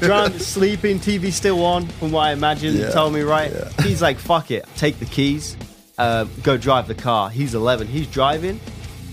drunk, sleeping, TV still on, from what I imagine. Yeah. Told me right. Yeah. He's like, "Fuck it, take the keys, uh, go drive the car." He's 11. He's driving,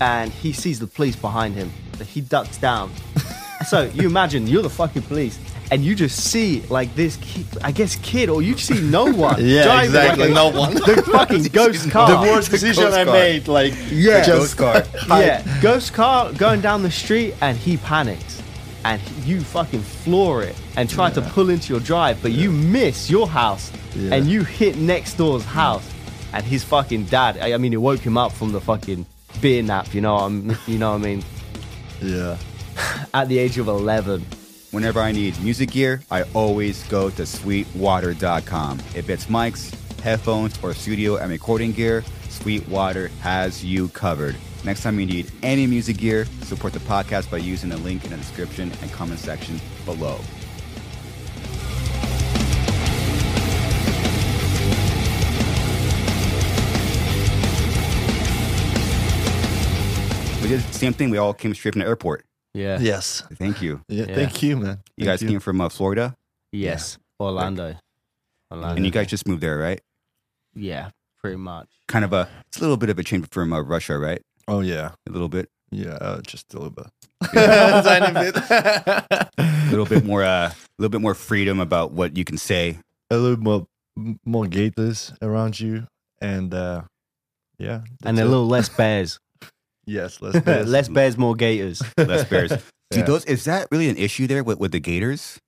and he sees the police behind him. He ducks down. so you imagine you're the fucking police. And you just see like this, kid, I guess, kid, or you see no one. Yeah, driving exactly, like, no one. The fucking ghost car. the worst decision ghost I car. made, like Yeah. just car. Yeah, ghost car going down the street and he panics. And you fucking floor it and try to pull into your drive, but you miss your house Yeah. and you hit next door's house. And his fucking dad, I I mean, it woke him up from the fucking beer nap, you know what I mean? You know what I mean? yeah. At the age of 11. Whenever I need music gear, I always go to sweetwater.com. If it's mics, headphones, or studio and recording gear, Sweetwater has you covered. Next time you need any music gear, support the podcast by using the link in the description and comment section below. We did the same thing. We all came straight from the airport. Yeah. Yes. Thank you. Yeah, Yeah. Thank you, man. You Thank guys came from uh, Florida, Yes. Orlando. Orlando. and you guys just moved there, right? Yeah, pretty much. Kind of a, it's a little bit of a change from uh, Russia, right? Oh yeah. A little bit, Yeah, uh, just a little bit. Tiny bit. a little bit more, uh, a little bit more freedom about what you can say. a little more more gators around you, and uh, yeah, And a it. little less bears. yes, less bears. less bears, more gators. Less bears. Dude, Yeah. those is that really an issue there with, with the Gators?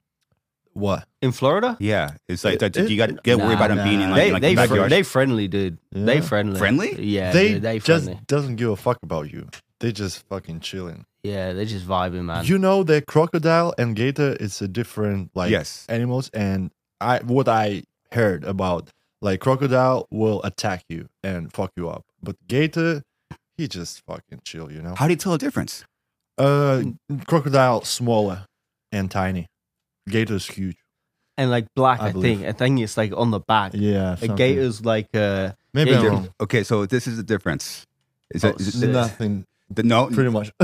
What? In Florida? Yeah, it's like It- that. You got to get worried Nah, about them being in like, they in, like they the fr- backyard. they friendly, dude. They Yeah. friendly. Friendly? Yeah, they, dude, they just friendly. doesn't give a fuck about you. They just fucking chilling. Yeah, they just vibing, man. You know that crocodile and gator is a different like Yes. animals, and I what I heard about like crocodile will attack you and fuck you up, but gator he just fucking chill. You know. How do you tell the difference? Uh, crocodile smaller and tiny. Gator's huge. and like black, I I, think. I think it's like on the back. Yeah. A something. gator's like uh Maybe Yeah, I'm wrong. Okay, so this is the difference. Is Oh, it, is it Nothing. the, no? Pretty much.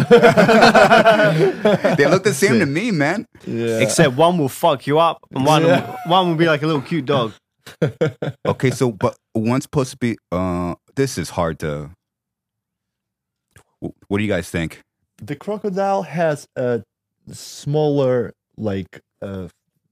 They look the same to me, man. Yeah. except one will fuck you up and one Yeah. will, one will be like a little cute dog. Okay, so but one's supposed to be. Uh, this is hard to. What do you guys think? the crocodile has a smaller like uh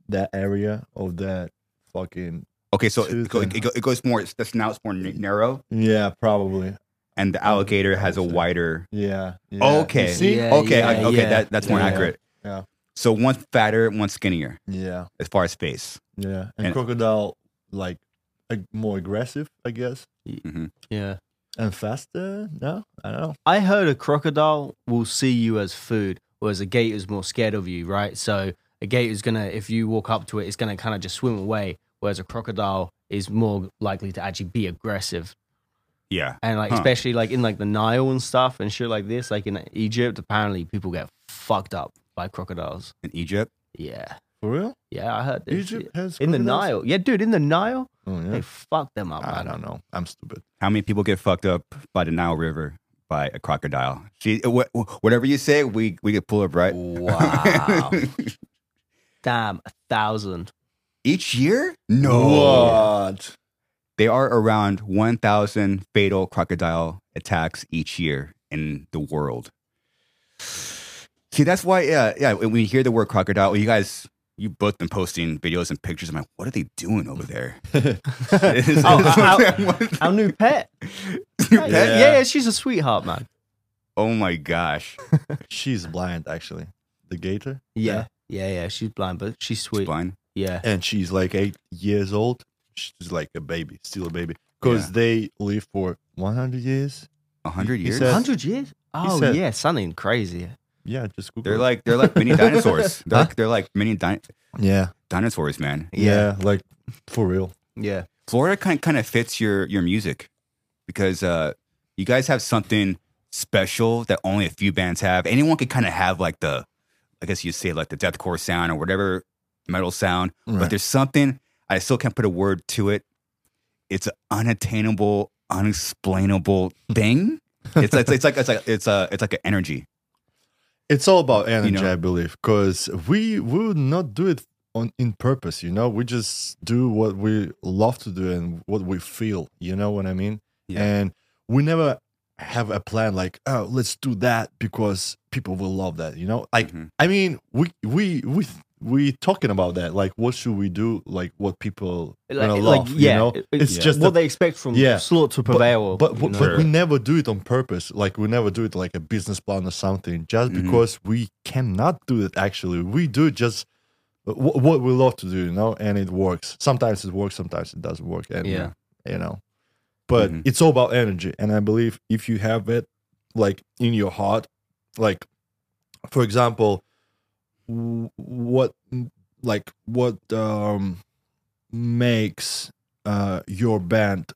that area of that fucking Okay, so it, go, it, go, it goes more. The snout's more n- narrow, yeah probably and the alligator has a wider. yeah, yeah. Okay. You see? Yeah. Okay, I- okay, yeah. that that's more Yeah. accurate. Yeah. So one fatter, one skinnier yeah as far as face. yeah and, And- crocodile like ag- more aggressive i guess hmm Yeah. and faster no i don't know I heard a crocodile will see you as food, whereas a gator's more scared of you, right? So a is gonna, if you walk up to it, it's gonna kind of just swim away, whereas a crocodile is more likely to actually be aggressive. Yeah. And like, Huh. especially like in like the Nile and stuff and shit like this, like in Egypt, apparently people get fucked up by crocodiles. In Egypt, Yeah. for real Yeah, I heard this. egypt has In the? Nile. Yeah, dude, in the Nile, oh, yeah. they fuck them up. i man. don't know i'm stupid how many people get fucked up by the Nile River by a crocodile? She, wh- whatever you say, we we get pull up right. Wow. Damn, a thousand. Each year? No. what There are around 1,000 fatal crocodile attacks each year in the world. See, that's why, yeah, yeah. When you hear the word crocodile, you guys, you both been posting videos and pictures. I'm like, what are they doing over there? Oh, our, our new pet. Your Yeah. pet? yeah, she's a sweetheart, man. Oh my gosh. she's blind actually the gator Yeah, yeah, yeah. She's blind, but she's sweet. blind. Yeah, and she's like eight years old. She's like a baby, still a baby, because Yeah. they live for 100 years. A hundred He years? said- hundred years. Oh said- yeah, something crazy. Yeah, just Google. They're it. like they're like mini dinosaurs. They're, like, they're like mini di- yeah, dinosaurs, man. yeah, like for real. Yeah, Florida kind kind of fits your your music because uh, you guys have something special that only a few bands have. Anyone could kind of have like the, I guess you'd say like the deathcore sound or whatever metal sound, but there's something I still can't put a word to it. It's an unattainable, unexplainable thing. It's it's, it's like it's like it's a it's like an energy. It's all about energy, know? I believe, because we would not do it on in purpose. You know, we just do what we love to do and what we feel. You know what I mean? Yeah. And we never have a plan like, oh, let's do that because people will love that. You know, like Mhm. I mean, we we we we talking about that. Like, what should we do? Like, what people Like, gonna like, love? yeah, you know, it- it's Yeah. just what a- they expect from Yeah. slaughter to prevail. but you but, know? but we never do it on purpose. Like we never do it like a business plan or something. Just Mhm. because we cannot do it. Actually, we do just wh- what we love to do, you know, and it works. Sometimes it works, sometimes it doesn't work. And Yeah. you know, but Mhm. it's all about energy. And I believe if you have it like in your heart, like for example, what like what um makes uh your band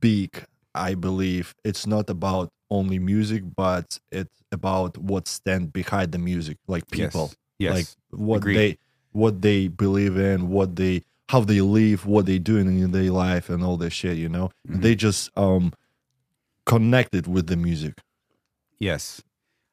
big i believe it's not about only music but it's about what stand behind the music like people Yes. like what Agreed. they what they believe in what they how they live what they doing in their life and all that shit you know Mhm. they just um connected with the music Yes,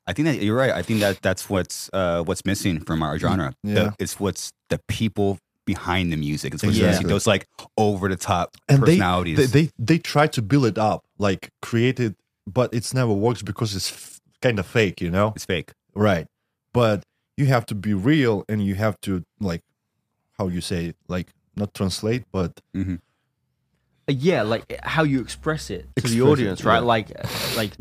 I think that you're right. I think that that's what's uh, what's missing from our genre. The- Yeah. it's what's the people behind the music. It's what's Exactly. Those like over the top and they, personalities. they they they try to build it up like create it but it's never works because it's f- kind of fake you know it's fake. right but you have to be real and you have to like how you say it like not translate but hmm yeah, like how you express it to Express the it, audience, right? yeah. Like, uh, like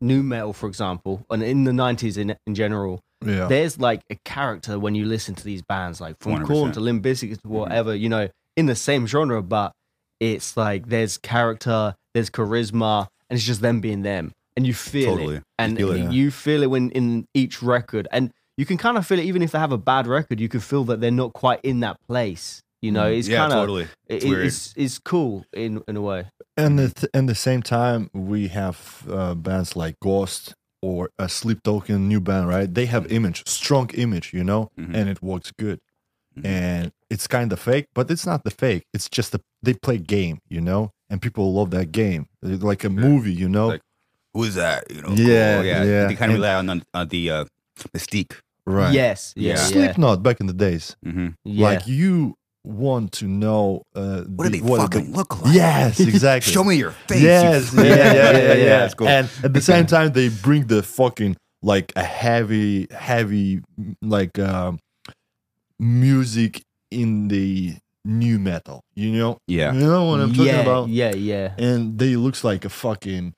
nu metal, for example, and in the '90s in in general, yeah there's like a character when you listen to these bands, like from 100%. Korn to Limp Bizkit to mm-hmm. whatever, you know, in the same genre, but it's like there's character, there's charisma, and it's just them being them, and you feel Totally. It, and feel it. you feel it when in each record, and you can kind of feel it even if they have a bad record, you can feel that they're not quite in that place. You know, it's Mm, yeah, kind of totally. It's it, weird. it's it's cool in in a way. and at th- and the same time we have uh, bands like ghost or a sleep token new band right they have image strong image you know Mhm. and it works good Mhm. and it's kind of fake but it's not the fake it's just a they play game you know and people love that game It's like a movie you know Like, Who is that? You know, Yeah, cool. yeah. yeah. They kind of rely on the, on the uh, mystique. right Yes, yeah, Yeah. yeah, slipknot back in the days hmm yeah. like you want to know uh What do the- they are fucking the- look like? yes exactly Show me your face. Yes, freak. yeah, yeah, yeah, yeah, yeah. cool. And at the same time, they bring the fucking like a heavy, heavy like um, music in the nu metal. You know, yeah. you know what I'm talking yeah, about. yeah, yeah, And they looks like a fucking,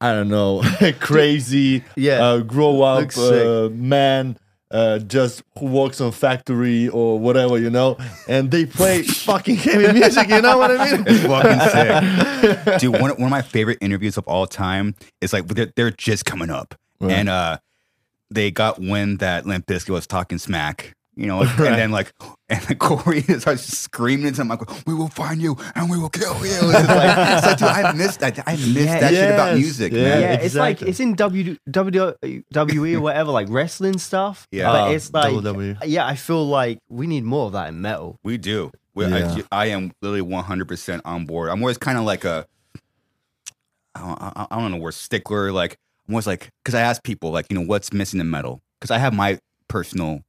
I don't know, crazy, yeah. uh, grow up uh, man. Uh, just who works on factory or whatever, you know, and they play fucking heavy music. You know what I mean? It's fucking sick. Dude, one, one of my favorite interviews of all time is like they're, they're just coming up. Right. And uh they got wind that Limp Bizkit was talking smack. You know, and then like, and then Corey starts screaming into him like, "We will find you and we will kill you." It's like, it's like, dude, I missed that. I missed Yeah. that shit about music, Yeah. man. yeah, it's like it's in W WWE or whatever, like wrestling stuff. Yeah. but Uh, it's like WWE. yeah, I feel like we need more of that in metal. We do. We, Yeah. I, I am literally 100% on board. I'm always kind of like a, I don't, I I don't know, word stickler. Like, I'm always like, because I ask people, like, you know, what's missing in metal? Because I have my personal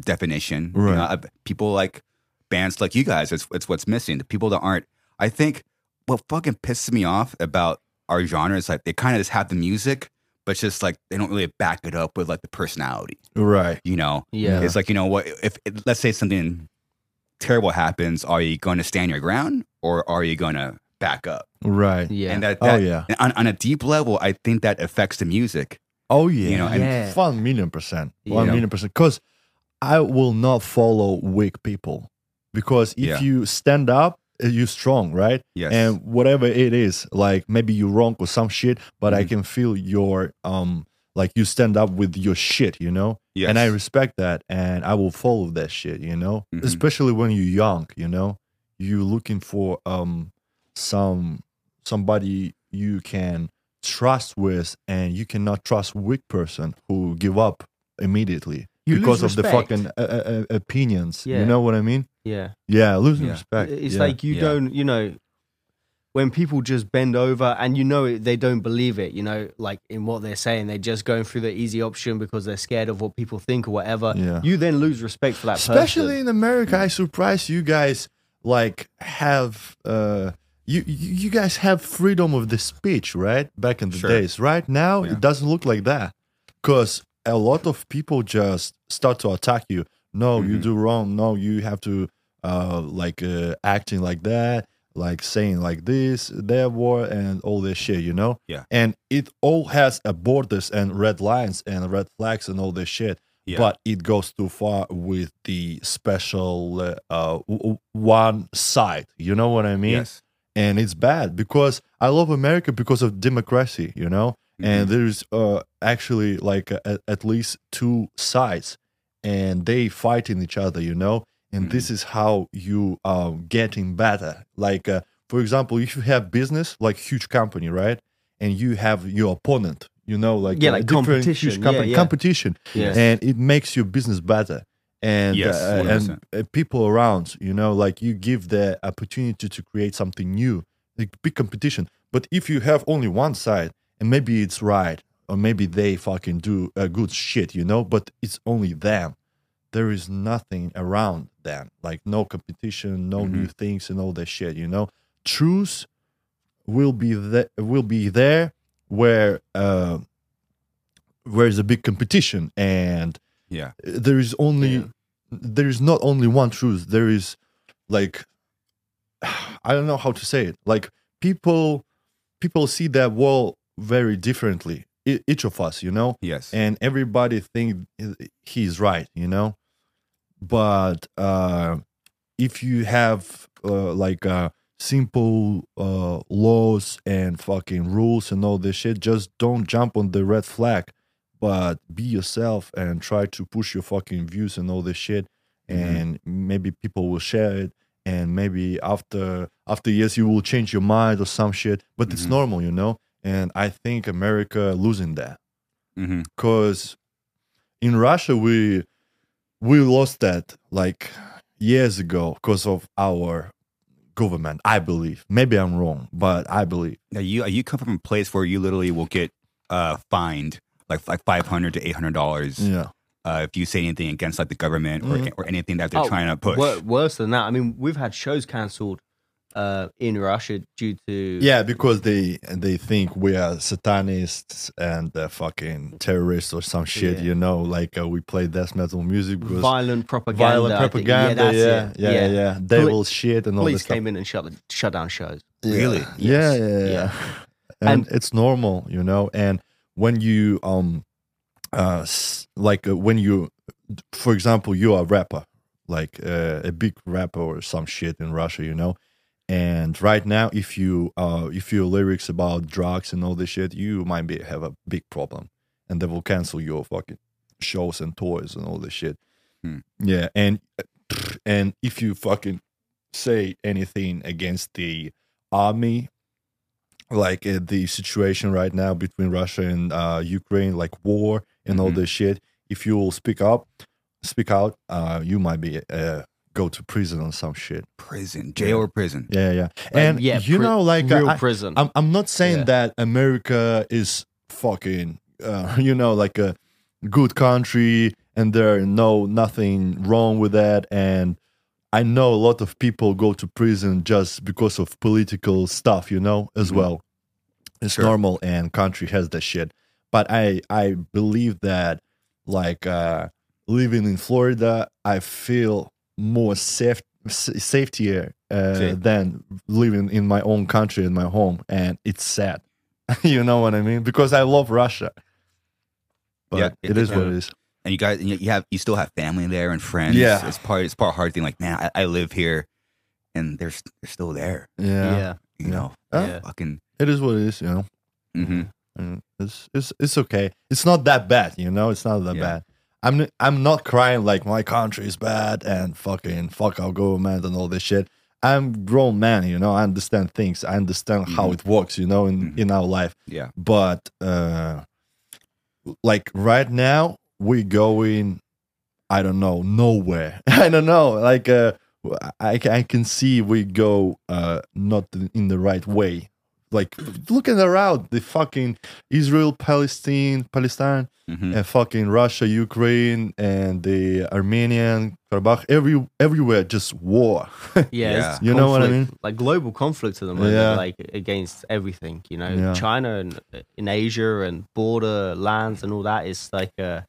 definition. You know, Right. People like bands like you guys, it's, it's what's missing. The people that aren't, I think what fucking pisses me off about our genre is like they kind of just have the music, but it's just like they don't really back it up with like the personality, Right. you know? Yeah, It's like, you know what, if, let's say something terrible happens, are you going to stand your ground or are you going to back up? Right. yeah, And that, Oh yeah. on, on a deep level, I think that affects the music. Oh yeah. You know, and- one million percent. One Yeah. million percent. Because I will not follow weak people. Because if Yeah. you stand up, uh, you're strong, right? Yes. And whatever it is, like maybe you're wrong or some shit, but I Mhm. can feel your um like you stand up with your shit, you know? yes. And I respect that and I will follow that shit, you know? Mhm. Especially when you're young, you know? You're looking for um some somebody you can trust with and you cannot trust weak person who give up immediately You because lose of the fucking uh, uh, uh, opinions. Yeah. You know what I mean? yeah. Yeah, losing Yeah. respect. It's yeah. like you Yeah. don't, you know, when people just bend over and you know it, they don't believe it, you know, like in what they're saying, they're just going through the easy option because they're scared of what people think or whatever. Yeah. You then lose respect for that especially person. in America. I surprise you guys like have uh you you you guys have freedom of the speech, right? Back in the Sure. days. Right now, Yeah. it doesn't look like that because a lot of people just start to attack you. No, you Mhm. do wrong. No, you have to uh like uh, acting like that, like saying like this, that war, and all this shit. You know? Yeah. And it all has a borders and red lines and red flags and all this shit Yeah. but it goes too far with the special uh, uh, w- one side. You know what I mean? yes. And it's bad because I love America because of democracy. You know, and Mhm. there's uh, actually like a, at least two sides, and they fighting each other. You know, and this is how you are getting better. Like uh, for example, if you have business like huge company, right, and you have your opponent. You know, like Yeah, a like competition. huge Yeah, company, yeah. competition Yes. and it makes your business better and Yes, uh, and uh, people around you know like you give the opportunity to create something new like big competition but if you have only one side and maybe it's right or maybe they fucking do a good shit you know but it's only them. There is nothing around them like no competition no new things and all that shit you know? Truth will be there will be there where uh where is a big competition and Yeah. there is only Yeah. there is not only one truth there is like i don't know how to say it. Like people people see that world very differently each of us you know? Yes. and everybody think he's right you know? But uh if you have uh, like uh simple uh laws and fucking rules and all this shit just don't jump on the red flag. But be yourself and try to push your fucking views and all this shit. Mhm. and maybe people will share it. And maybe after after years you will change your mind or some shit. But it's Mhm. normal you know and i think america losing that because in Russia we we lost that like years ago because of our government. I believe. Maybe I'm wrong, but I believe. Now you you come from a place where you literally will get uh fined like like five hundred to eight hundred dollars Yeah. uh, if you say anything against like the government or Mhm. or anything that they're Oh, trying to push. worse than that. I mean, we've had shows cancelled uh, in Russia due to Yeah, because they they think we are satanists and uh, fucking terrorists or some shit. Yeah. You know, like uh, we play death metal music because violent propaganda. violent propaganda. Yeah, it. yeah, yeah, yeah. Devil shit and all Police this stuff. came in and shut shut down shows. Really? Yeah, Yes. yeah, yeah. Yeah. And, And- it's normal, you know. And when you um, uh, like uh, when you, for example, you are a rapper, like uh, a big rapper or some shit in Russia, you know. And right now, if you uh, if your lyrics about drugs and all this shit, you might be have a big problem, and they will cancel your fucking shows and tours and all this shit. Hmm. Yeah, and and if you fucking say anything against the army like uh, the situation right now between Russia and uh, Ukraine, like war and all Mhm. this shit. If you will speak up, speak out, uh, you might be uh, go to prison or some shit. prison, jail or prison. Yeah, yeah. Like, And yeah, you pri- know, like real I, prison. I'm I'm not saying Yeah. that America is fucking, uh, you know, like a good country and there no nothing wrong with that. And I know a lot of people go to prison just because of political stuff, you know, as Mhm. well. It's Sure. normal, and country has that shit. But I I believe that like uh, living in Florida, I feel more safe s- safetier uh, Safe. than living in my own country in my home, and it's sad. you know what I mean? Because I love Russia, but Yeah, it it- is what it is. And you guys, you you have you still have family there and friends. Yeah. it's part it's part hard thing. Like man, I, I live here, and they're they're still there. Yeah, yeah. You know, Yeah. fucking. it is what it is. You know, hmm it's it's it's okay. It's not that bad. You know, it's not that Yeah. bad. I'm I'm not crying like my country is bad and fucking fuck our government and all this shit. I'm grown man, you know. I understand things. I understand how Mhm. it works, you know, in Mhm. in our life. Yeah. But uh like right now, we going, I don't know, nowhere. I don't know. Like uh I, I can see we go uh, not in the right way. Like looking around the fucking Israel, Palestine, Palestine, Mhm. and fucking Russia, Ukraine, and the Armenian Karabakh, every everywhere just war. Yeah, Yeah. it's You know what I mean? Like global conflict at the moment, Yeah. like against everything. You know, Yeah. China and in Asia and border lands and all that is like. Uh,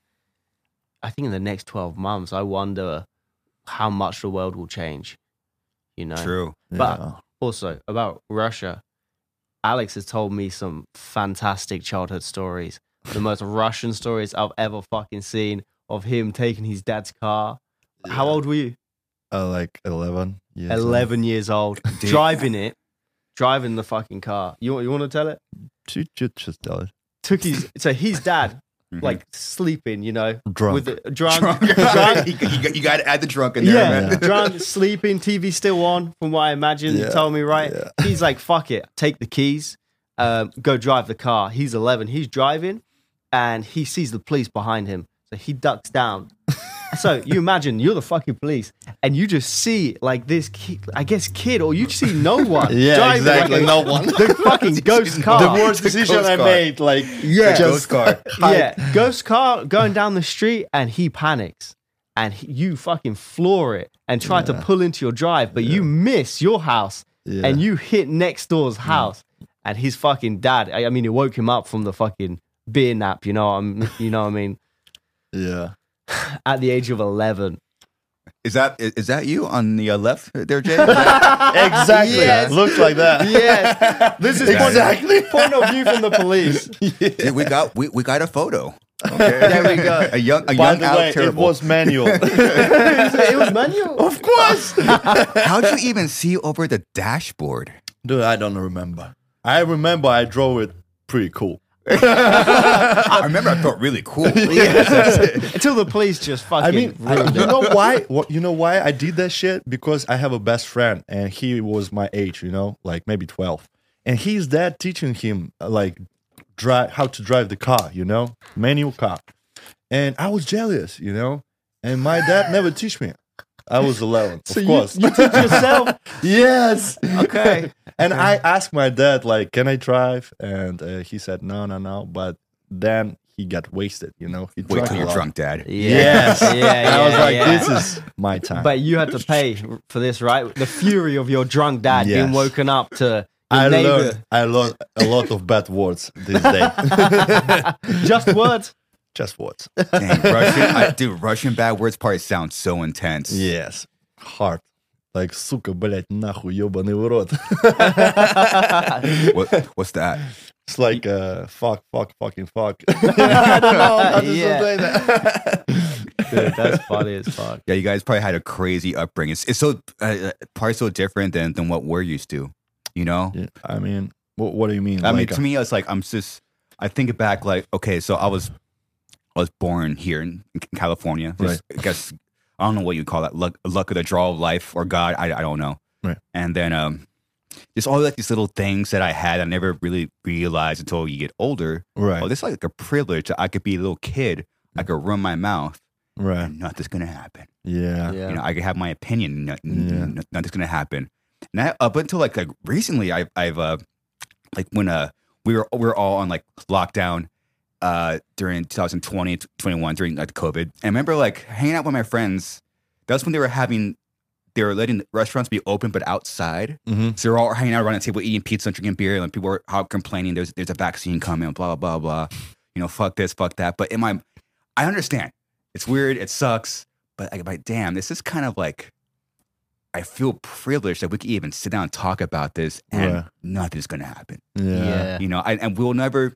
I think in the next twelve months, I wonder how much the world will change. You know, True. But- Yeah. also about Russia, Alex has told me some fantastic childhood stories. The most Russian stories I've ever fucking seen of him taking his dad's car. How old were you? Uh, like eleven. Yeah, 11 years old, Dude. driving it, driving the fucking car. You, you want to tell it? Just, just tell it. Took his, so his dad, Mhm. like sleeping, you know, Drunk. with the drunk, drunk. drunk, you, got, you got to add the drunk in there, yeah, man. drunk, sleeping, TV still on, from what I imagine. You told me, right? yeah. He's like, fuck it, take the keys, um, go drive the car. He's 11, he's driving, and he sees the police behind him. So he ducks down. so you imagine you're the fucking police, and you just see like this, kid, I guess, kid, or you see no one. Yeah, driving exactly, like no one. The fucking ghost car. the worst It's decision I car. made. Like Yeah. Ghost car. yeah, ghost car going down the street and he panics and he, you fucking floor it and try to pull into your drive, but you miss your house Yeah. and you hit next door's mm. house and his fucking dad. I, I mean, it woke him up from the fucking beer nap. You know, I'm, you know what I mean. Yeah. At the age of eleven, Is that is, is that you on the uh, left there, Jay? That- Exactly. Yes. Looks like that. yes, this is Exactly. point, point of view from the police. Dude, we got we, we got a photo. Okay. There we go. A young a By young the Alex way, it was manual. it was manual. of course. How'd you even see over the dashboard? Dude, I don't remember. I remember I drove it pretty cool. I remember I felt really cool. Until the police just fucking I mean, I- ruined you it. know why? What you know why I did that shit? Because I have a best friend and he was my age, you know, like maybe twelve, and his dad teaching him uh, like drive how to drive the car, you know, manual car, and I was jealous, you know, and my dad never teach me. I was eleven, So of you, course. you teach yourself. yes. Okay. And I asked my dad, like, can I drive? And uh, he said, no, no, no. But then he got wasted, you know. He Wait drank till a you're drunk, Dad. Yes. Yeah. Yeah. I was like, yeah. this is my time. But you had to pay for this, right? The fury of your drunk dad being woken up to I neighbor. learned, I learned a lot of bad words this day. Just words. Just words. Dang, Russian, I, dude, Russian bad words part sounds so intense. Yes. Hard. Like, сука, блядь, нахуй, ебаный в рот. What, what's that? It's like, uh, fuck, fuck, fucking fuck. I don't know how to Yeah. say that. Dude, that's funny as fuck. Yeah, you guys probably had a crazy upbringing. It's, it's so uh, probably so different than than what we're used to. You know, Yeah, I mean, what, what do you mean? I mean, Like, to me, it's like I'm just. I think back, like, okay, so I was, I was born here in, in California. Just, I guess I don't know what you call that, luck, luck of the draw of life or God. I, I don't know. Right. And then um, just all like these little things that I had, I never really realized until you get older. Right, Oh, this is like a privilege. I could be a little kid. I could run my mouth, right. and nothing's gonna happen. Yeah. Yeah. You know, I could have my opinion. No, Yeah. n- nothing's gonna happen. And I, up until like like recently, I've I've uh like when uh we were we were all on like lockdown uh during 2020 21 during like COVID. And I remember like hanging out with my friends. That's when they were having they were letting restaurants be open but outside. Mm-hmm. So we're all hanging out around the table eating pizza and drinking beer, and people were out complaining there's there's a vaccine coming, blah blah blah blah. You know, fuck this, fuck that. But in my, I understand. It's weird. It sucks. But I'm like, damn, this is kind of like, I feel privileged that we can even sit down and talk about this, and Right. nothing's gonna happen. Yeah. Yeah. You know, I, and we'll never.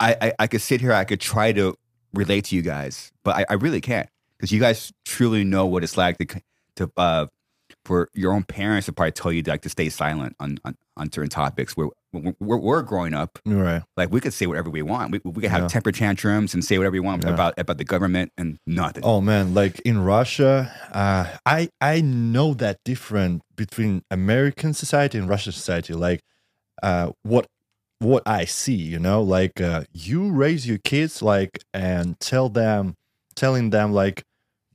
I, I I could sit here. I could try to relate to you guys, but I, I really can't because you guys truly know what it's like to to uh for your own parents to probably tell you to, like to stay silent on on, on certain topics. Where we're, we're growing up, Right. like we could say whatever we want. We, we could have Yeah. temper tantrums and say whatever we want Yeah. about about the government and nothing. Oh man, like in Russia, uh, I I know that different between American society and Russian society. Like, uh, what what I see, you know, like uh, you raise your kids like and tell them, telling them like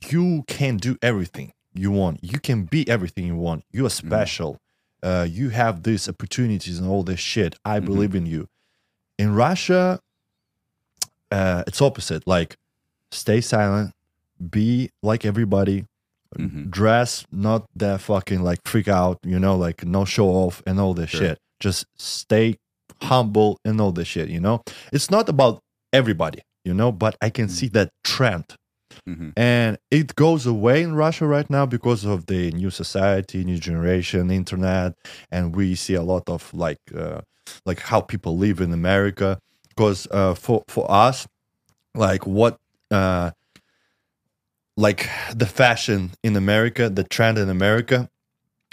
you can do everything. you want. You can be everything you want. You are special. Uh, you have these opportunities and all this shit. I Mhm. believe in you. In Russia, uh, it's opposite. Like, stay silent, be like everybody, Mhm. dress not that fucking like freak out, you know, like no show off and all this Sure. shit. Just stay humble and all this shit, you know. It's not about everybody, you know, but I can Mm. see that trend Mhm. and it goes away in Russia right now because of the new society, new generation, internet, and we see a lot of like uh, like how people live in America. Because uh, for for us, like what uh, like the fashion in America, the trend in America,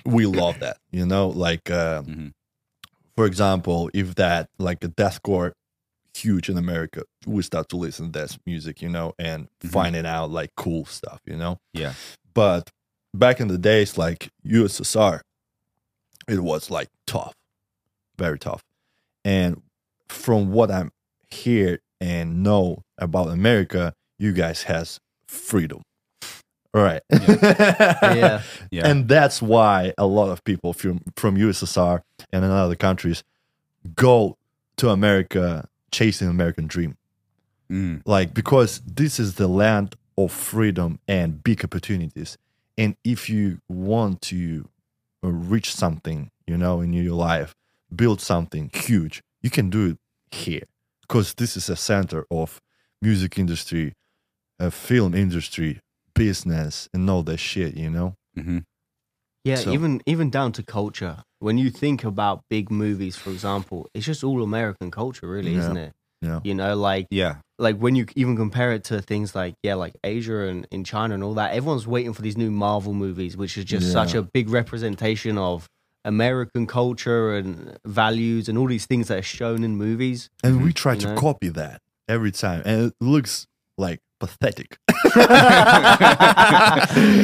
we love that. You know, like uh, Mhm. For example, if that like a deathcore huge in America, we start to listen to that music, you know, and Mhm. finding out like cool stuff, you know. Yeah. But back in the days, like USSR, it was like tough, very tough. And from what I'm here and know about America, you guys has freedom. All right. Yeah. Yeah. And that's why a lot of people from from USSR and in other countries go to America chasing American dream. Mm. Like because this is the land of freedom and big opportunities. And if you want to uh, reach something, you know, in your life, build something huge, you can do it here. Because this is a center of music industry, uh, film industry, business, and all that shit, you know? Mhm. Yeah, So- even even down to culture. When you think about big movies, for example, it's just all American culture, really, Yeah. isn't it? Yeah. You know, like Yeah. like when you even compare it to things like yeah, like Asia and in China and all that, everyone's waiting for these new Marvel movies, which is just such a big representation of American culture and values and all these things that are shown in movies. And we try You to know? copy that every time. And it looks like pathetic.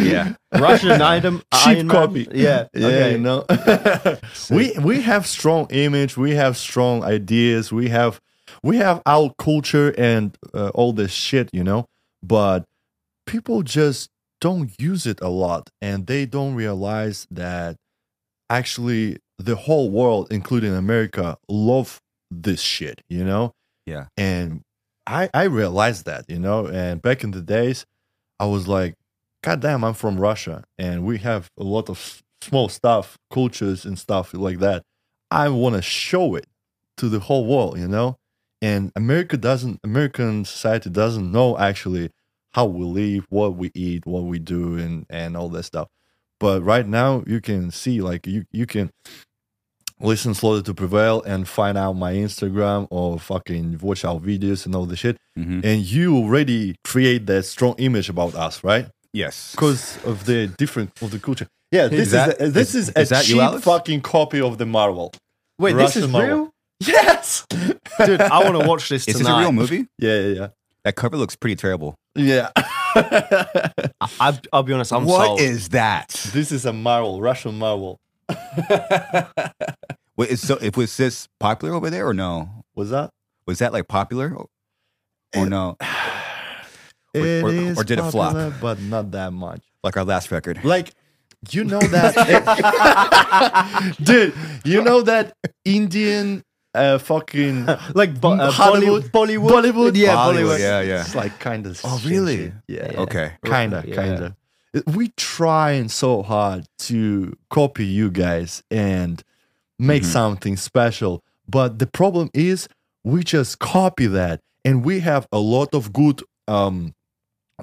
Yeah. Russian item, cheap Iron Man? copy. Yeah, yeah, okay. you know. we we have strong image. We have strong ideas. We have we have our culture and uh, all this shit, you know. But people just don't use it a lot, and they don't realize that actually the whole world, including America, love this shit, you know. Yeah. And I I realized that, you know. And back in the days, I was like, God damn, I'm from Russia, and we have a lot of small stuff, cultures and stuff like that. I want to show it to the whole world, you know. And America doesn't, American society doesn't know actually how we live, what we eat, what we do, and and all that stuff. But right now, you can see like you you can listen slaughter to prevail and find out my Instagram or fucking watch our videos and all the shit, Mhm. and you already create that strong image about us, right? Yes. because of the different of the culture. Yeah, this is, that- a, this is- is, a is that you, cheap Alex? fucking copy of the Marvel. Wait, this is Russian Marvel. real, Yes, dude. I want to watch this Is tonight. this a real movie? yeah, yeah, yeah That cover looks pretty terrible. yeah. yeah. I, I'll be honest, I'm What sold. is that? this is a Marvel, Russian Marvel. Wait, is so if was this popular over there or no? Was that? Was that like popular or, or no? Or- It or- is or did it flop? popular, but not that much. Like our last record. Like, you know that, dude. You know that Indian uh, fucking like bo- uh, Hollywood, Bollywood, Bollywood, yeah, Bollywood, Bollywood. yeah, yeah. It's like kind of. Oh, really? Yeah. Okay. Kinda, Yeah. kinda. We trying so hard to copy you guys and make Mhm. something special, but the problem is we just copy that, and we have a lot of good, um,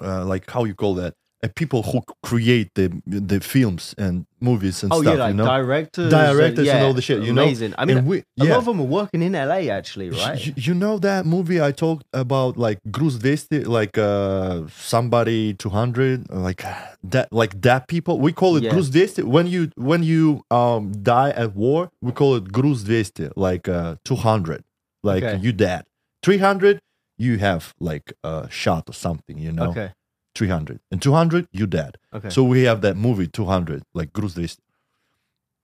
uh, like how you call that, people who create the the films and movies and Oh stuff. yeah, like you know, directors, Directors and yeah, all the shit, you know? amazing. I mean, and we, a lot of them are working in LA actually, right? You, you know that movie I talked about, like Gruz 200, like uh, somebody 200, like that, like that people. We call it Yeah. Gruz 200. When you when you um die at war, we call it Gruz 200, like uh 200, like Okay. you dead. 300, you have like a shot or something, you know. Okay, 300 and 200, you dead. okay. So we have that movie 200, like Gruz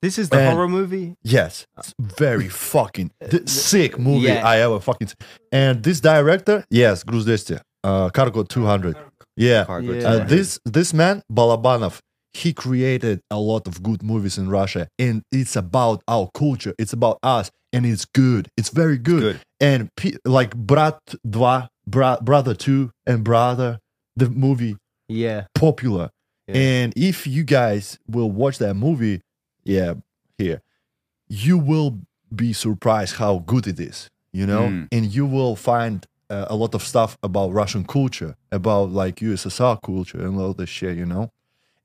this is the and- horror movie. Yes, it's very fucking th- sick movie yeah. I ever fucking. And this director, yes, 200, uh, Cargo 200. Yeah, Cargo Yeah. uh, 200. this this man Balabanov, he created a lot of good movies in Russia, and it's about our culture. It's about us, and it's good. It's very good. good. And like Brat Bra- Brother Two, and Brother, the movie Yeah. popular. Yeah. And if you guys will watch that movie, yeah, here, you will be surprised how good it is, you know? Mm. And you will find uh, a lot of stuff about Russian culture, about like USSR culture and all this shit, you know?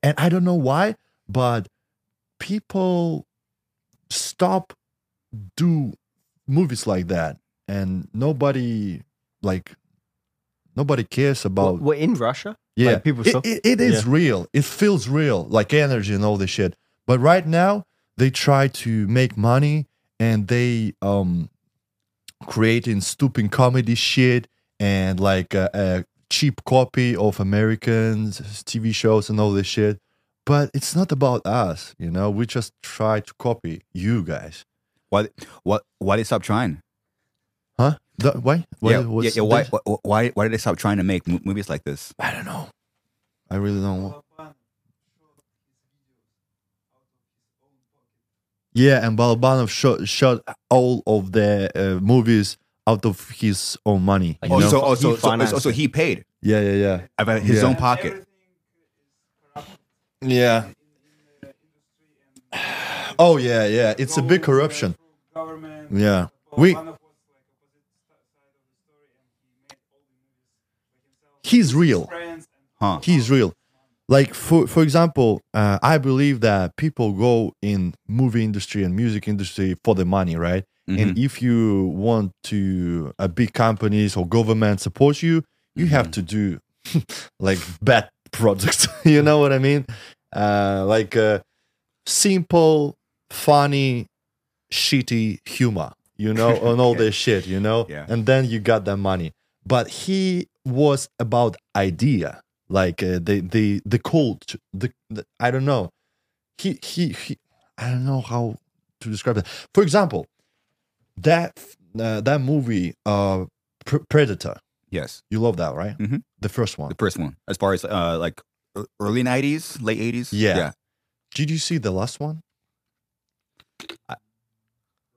And I don't know why, but people stop do movies like that and nobody like nobody cares about We're in Russia. yeah, Like, people it, it, it is real. It feels real, like energy and all this shit. But right now, they try to make money and they um creating stupid comedy shit and like a, a cheap copy of Americans TV shows and all this shit. But it's not about us, you know. We just try to copy you guys, Why? What? Why they stop trying? Huh? The, why? Why yeah, yeah, was yeah, Why, this? why? Why? Why did they stop trying to make movies like this? I don't know. I really don't know. Yeah, and Balabanov shot shot all of the uh, movies out of his own money. Like, you Oh, so, oh, so, so, so, so he paid yeah, yeah, yeah, out of his Yeah. own pocket. yeah. Oh yeah, yeah. It's a big corruption. Yeah, we. Balabanov was like opposite side of the story, and he made all the movies by himself. He's real. Huh? He's real. Like for for example, uh, I believe that people go in movie industry and music industry for the money, right? And if you want to a big companies or government support you, you have to do like bad projects. you know what I mean? Uh, like uh, simple, funny, shitty humor. You know, on all this shit. You know, Yeah. and then you got that money. But he was about idea, like uh, the the the cult. The, the I don't know. He he he. I don't know how to describe it. For example, that uh, that movie, uh, Pr- Predator. Yes, You love that, right? Mhm. The first one. the first one. As far as uh, like early '90s, late '80s. Yeah. yeah. Did you see the last one?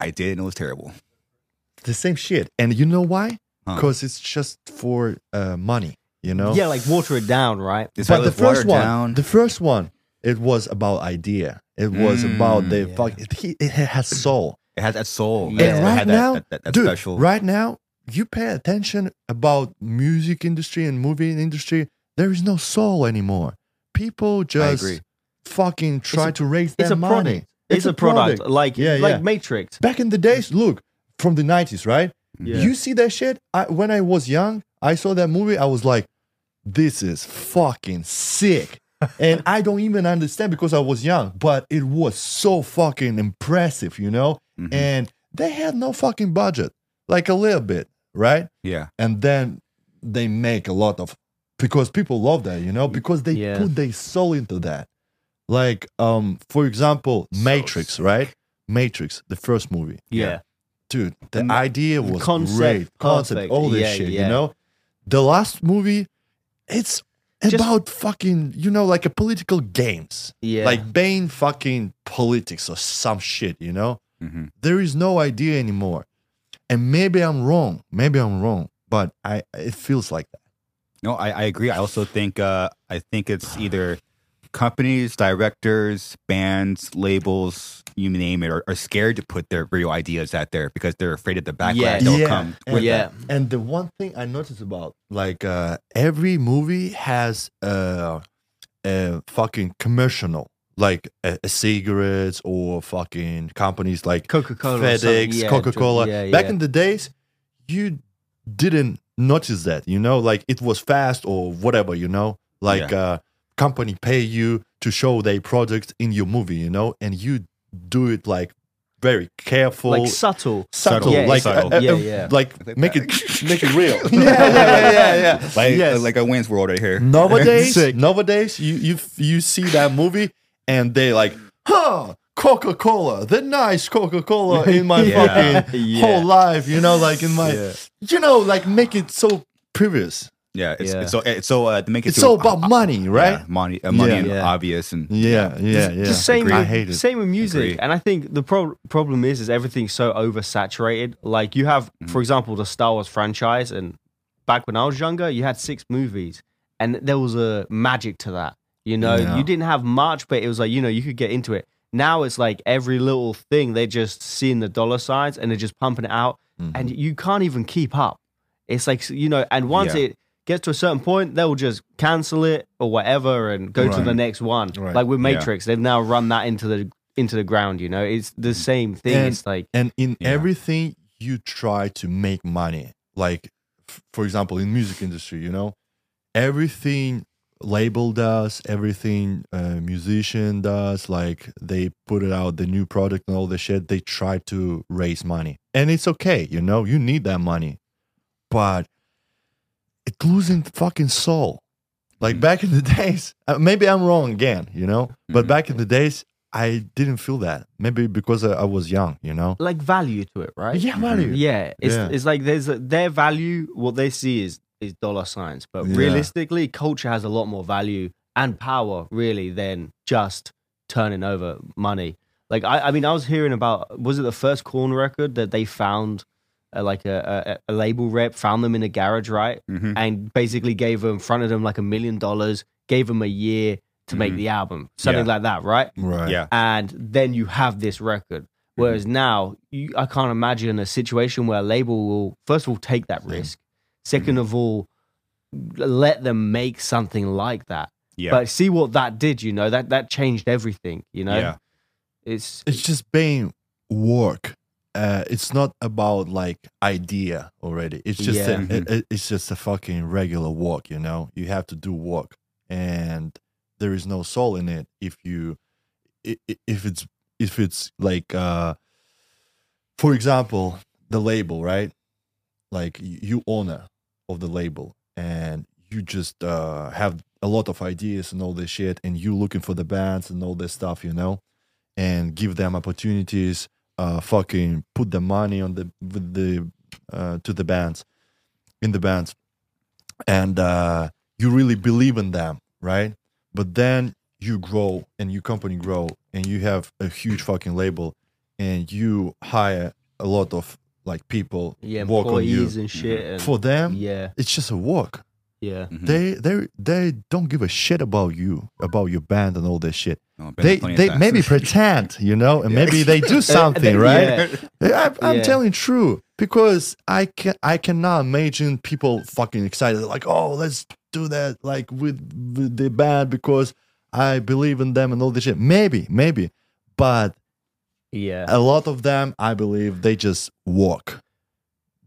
I did, and it was terrible. The same shit. And you know why? Huh. Because it's just for uh, money. You know. Yeah, like water it down, right? It's but the first one, down. the first one, it was about idea. It was Mm, about the yeah. fuck. It, he- it has soul. it has that soul. Yeah. And right had now, that, that, that dude, special. right now, you pay attention about music industry and movie industry. There is no soul anymore. People just fucking try a- to raise It's their a money. product. It's, a product, like Yeah, like yeah. Matrix. Back in the days, look from the nineties, right? Yeah. You see that shit? I, when I was young, I saw that movie. I was like, "This is fucking sick," and I don't even understand because I was young, but it was so fucking impressive, you know. Mhm. And they had no fucking budget, like a little bit, right? yeah, And then they make a lot of because people love that, you know, because they Yeah. put their soul into that. Like, um, for example, Matrix, sick. right? Matrix, the first movie Yeah. Dude the And idea was concept, great concept perfect. all this Yeah, shit yeah. you know the last movie it's Just- about fucking you know like a political games Yeah. like Bane fucking politics or some shit you know hmm there is no idea anymore and maybe i'm wrong maybe i'm wrong but i it feels like that No, I, I agree. I also think uh, I think it's either companies, directors, bands, labels, you name it, are, are scared to put their real ideas out there because they're afraid of the backlash Yeah. that'll Yeah. come And- with yeah. that. And the one thing I noticed about like uh every movie has a, a fucking commercial, like a, a cigarettes or fucking companies like Coca Cola. FedEx, Coca Cola. Yeah, Back in the days, you didn't notice that, you know, like it was fast or whatever, you know, like uh company pay you to show their product in your movie, you know, and you do it like very careful, like subtle. subtle, Yeah, like subtle. uh, uh, Yeah, yeah. like Like make it make it real. yeah, yeah, yeah, yeah, yeah. Like, Yes. like a Wayne's World right here. nowadays, Sick. nowadays, you you you see that movie and they like, huh, Coca Cola, the nice Coca Cola in my Yeah. fucking Yeah. whole life, you know, like in my, Yeah. you know, like make it so previous. Yeah, it's, Yeah. it's so it's so uh, to make it It's so- all about money, right? Yeah, money, uh, money, Yeah. and Yeah. obvious, and Yeah, yeah, yeah. Just same, Agree. I with, hate it. same with music, Agree. and I think the pro- problem is, is everything's so oversaturated. Like you have, Mm-hmm. for example, the Star Wars franchise, and back when I was younger, you had six movies, and there was a magic to that. You know, Yeah. you didn't have much, but it was like you know you could get into it. Now it's like every little thing they're just seeing the dollar signs and they're just pumping it out, Mm-hmm. and you can't even keep up. It's like you know, and once Yeah. it gets to a certain point, they'll just cancel it or whatever and go to Right. the next one. Right. Like with Yeah. Matrix, they've now run that into the into the ground. You know, it's the same thing. And- it's like and in Yeah. everything you try to make money like f- for example in music industry you know everything label does everything uh, musician does like they put it out the new product and all the shit they try to raise money and it's okay you know you need that money but it's losing fucking soul like Mhm. back in the days uh, maybe i'm wrong again you know but Mhm. back in the days i didn't feel that maybe because i, I was young you know like value to it, right? yeah, value. Yeah, it's Yeah. it's like there's a, their value. What they see is is dollar signs, but Yeah. realistically, culture has a lot more value and power really than just turning over money. Like I, I mean, I was hearing about was it the first Korn record that they found, uh, like a, a a label rep found them in a garage, right? Mhm. and basically gave them fronted them like a million dollars, gave them a year to make Mhm. the album, something Yeah. like that, right? Right. yeah, And then you have this record. Whereas now, you, I can't imagine a situation where a label will first of all take that risk, second of all, let them make something like that. yeah, But see what that did, you know that that changed everything. You know, yeah, it's It's just being work. Uh, it's not about like idea already. It's just Yeah. a, it- it- it's just a fucking regular work. You know, you have to do work, and there is no soul in it if you if it's if it's like uh, for example, the label, right? Like you owner of the label, and you just uh, have a lot of ideas and all this shit, and you looking for the bands and all this stuff, you know, and give them opportunities. Uh, fucking put the money on the with the uh, to the bands, in the bands, and uh, you really believe in them, right? But then you grow and your company grow and you have a huge fucking label and you hire a lot of like people yeah, work on you employees and shit. And, for them yeah, it's just a work yeah, Mhm. they they they don't give a shit about you about your band and all this shit Oh, they they times. maybe pretend you know and maybe they do something Uh, right yeah. I, I'm Yeah. telling true because I can I cannot imagine people fucking excited like oh let's do that like with, with the band because I believe in them and all this shit maybe maybe but yeah. a lot of them I believe they just walk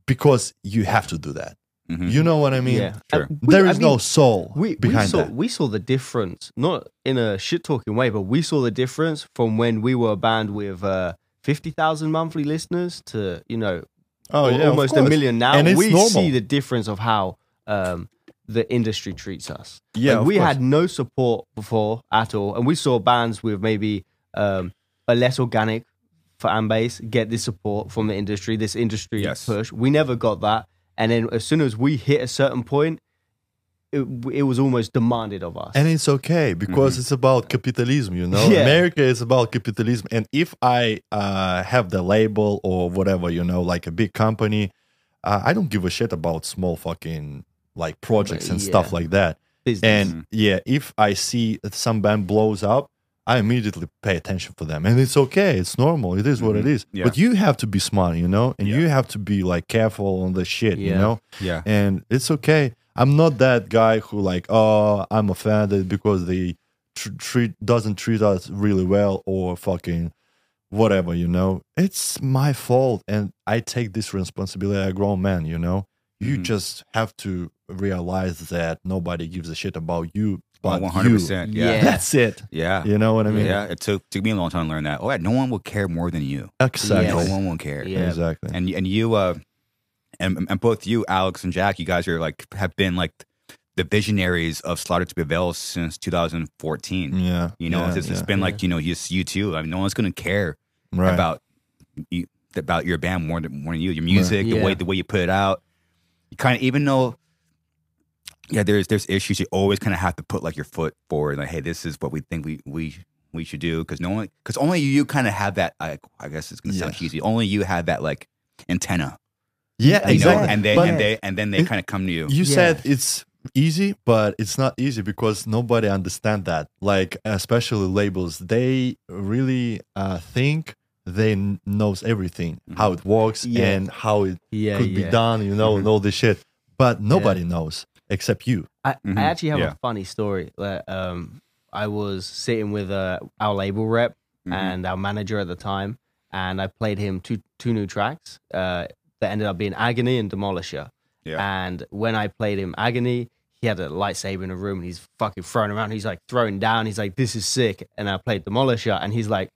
because you have to do that Mhm. you know what I mean yeah. sure. And we- there I mean, no soul we, we behind saw that we saw the difference not in a shit talking way but we saw the difference from when we were a band with uh 50,000 monthly listeners to you know oh yeah almost a million now And it's we normal. see the difference of how um the industry treats us yeah Like, we course. had no support before at all and we saw bands with maybe um a less organic fan base get this support from the industry this industry Yes. push we never got that and then as soon as we hit a certain point it, it was almost demanded of us. And it's okay because it's about capitalism you know? Yeah. america is about capitalism. And if i uh, have the label or whatever you know like a big company uh, i don't give a shit about small fucking like projects and stuff like that. Business. and yeah if i see some band blows up i immediately pay attention for them and it's okay it's normal it is what it Mhm. is Yeah. but you have to be smart you know and Yeah. you have to be like careful on the shit you know yeah, and it's okay. I'm not that guy who like, oh, I'm offended because they tr- treat doesn't treat us really well or fucking whatever, you know. It's my fault, and I take this responsibility. A grown man, you know. You Mhm. just have to realize that nobody gives a shit about you but one hundred you. percent. Yeah. Yeah, That's it. yeah, You know what I mean? yeah. It took took me a long time to learn that. Oh, yeah, no one will care more than you. Exactly. No one will care. Yeah. Exactly. and and you uh and and both you alex and jack you guys are like have been like the visionaries of slaughter to prevail since 2014 yeah. you know yeah, it's, it's yeah. been like you know just you too i mean no one's gonna care right. about you about your band more than more than you your music the Yeah. way the way you put it out you kind of even though yeah, there's there's issues. You always kind of have to put like your foot forward, like, hey, this is what we think we we we should do, because no one, because only you kind of have that. I, I guess it's gonna sound Yeah. cheesy. Only you have that like antenna, Yeah, you know, exactly. and they But and they and then they kind of come to you. you Yeah. said it's easy, but it's not easy because nobody understand that. Like especially labels, they really uh, think they knows everything, how it works Yeah. and how it Yeah, could yeah. be done, you know, Mhm. and all this shit. But nobody knows except you. I, Mhm. I actually have Yeah. a funny story. That, um, I was sitting with uh, our label rep Mhm. and our manager at the time, and I played him two two new tracks uh, that ended up being Agony and Demolisher. Yeah. And when I played him Agony, he had a lightsaber in the room and he's fucking throwing around. He's like throwing down. He's like, "This is sick." And I played Demolisher, and he's like.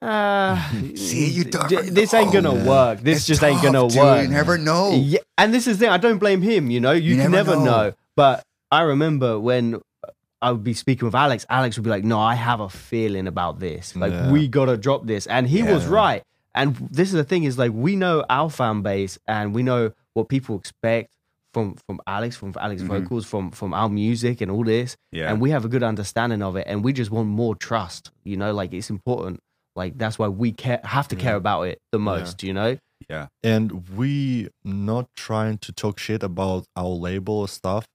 Uh, See, you don't this ain't gonna work. This It's just ain't gonna dude. work. You never know. Yeah, and this is the thing. I don't blame him. You know, you, You can never never know. know. But I remember when I would be speaking with Alex. Alex would be like, "No, I have a feeling about this. Like, Yeah. we gotta drop this." And he was right. And this is the thing: is like we know our fan base, and we know what people expect from from Alex, from Alex Mhm. vocals, from from our music, and all this. Yeah. And we have a good understanding of it, and we just want more trust. You know, like it's important. Like that's why we care, have to care about it the most. You know. yeah. and we not trying to talk shit about our label or stuff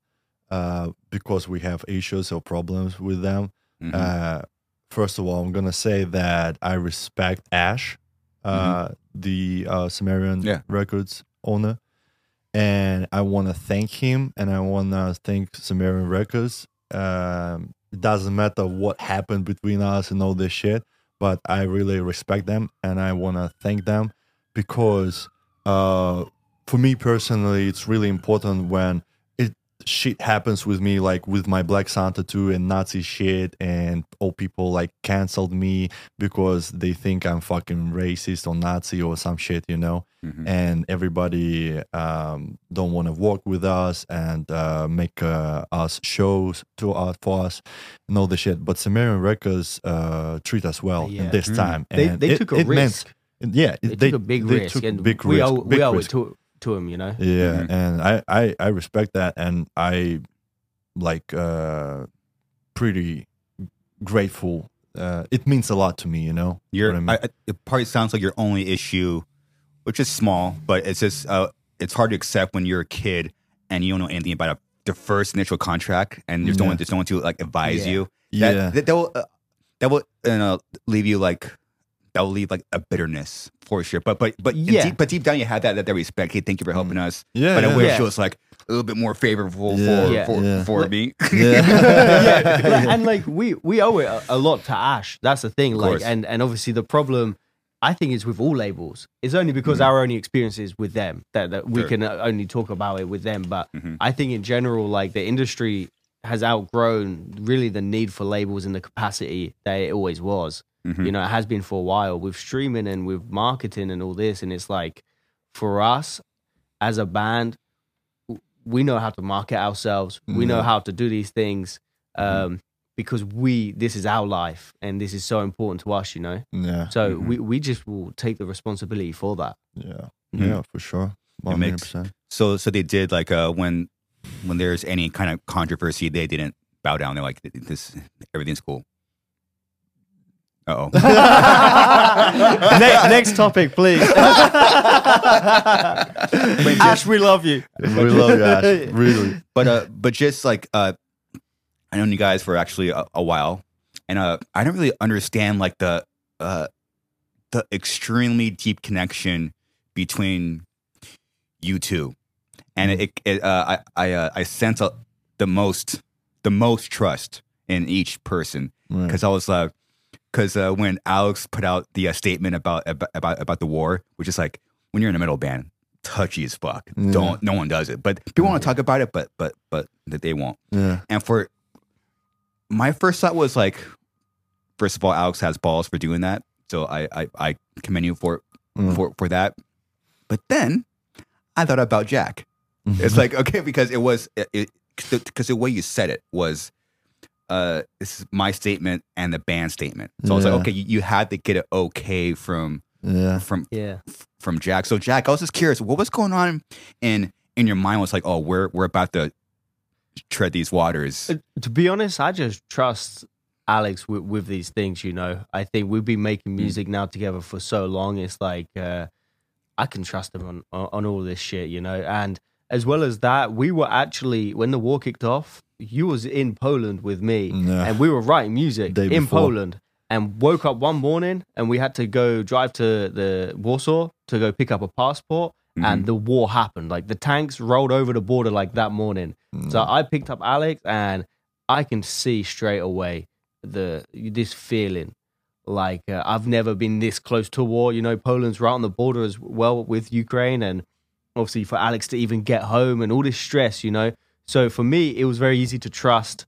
uh, because we have issues or problems with them. Mhm. Uh, first of all, I'm gonna say that I respect Ash, uh, the uh, Sumerian Yeah. Records owner, and I want to thank him, and I want to thank Sumerian Records. Um, it doesn't matter what happened between us and all this shit, but I really respect them, and I want to thank them because uh, for me personally, it's really important when shit happens with me, like with my Black Sun tattoo, and Nazi shit, and all people like canceled me because they think I'm fucking racist or Nazi or some shit, you know. Mhm. And everybody um, don't want to work with us and uh, make uh, us shows to us for us and all the shit. But Sumerian Records uh, treat us well Yeah. in this Mm. time. They and they it- took a it meant- risk. yeah, they, it- took a big they risk, and big we risk, owe we owe risk. it to to him. You know. Yeah, Mhm. and I, I I respect that, and I like uh pretty grateful. Uh, it means a lot to me, you know. Your what I mean? I, I- it probably sounds like your only issue, which is small, but it's just uh, it's hard to accept when you're a kid and you don't know anything about a, the first initial contract, and there's no Yeah. one there's no one to like advise Yeah. you. That, yeah, that, that will uh, that will uh, leave you like that will leave like a bitterness for sure. But but but Yeah. deep, but deep down you have that that, that respect. Hey, thank you for helping us. yeah, but I wish Yeah. it was like a little bit more favorable Yeah. for Yeah. for, Yeah. for me. Yeah. like, and like we we owe it a, a lot to Ash. That's the thing. Of Like, course. and and obviously the problem, I think, is with all labels. It's only because our only experiences with them that, that we Sure. can uh, only talk about it with them. But Mhm. I think in general, like the industry has outgrown really the need for labels in the capacity that it always was. Mhm. You know, it has been for a while with streaming and with marketing and all this. And it's like for us as a band, we know how to market ourselves. We know how to do these things Mm-hmm. um, because we this is our life and this is so important to us. You know, yeah, so Mhm. we we just will take the responsibility for that. yeah, yeah, for sure, one hundred makes- percent. So so they did like uh when when there's any kind of controversy, they didn't bow down. They're like this everything's cool. Oh. next, next topic, please. Ash, we love you. We love you, Ash. Really. but uh but just like uh I known you guys for actually a, a while and uh I don't really understand like the uh the extremely deep connection between you two and it, it uh I I uh, I sense a, the most the most trust in each person Right. because I was uh because uh, when Alex put out the uh, statement about, about about the war, which is like when you're in a metal band, touchy as fuck. Yeah. Don't no one does it, but people want to talk about it, but but but that they won't. Yeah, And for my first thought was like, first of all, Alex has balls for doing that, so I I, I commend you for Mm. for for that. But then I thought about Jack. It's like okay because it was it because the way you said it was uh this is my statement and the band statement. So I was like okay you, you had to get it okay from yeah, from Yeah. from Jack. So Jack, I was just curious what was going on in in your mind was like oh we're we're about to tread these waters. Uh, to be honest, I just trust Alex with, with these things. You know, I think we've been making music now together for so long. It's like uh, I can trust him on, on on all this shit. You know, and as well as that, we were actually when the war kicked off. You was in Poland with me, Yeah. and we were writing music Day in before. Poland. And woke up one morning, and we had to go drive to the Warsaw to go pick up a passport. And the war happened. Like the tanks rolled over the border like that morning. So I picked up Alex, and I can see straight away the this feeling like uh, I've never been this close to war. You know, Poland's right on the border as well with Ukraine, and obviously for Alex to even get home and all this stress. You know, so for me, it was very easy to trust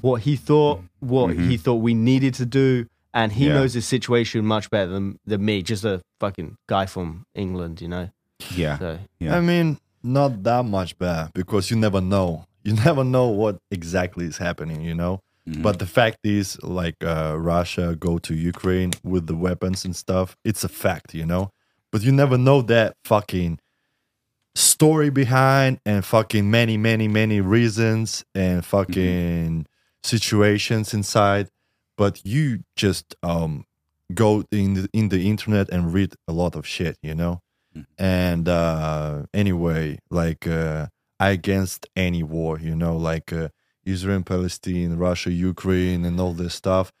what he thought, what he thought we needed to do, and he Yeah. knows the situation much better than than me. Just a fucking guy from England, you know. Yeah. So Yeah. I mean, not that much bad because you never know. You never know what exactly is happening, you know. Mhm. But the fact is, like uh, Russia go to Ukraine with the weapons and stuff. It's a fact, you know. But you never know that fucking story behind and fucking many, many, many reasons and fucking situations inside. But you just um go in the, in the internet and read a lot of shit, you know. And uh anyway, like uh I against any war, you know, like uh, Israel, Palestine, Russia, Ukraine, and all this stuff.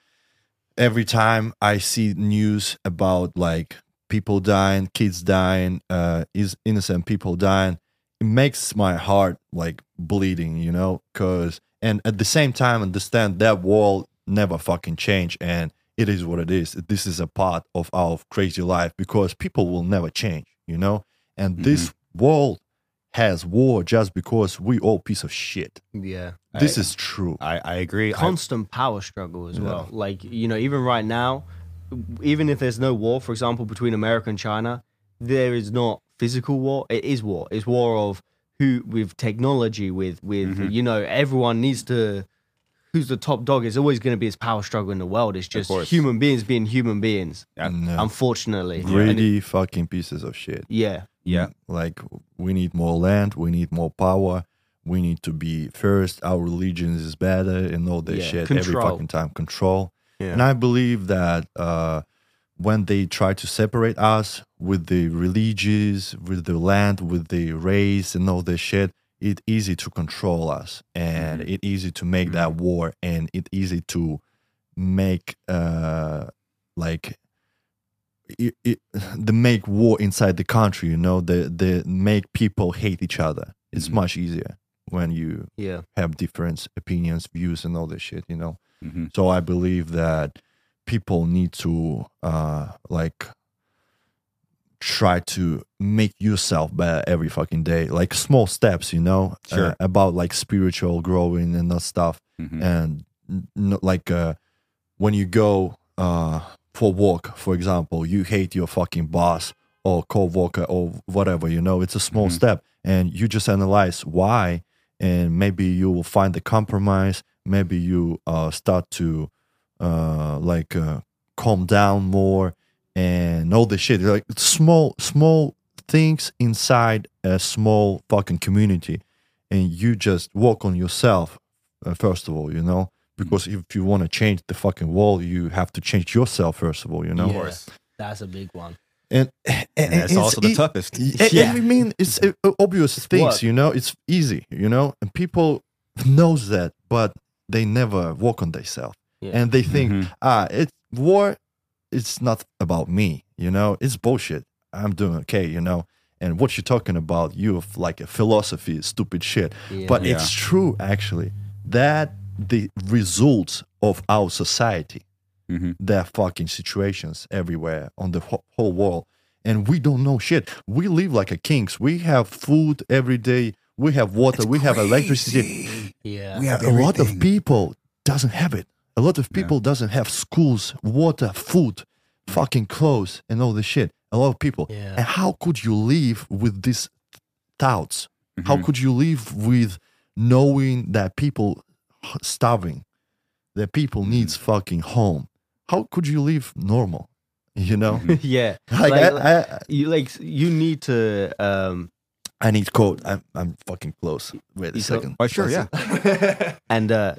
Every time I see news about like people dying, kids dying, uh, is innocent people dying, it makes my heart like bleeding, you know. Cause and at the same time, understand that world never fucking change, and it is what it is. This is a part of our crazy life because people will never change, you know. And this world has war just because we all piece of shit. yeah, This I- is true. I, I agree. I- constant power struggle as Yeah. well. Like you know, even right now, even if there's no war, for example, between America and China, there is not physical war. It is war. It's war of who with technology, with with Mm-hmm. you know, everyone needs to. Who's the top dog? It's always going to be this power struggle in the world. It's just human beings being human beings. Yeah. And, uh, Unfortunately, And it- greedy fucking pieces of shit. yeah, yeah. Like we need more land, we need more power, we need to be first. Our religion is better and all that Yeah, shit every fucking time. Control. Yeah. And I believe that uh, when they try to separate us with the religions, with the land, with the race and all this shit, it easy to control us. And it easy to make that war and it easy to make uh like it, it, the make war inside the country you know the the make people hate each other. It's Mhm. much easier when you yeah, have different opinions views and all this shit you know Mhm. so i believe that people need to uh like try to make yourself better every fucking day like small steps you know Sure. uh, about like spiritual growing and that stuff Mhm. and n- like uh, when you go uh, for work, for example, you hate your fucking boss or co-worker or whatever, you know, it's a small Mhm. step, and you just analyze why, and maybe you will find the compromise. Maybe you uh, start to uh, like uh, calm down more and all the shit. Like small, small things inside a small fucking community, and you just work on yourself uh, first of all, you know, because if you want to change the fucking world, you have to change yourself first of all, you know. yeah. That's a big one. And, and, And that's it's also the e- toughest. and- Yeah. and I mean, it's uh, obvious things, work. you know. It's easy, you know, and people knows that, but they never work on themselves, Yeah. and they think, Mhm. ah, it's war. It's not about me, you know. It's bullshit. I'm doing okay, you know. And what you're talking about, you have like a philosophy, stupid shit. Yeah. But Yeah. it's true, actually, that the results of our society Mhm. there are fucking situations everywhere on the wh- whole world and we don't know shit we live like a kings we have food every day we have water we have electricity. yeah, We have a lot of people doesn't have it. A lot of Yeah. people doesn't have schools water food fucking clothes and all this shit. A lot of people. Yeah. and how could you live with these thoughts? How Mhm. could you live with knowing that people starving that people needs fucking home? How could you live normal you know? Yeah. like, Like- I, I, you like you need to um I need quote. I'm I'm fucking close. Wait a You second. Oh, sure, yeah. And uh,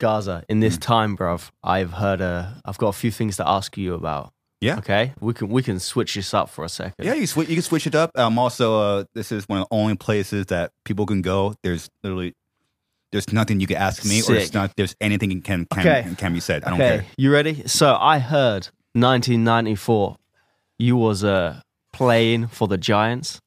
Garza, in Hmm. this time, bruv, I've heard. Uh, I've got a few things to ask you about. Yeah. Okay. We can we can switch this up for a second. Yeah, you switch. You can switch it up. Um, also, uh, this is one of the only places that people can go. There's literally, there's nothing you can ask me, or Sick. it's not. There's anything can can Okay. can be said. I don't okay. care. You ready? So I heard 1994. You was uh playing for the Giants.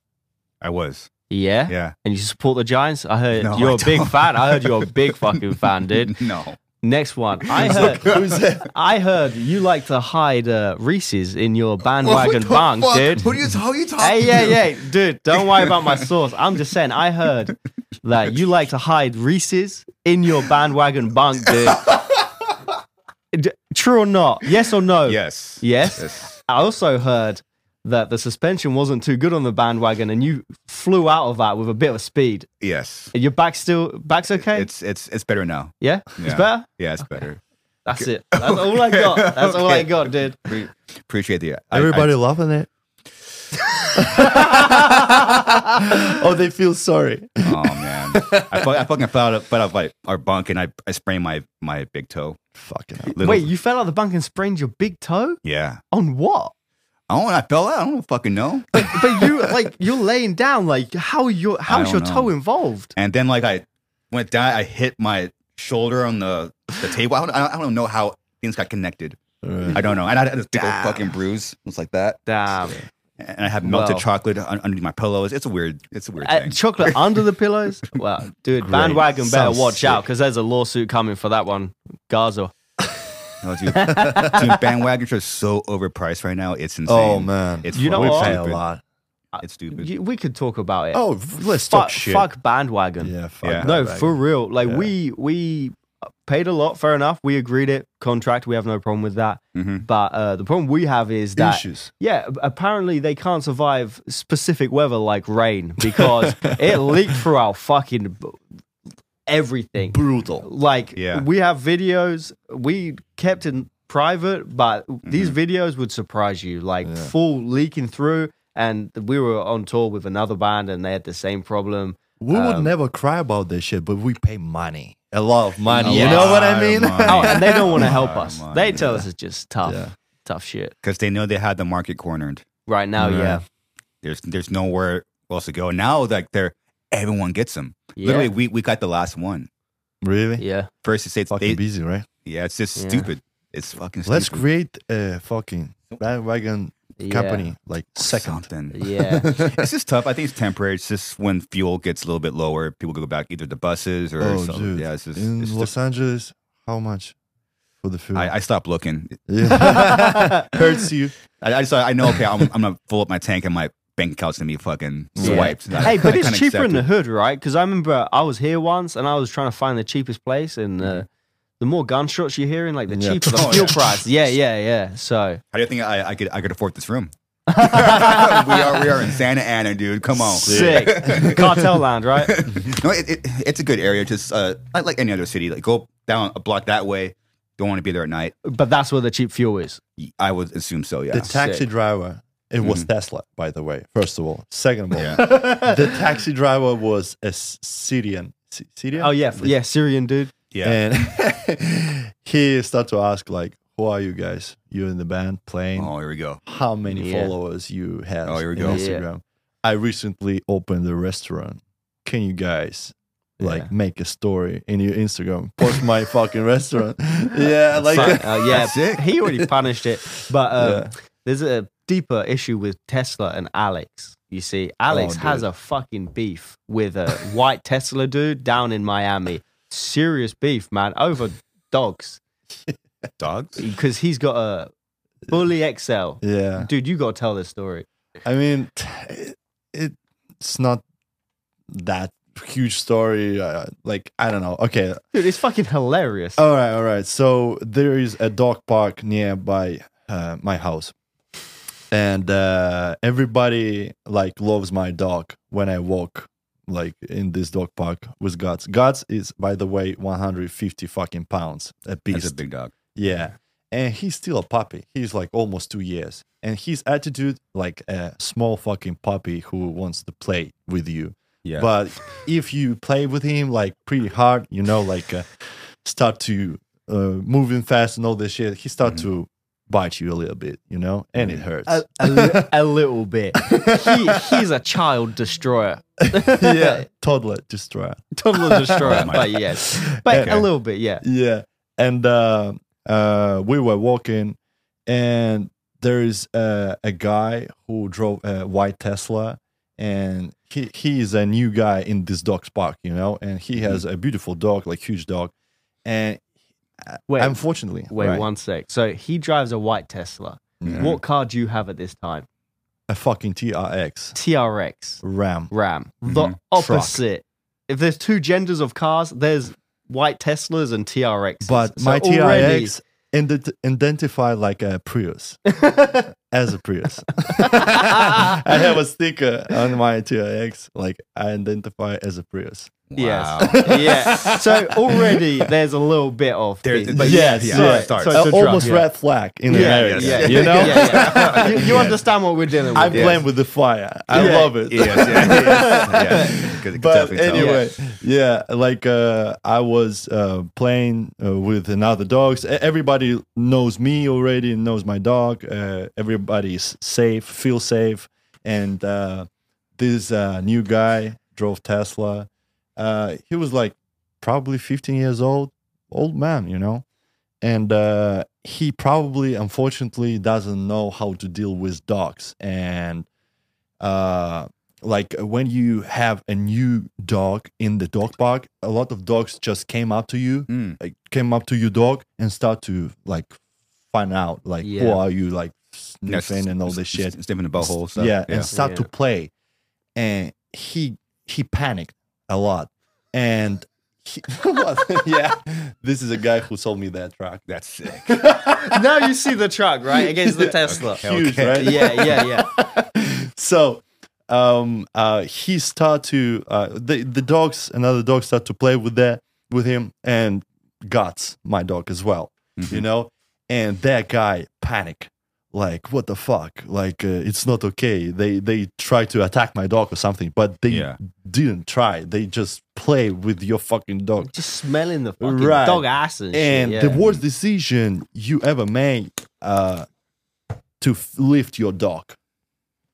I was. Yeah. Yeah. And you support the Giants. I heard No, you're I a big fan. I heard you're a big fucking fan, dude. No. Next one. I heard. I heard you like to hide uh, Reese's in your bandwagon bunk, dude. Who are you? How are you talking? Hey, yeah, yeah, dude. Don't worry about my source. I'm just saying. I heard that you like to hide Reese's in your bandwagon bunk, dude. D- True or not? Yes or no? Yes. Yes. Yes. I also heard that the suspension wasn't too good on the bandwagon, and you flew out of that with a bit of speed. Yes. Your back still back's okay. It's it's it's better now. yeah, it's better. Yeah, it's better. That's it. That's all I got. That's all I got, dude. Pre- appreciate the I- Everybody loving it. oh, they feel sorry. I, oh man, I, fu- I fucking fell out of, fell out of like our bunk and I I sprained my my big toe. Fucking Wait, you fell out of the bunk and sprained your big toe? Yeah. On what? Oh, I fell out. I don't fucking know. But you like you're laying down. Like how your how's your don't toe involved? And then like I went down. I hit my shoulder on the the table. I don't, I don't know how things got connected. Right. I don't know. And I had this big old fucking bruise. It was like that. Damn. And I have melted Well. chocolate un- underneath my pillows. It's a weird. It's a weird Uh, thing. chocolate under the pillows? Well, dude, Great. bandwagon better Sounds watch out because there's a lawsuit coming for that one. Garza. No, dude, dude, bandwagons are so overpriced right now. It's insane. Oh man, It's You know we what? pay a lot. It's stupid. You- we could talk about it. Oh, let's fuck, talk shit. fuck bandwagon. Yeah, fuck Yeah. No, for real. Like Yeah. we we paid a lot. Fair enough. We agreed it. Contract. We have no problem with that. hmm But uh, the problem we have is that issues. yeah, apparently they can't survive specific weather like rain because it leaked through our fucking b- everything. Brutal. Like Yeah. we have videos we kept in private, but these Mm-hmm. videos would surprise you. Like Yeah. full leaking through. And we were on tour with another band, and they had the same problem. We would Um, never cry about this shit, but we pay money, a lot of money. Yeah. You know what I mean? Oh, and they don't want to help us. on, They tell yeah. us it's just tough, Yeah. tough shit. Because they know they had the market cornered. Right now, Right. yeah, There's there's nowhere else to go. Now like they're everyone gets them. yeah, Literally, we, we got the last one. Really? yeah. First, it says Fucking they, busy, right? yeah, it's just Yeah. stupid. It's fucking. Let's create a fucking bandwagon yeah. company, like second. something. Yeah, it's just tough. I think it's temporary. It's just when fuel gets a little bit lower, people go back either to buses or Oh, so- dude. yeah. It's just, In it's Los just Angeles, how much for the food? I, I stopped looking. yeah. Hurts you. I, I just I know okay. I'm, I'm gonna fill up my tank and my bank account's gonna be fucking Yeah. swiped. hey, but I it's cheaper in the hood, right? Because I remember I was here once and I was trying to find the cheapest place, and uh, the more gunshots you're hearing, like the Yeah. cheaper the Oh, fuel yeah. price. Yeah, yeah, yeah. So How do you think I, I could I could afford this room? we are we are in Santa Ana, dude. Come on. sick, cartel land, right? no, it, it, it's a good area. Just uh, like like any other city. Like go down a block that way. Don't want to be there at night. But that's where the cheap fuel is. I would assume so. Yeah. The taxi Sick. driver, it was Tesla, by the way. First of all, second of all, Yeah. the taxi driver was a Syrian. Sy- Syrian? Oh yeah, yeah, Syrian dude. Yeah. And he started to ask like, "Who are you guys? You in the band playing? oh, here we go. How many Yeah. followers you have Oh, here we on go. Instagram? I recently opened a restaurant. Can you guys like Yeah. make a story in your Instagram? Post my fucking restaurant. yeah, like Fuck, uh, yeah, sick. he already punished it. But um, Yeah. there's a deeper issue with Tesla and Alex. You see, Alex Oh, has a fucking beef with a white Tesla dude down in Miami. Serious beef, man, over dogs Dogs. because he's got a bully XL. yeah. Dude, you got to tell this story. I mean, it, it's not that huge story. Uh, like I don't know. Okay, Dude, it's fucking hilarious. all right, all right. So there is a dog park nearby uh, my house, and uh, everybody like loves my dog when I walk like in this dog park with Guts. Guts is, by the way, 150 fucking pounds a That's a big dog. Yeah. and he's still a puppy. He's like almost two years, and his attitude like a small fucking puppy who wants to play with you. Yeah. But if you play with him like pretty hard, you know, like uh, start to uh, moving fast and all this shit, he start to bite you a little bit, you know, and it hurts. A, a, li- a little bit. He, he's a child destroyer. yeah, toddler destroyer. Toddler destroyer, but yes. But a little bit, yeah. Yeah, and uh, uh, we were walking, and there is a, a guy who drove a white Tesla, and he he is a new guy in this dog park, you know, and he has a beautiful dog, like huge dog, and Wait, unfortunately, wait right, one sec. So he drives a white Tesla. Yeah. What car do you have at this time? a fucking TRX TRX, Ram. Ram. The Mhm. opposite. If there's two genders of cars, there's white Teslas and TRX. But So my already- TRX ident- identify like a Prius as a Prius. I have a sticker on my TRX, like I identify as a Prius. Yes. Wow. yeah. So already there's a little bit of There- but yes, yeah, yeah. it starts. So Uh, it's a drug, almost yeah. red flag in yeah, America. yeah, You know, Yeah, yeah. you, you understand what we're dealing with. I'm Yes. playing with the fire. I Yeah. love it. Yes, yeah, yeah, yeah. Could but anyway, yeah, like uh, I was uh, playing uh, with another dogs. Everybody knows me already, knows my dog. Uh, everybody's safe, feel safe, and uh, this uh, new guy drove Tesla. Uh, he was like probably 15 years old, old man, you know, and uh, he probably, unfortunately, doesn't know how to deal with dogs and. Uh, like when you have a new dog in the dog park, a lot of dogs just came up to you, Mm. like, came up to your dog and start to like find out like who are you, like Yeah, sniffing and all this shit. s- Sniffing the butthole stuff. Yeah, and start to play, and he he panicked a lot, and he, yeah, this is a guy who sold me that truck. That's sick. now you see the truck, right? Against the Tesla. Okay. Huge, right? Yeah, yeah, yeah. so um uh he start to uh the the dogs another dog start to play with that with him and guts my dog as well Mm-hmm. you know and that guy panic like what the fuck like uh, it's not okay they they try to attack my dog or something but they Yeah. didn't try they just play with your fucking dog Just smelling the fucking Right. dog ass and, and shit. the worst decision you ever made uh to f- lift your dog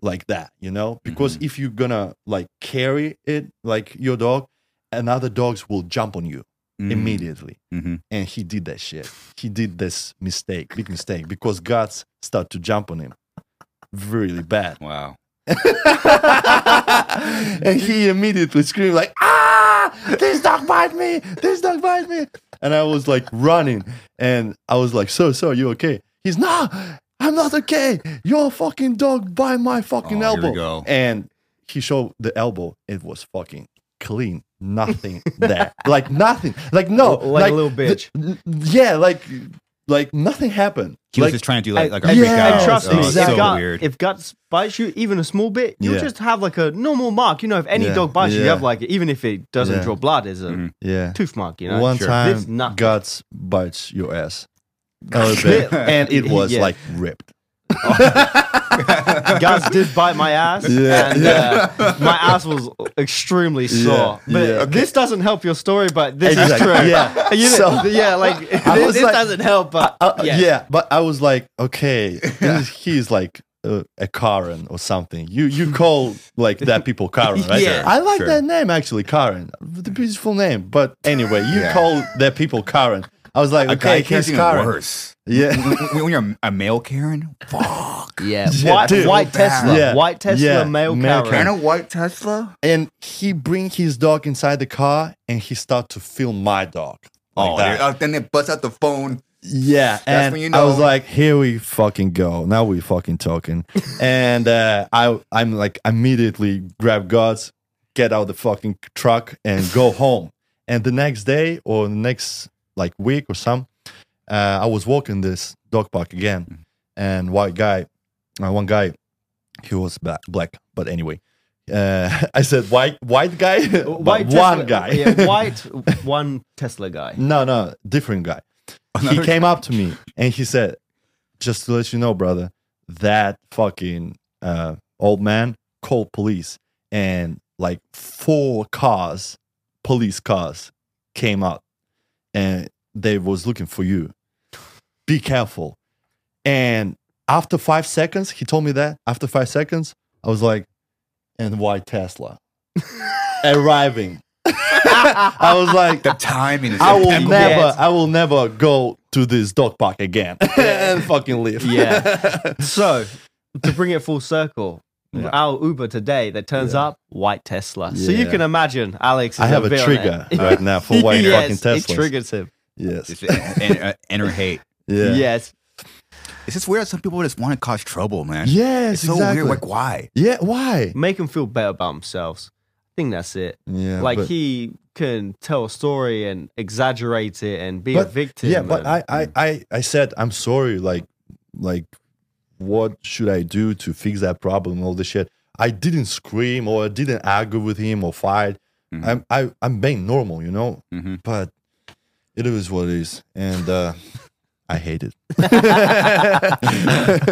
like that you know because Mm-hmm. if you're gonna like carry it like your dog another dogs will jump on you Mm. immediately. Mm-hmm. and he did that shit. He did this mistake big mistake because guts start to jump on him. Really bad. Wow. and he immediately screamed like ah! This dog bite me! This dog bite me! And i was like running. And i was like so so you okay? He's no i'm not okay. Your fucking dog bite my fucking Oh, elbow. and he showed the elbow. It was fucking clean nothing there like nothing like no Like a little bitch. n- yeah like like nothing happened He like was just trying to do like, And- like a and, freak Yeah, out. trust me, it's exactly. if, so gut, weird. if guts bites you even a small bit, you'll Yeah. just have like a normal mark. You know, if any Yeah, dog bites you, you have like even if it doesn't Yeah. draw blood, is a Mhm. yeah tooth mark. You know, One Sure. time, This nothing. guts bites your ass. A little bit. and it was Yeah. like ripped. Guts did bite my ass, Yeah, and Uh, my ass was extremely sore. Yeah, but yeah. this doesn't help your story, but this Exactly, is true. yeah. You know, So- yeah, like this, was this like- doesn't help, but Uh, yeah. yeah. but I was like, okay, he's, he's like uh, a Karen or something. You you call like that people Karen, right? Yeah. I like Sure. that name actually, Karen. The beautiful name. But anyway, you Yeah. call that people Karen. I was like, A okay, guy he's Karen. worse. Yeah. when, when you're a male Karen, fuck. Yeah, Yeah, white, dude. white Tesla, Yeah, white Tesla, yeah, male, male Karen. Karen. white Tesla? and he bring his dog inside the car and he start to film my dog. Like oh, that. uh, then it busts out the phone. Yeah, and when you I was like, "Here we fucking go. Now we fucking talking." and uh, I, I'm like, immediately grab guts, get out the fucking truck, and go home. And the next day or the next like week or some, uh, I was walking this dog park again, and white guy, uh, one guy, he was black, black, but anyway. Uh, I said white, white guy, White one guy. yeah, white, one Tesla guy. No, no, different guy. he came up to me and he said, "Just to let you know, brother, that fucking uh, old man called police, and like four cars, police cars, came out, and they was looking for you. Be careful." And after five seconds, he told me that. After five seconds, I was like, "And why Tesla arriving?" I was like, the timing is I will impeccable. never, I will never go to this dog park again and fucking leave. Yeah. so to bring it full circle, Yeah. our Uber today that turns Yeah. up white Tesla. So you can imagine Alex. Is I have a bit on trigger right now for white yes, fucking Tesla. It triggers him. Yes. It's en- en- uh, inner hate. Yeah. Yes. It's just weird. Some people just want to cause trouble, man. Yes. It's so exactly. weird. Like, why? yeah. Why? Make them feel better about themselves. I think that's it. Yeah. like but, he can tell a story and exaggerate it and be a victim. Yeah, but and- I, I, I, I said I'm sorry. Like, like, what should I do to fix that problem? All this shit. I didn't scream or I didn't argue with him or fight. Mhm. I'm, I, I'm being normal, you know. hmm But it is what it is, and uh, I hate it.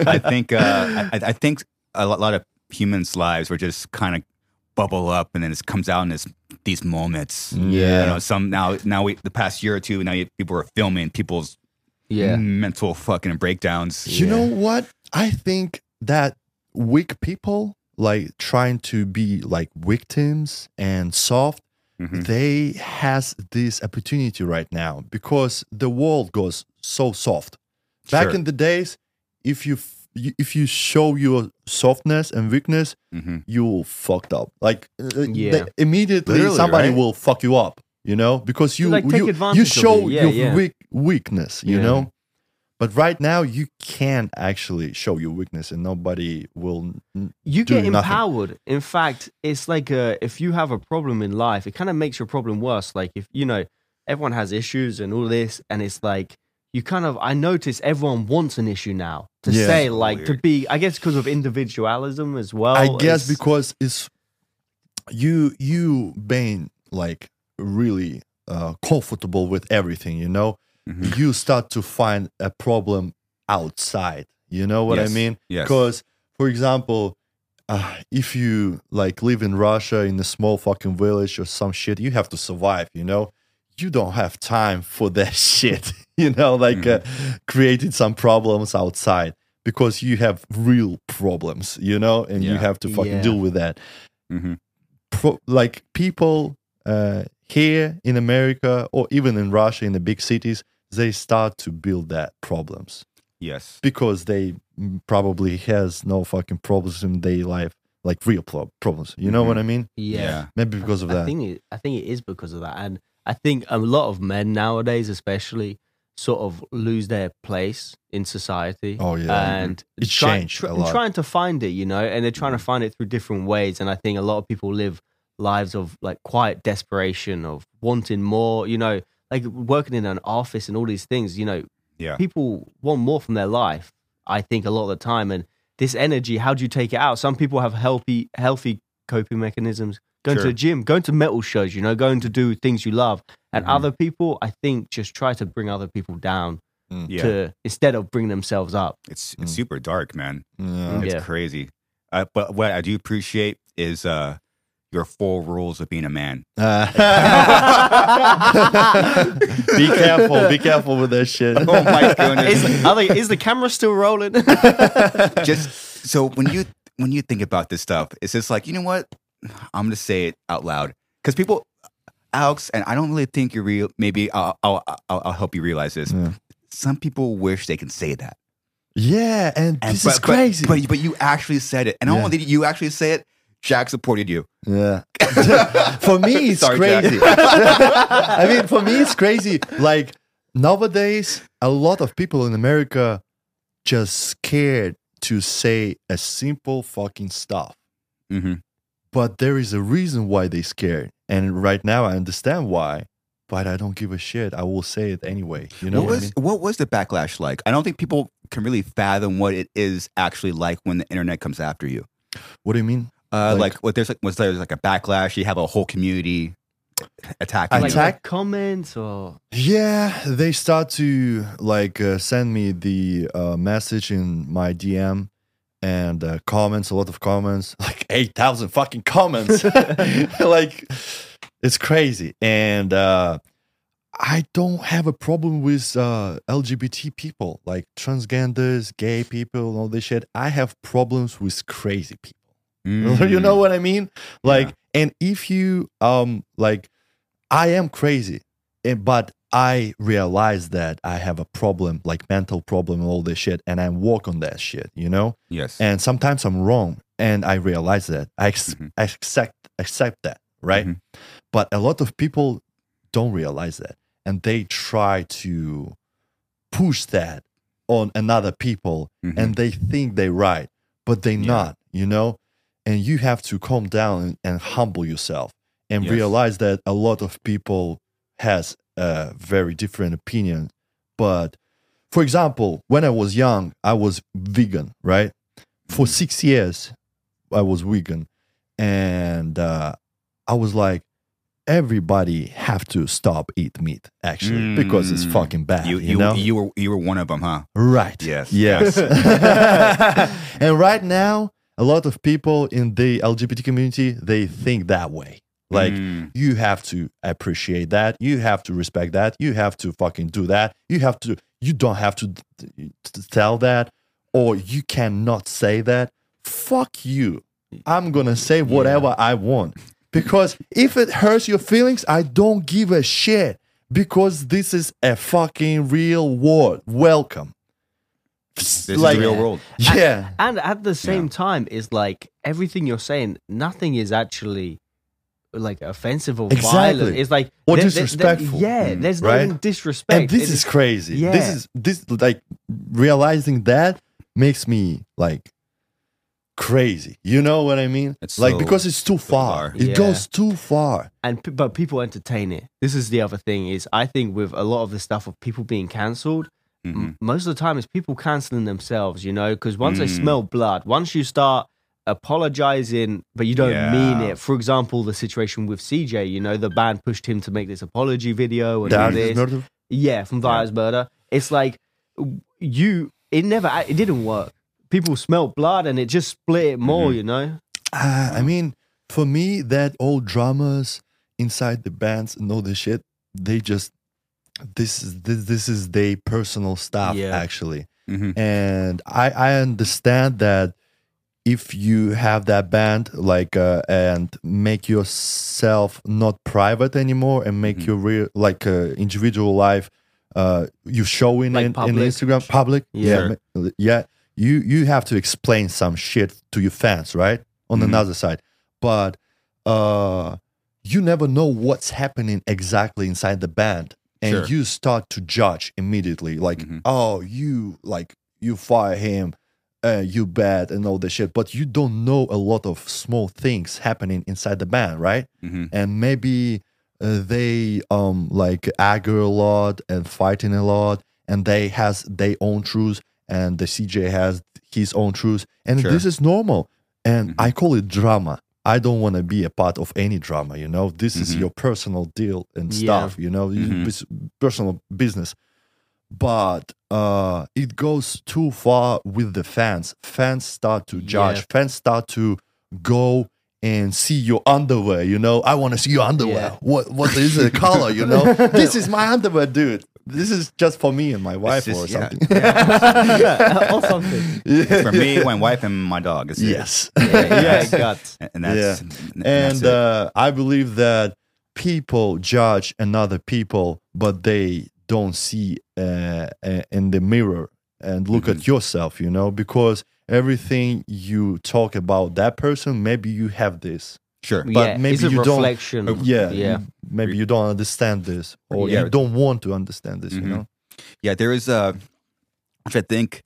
I think uh, I, I think a lot, lot of humans' lives were just kind of bubble up, and then it comes out in this these moments. Yeah. You know, some now now we the past year or two now you, people are filming people's yeah. mental fucking breakdowns. You Yeah. know what? I think that weak people, like trying to be like victims and soft, Mhm. they has this opportunity right now because the world goes so soft. Back Sure. in the days, if you, if you show your softness and weakness, Mhm. you fucked up. Like uh, Yeah. they- immediately Literally, somebody right? will fuck you up. You know, because you like, you, you show. Yeah, your yeah. weak weakness. You Yeah. know, but right now you can't actually show your weakness, and nobody will. n- You do get nothing. empowered. In fact, it's like uh if you have a problem in life, it kind of makes your problem worse. Like if you know everyone has issues and all this, and it's like you kind of I notice everyone wants an issue now to Yeah. say So like to be. I guess because of individualism as well. I guess It's- because it's you you being like really uh, comfortable with everything. You know, Mhm. you start to find a problem outside. You know what I Yes. mean? Yes. Because, for example, uh, if you like live in Russia in a small fucking village or some shit, you have to survive. You know, you don't have time for that shit. You know, like uh, creating some problems outside because you have real problems. You know, and you have to fucking Yeah. deal with that. Mhm. Pro- like people uh, here in America or even in Russia in the big cities, they start to build that problems Yes. because they mm, probably has no fucking problems in their life, like real pro- problems. You know what I mean? yeah. Maybe because of I that. think it, I think it is because of that, and I think a lot of men nowadays, especially, sort of lose their place in society. Oh, yeah. and It's try- changed try- a lot. trying to find it, you know, and they're trying to Mm. find it through different ways. And I think a lot of people live lives of like quiet desperation, of wanting more, you know, like working in an office and all these things. You know, Yeah. people want more from their life. I think a lot of the time, and this energy, how do you take it out? Some people have healthy, healthy coping mechanisms. Going to Sure. the gym, going to metal shows, you know, going to do things you love. And Mhm. other people, I think, just try to bring other people down Yeah. to instead of bring themselves up. It's it's Mm. super dark, man. Yeah. It's Yeah. crazy. Uh, but what I do appreciate is uh, your four rules of being a man. be careful. Be careful with that shit. Oh my goodness. is, are they, is the camera still rolling? just so when you when you think about this stuff, it's just like you know what? I'm gonna say it out loud because people, Alex, and I don't really think you're real. Maybe I'll I'll, I'll, I'll help you realize this. Yeah. Some people wish they can say that. Yeah, and, And this but, is crazy. But, but you actually said it, and not Yeah. only did you actually say it, Jack supported you. Yeah. for me, it's Sorry, crazy. I mean, for me, it's crazy. Like nowadays, a lot of people in America just scared to say a simple fucking stuff. Mm-hmm. But there is a reason why they scared, and right now I understand why. But I don't give a shit. I will say it anyway. You know what what, was I mean? what was the backlash like? I don't think people can really fathom what it is actually like when the internet comes after you. What do you mean? Uh, Like- like, what there's like was there like a backlash? You have a whole community attacking. Like. Attack? like comments or Yeah, they start to like uh, send me the uh, message in my DM and uh, comments, a lot of comments, like 8,000 fucking comments. like, it's crazy. And uh, I don't have a problem with uh, LGBT people, like transgenders, gay people, all this shit. I have problems with crazy people. you know what I mean? Like, and if you um like, I am crazy, and, but I realize that I have a problem, like mental problem, and all this shit, and I work on that shit, you know. Yes. And sometimes I'm wrong, and I realize that I, ex- Mhm. I accept accept that, right? Mhm. But a lot of people don't realize that, and they try to push that on another people Mhm. and they think they're right, but they're Yeah. not, you know? And you have to calm down and, and humble yourself and Yes. realize that a lot of people has a very different opinion. But for example, when I was young, I was vegan, right? For six years, I was vegan. And uh, I was like, everybody have to stop eat meat actually because it's Mm. fucking bad. you, You, you, know? you were you were one of them, huh? Right. Yes. Yes. and right now, a lot of people in the LGBT community they think that way. Like Mm. you have to appreciate that. You have to respect that. You have to fucking do that. You have to. You don't have to, to tell that, or you cannot say that. Fuck you. I'm gonna say whatever I want because if it hurts your feelings, I don't give a shit. Because this is a fucking real world. Welcome. This is the real world. Yeah. and at the same Yeah. time is like everything you're saying nothing is actually like offensive or Exactly. violent it's like Or there- there- there- disrespectful. yeah Mm, there's right? no disrespect and this It is crazy. This yeah. is this like realizing that makes me like crazy. You know what I mean? It's like so because it's too far. bizarre. It Yeah. goes too far. and but people entertain it this is the other thing is i think with a lot of the stuff of people being cancelled Mhm. m- most of the time it's people canceling themselves you know because once they Mm. smell blood once you start apologizing but you don't mean it for example the situation with cj you know the band pushed him to make this apology video and this murder. Yeah, from Thy Art Is Murder. It's like you. It never. It didn't work. People smelt blood, and it just split it more. Mhm. You know. Uh, I mean, for me, that old dramas inside the bands and all this shit, they just this is this this is their personal stuff Yeah. actually. Mhm. and I I understand that if you have that band like uh, and make yourself not private anymore and make Mhm. your real like uh, individual life uh you showing Like in, in. Instagram public Yeah. ma- yeah you you have to explain some shit to your fans right on Mhm. another side but uh you never know what's happening exactly inside the band and Sure. you start to judge immediately like Mhm. oh you like you fire him uh, you bad and all this shit but you don't know a lot of small things happening inside the band right Mhm. and maybe uh, they um like argue a lot and fighting a lot and they has their own truths and the cj has his own truths and Sure. this is normal and Mhm. i call it drama i don't want to be a part of any drama you know this is Mhm. your personal deal and Yeah. stuff you know Mhm. it's personal business but uh it goes too far with the fans fans start to judge Yeah. fans start to go and see your underwear you know i want to see your underwear Yeah. what what is the color you know this is my underwear dude this is just for me and my wife just- or yeah. something or something. It's for me, my wife, and my dog. It's yes Yeah, yeah, guts. and that's Yeah. and that's and it. uh, I believe that people judge another people, but they don't see uh, uh, in the mirror and look Mm-hmm. at yourself, you know, because everything you talk about that person, maybe you have this. Sure. but yeah, maybe you don't- reflection. Yeah, yeah. maybe you don't understand this, or Yeah. you don't want to understand this, Mhm. you know. Yeah, there is a, which I think,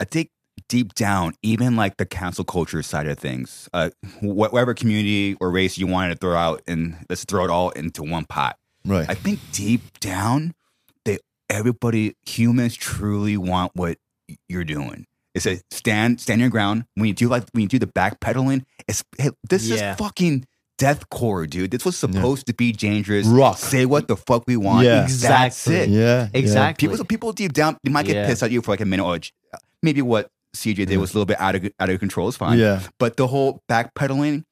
I think deep down, even like the cancel culture side of things, uh, whatever community or race you wanted to throw out, and let's throw it all into one pot. Right. I think deep down, they everybody humans truly want what you're doing. It's a stand stand your ground. When you do like when you do the backpedaling, it's hey, this Yeah. is fucking deathcore, dude. This was supposed to be dangerous. Rock. Say what the fuck we want. Yeah. That's Exactly. it. Yeah, Exactly. People, people deep down, they might get Yeah. pissed at you for like a minute or maybe what CJ did was a little bit out of out of control. Is fine. Yeah. But the whole backpedaling,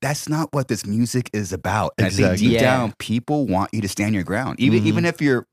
that's not what this music is about. And I think Exactly. deep Yeah. down, people want you to stand your ground, even Mhm. even if you're,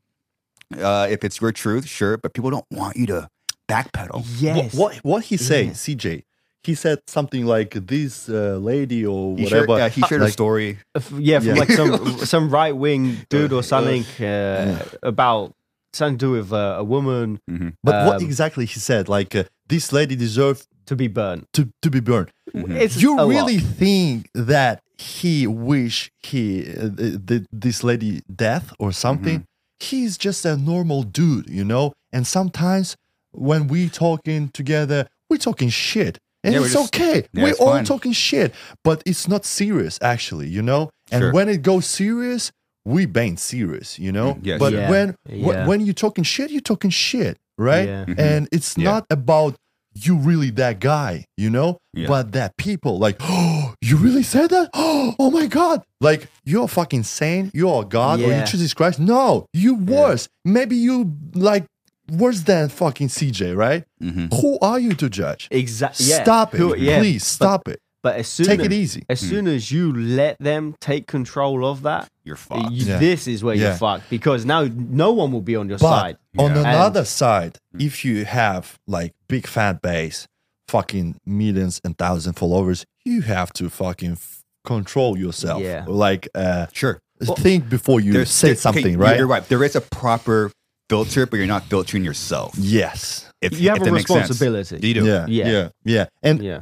uh, if it's your truth, sure. But people don't want you to backpedal. Yes. What what, what he say, Yeah. CJ? He said something like this uh, lady or He whatever. shared, yeah, he shared a like- story. F- yeah, from Yeah. like some some right wing dude or something uh, about something to do with uh, a woman hmm But what um, exactly he said? Like uh, this lady deserved to be burned. to to be burned. Mhm. It's you a lot. really think that he wish he uh, did this lady death or something? Mm-hmm. He's just a normal dude, you know. And sometimes when we talking together, we're talking shit, and Yeah, it's just- okay. yeah, we're it's all fine. talking shit, but it's not serious actually, you know. And Sure. when it goes serious, we bang serious, you know. Mm, yes. But Yeah, when wh- yeah. when you're talking shit, you're talking shit, right? Yeah. Mhm. And it's Yeah. not about you really that guy, you know, Yeah. but that people like, oh, you really said that? Oh my god! Like you're fucking sane, you're a god, or you Yeah. Jesus Christ? No, you worse. Maybe you like worse than fucking CJ, right? hmm Who are you to judge? Exactly. Yeah. Stop it, Who- yeah, please stop it. But as soon Take as, it easy. as soon as you let them take control of that, You're fucked. you- Yeah. this is where Yeah. you're fucked because now no one will be on your But side. on Yeah. another side, if you have like big fan base, fucking millions and thousand followers, you have to fucking f- control yourself. Yeah. Like uh, Sure. think before you There's say there- okay, something, you're- right? You're right. There is a proper filter, but you're not filtering yourself. Yes. If, You have if a that makes sense. responsibility. You do. Yeah, Yeah. yeah, yeah, And Yeah.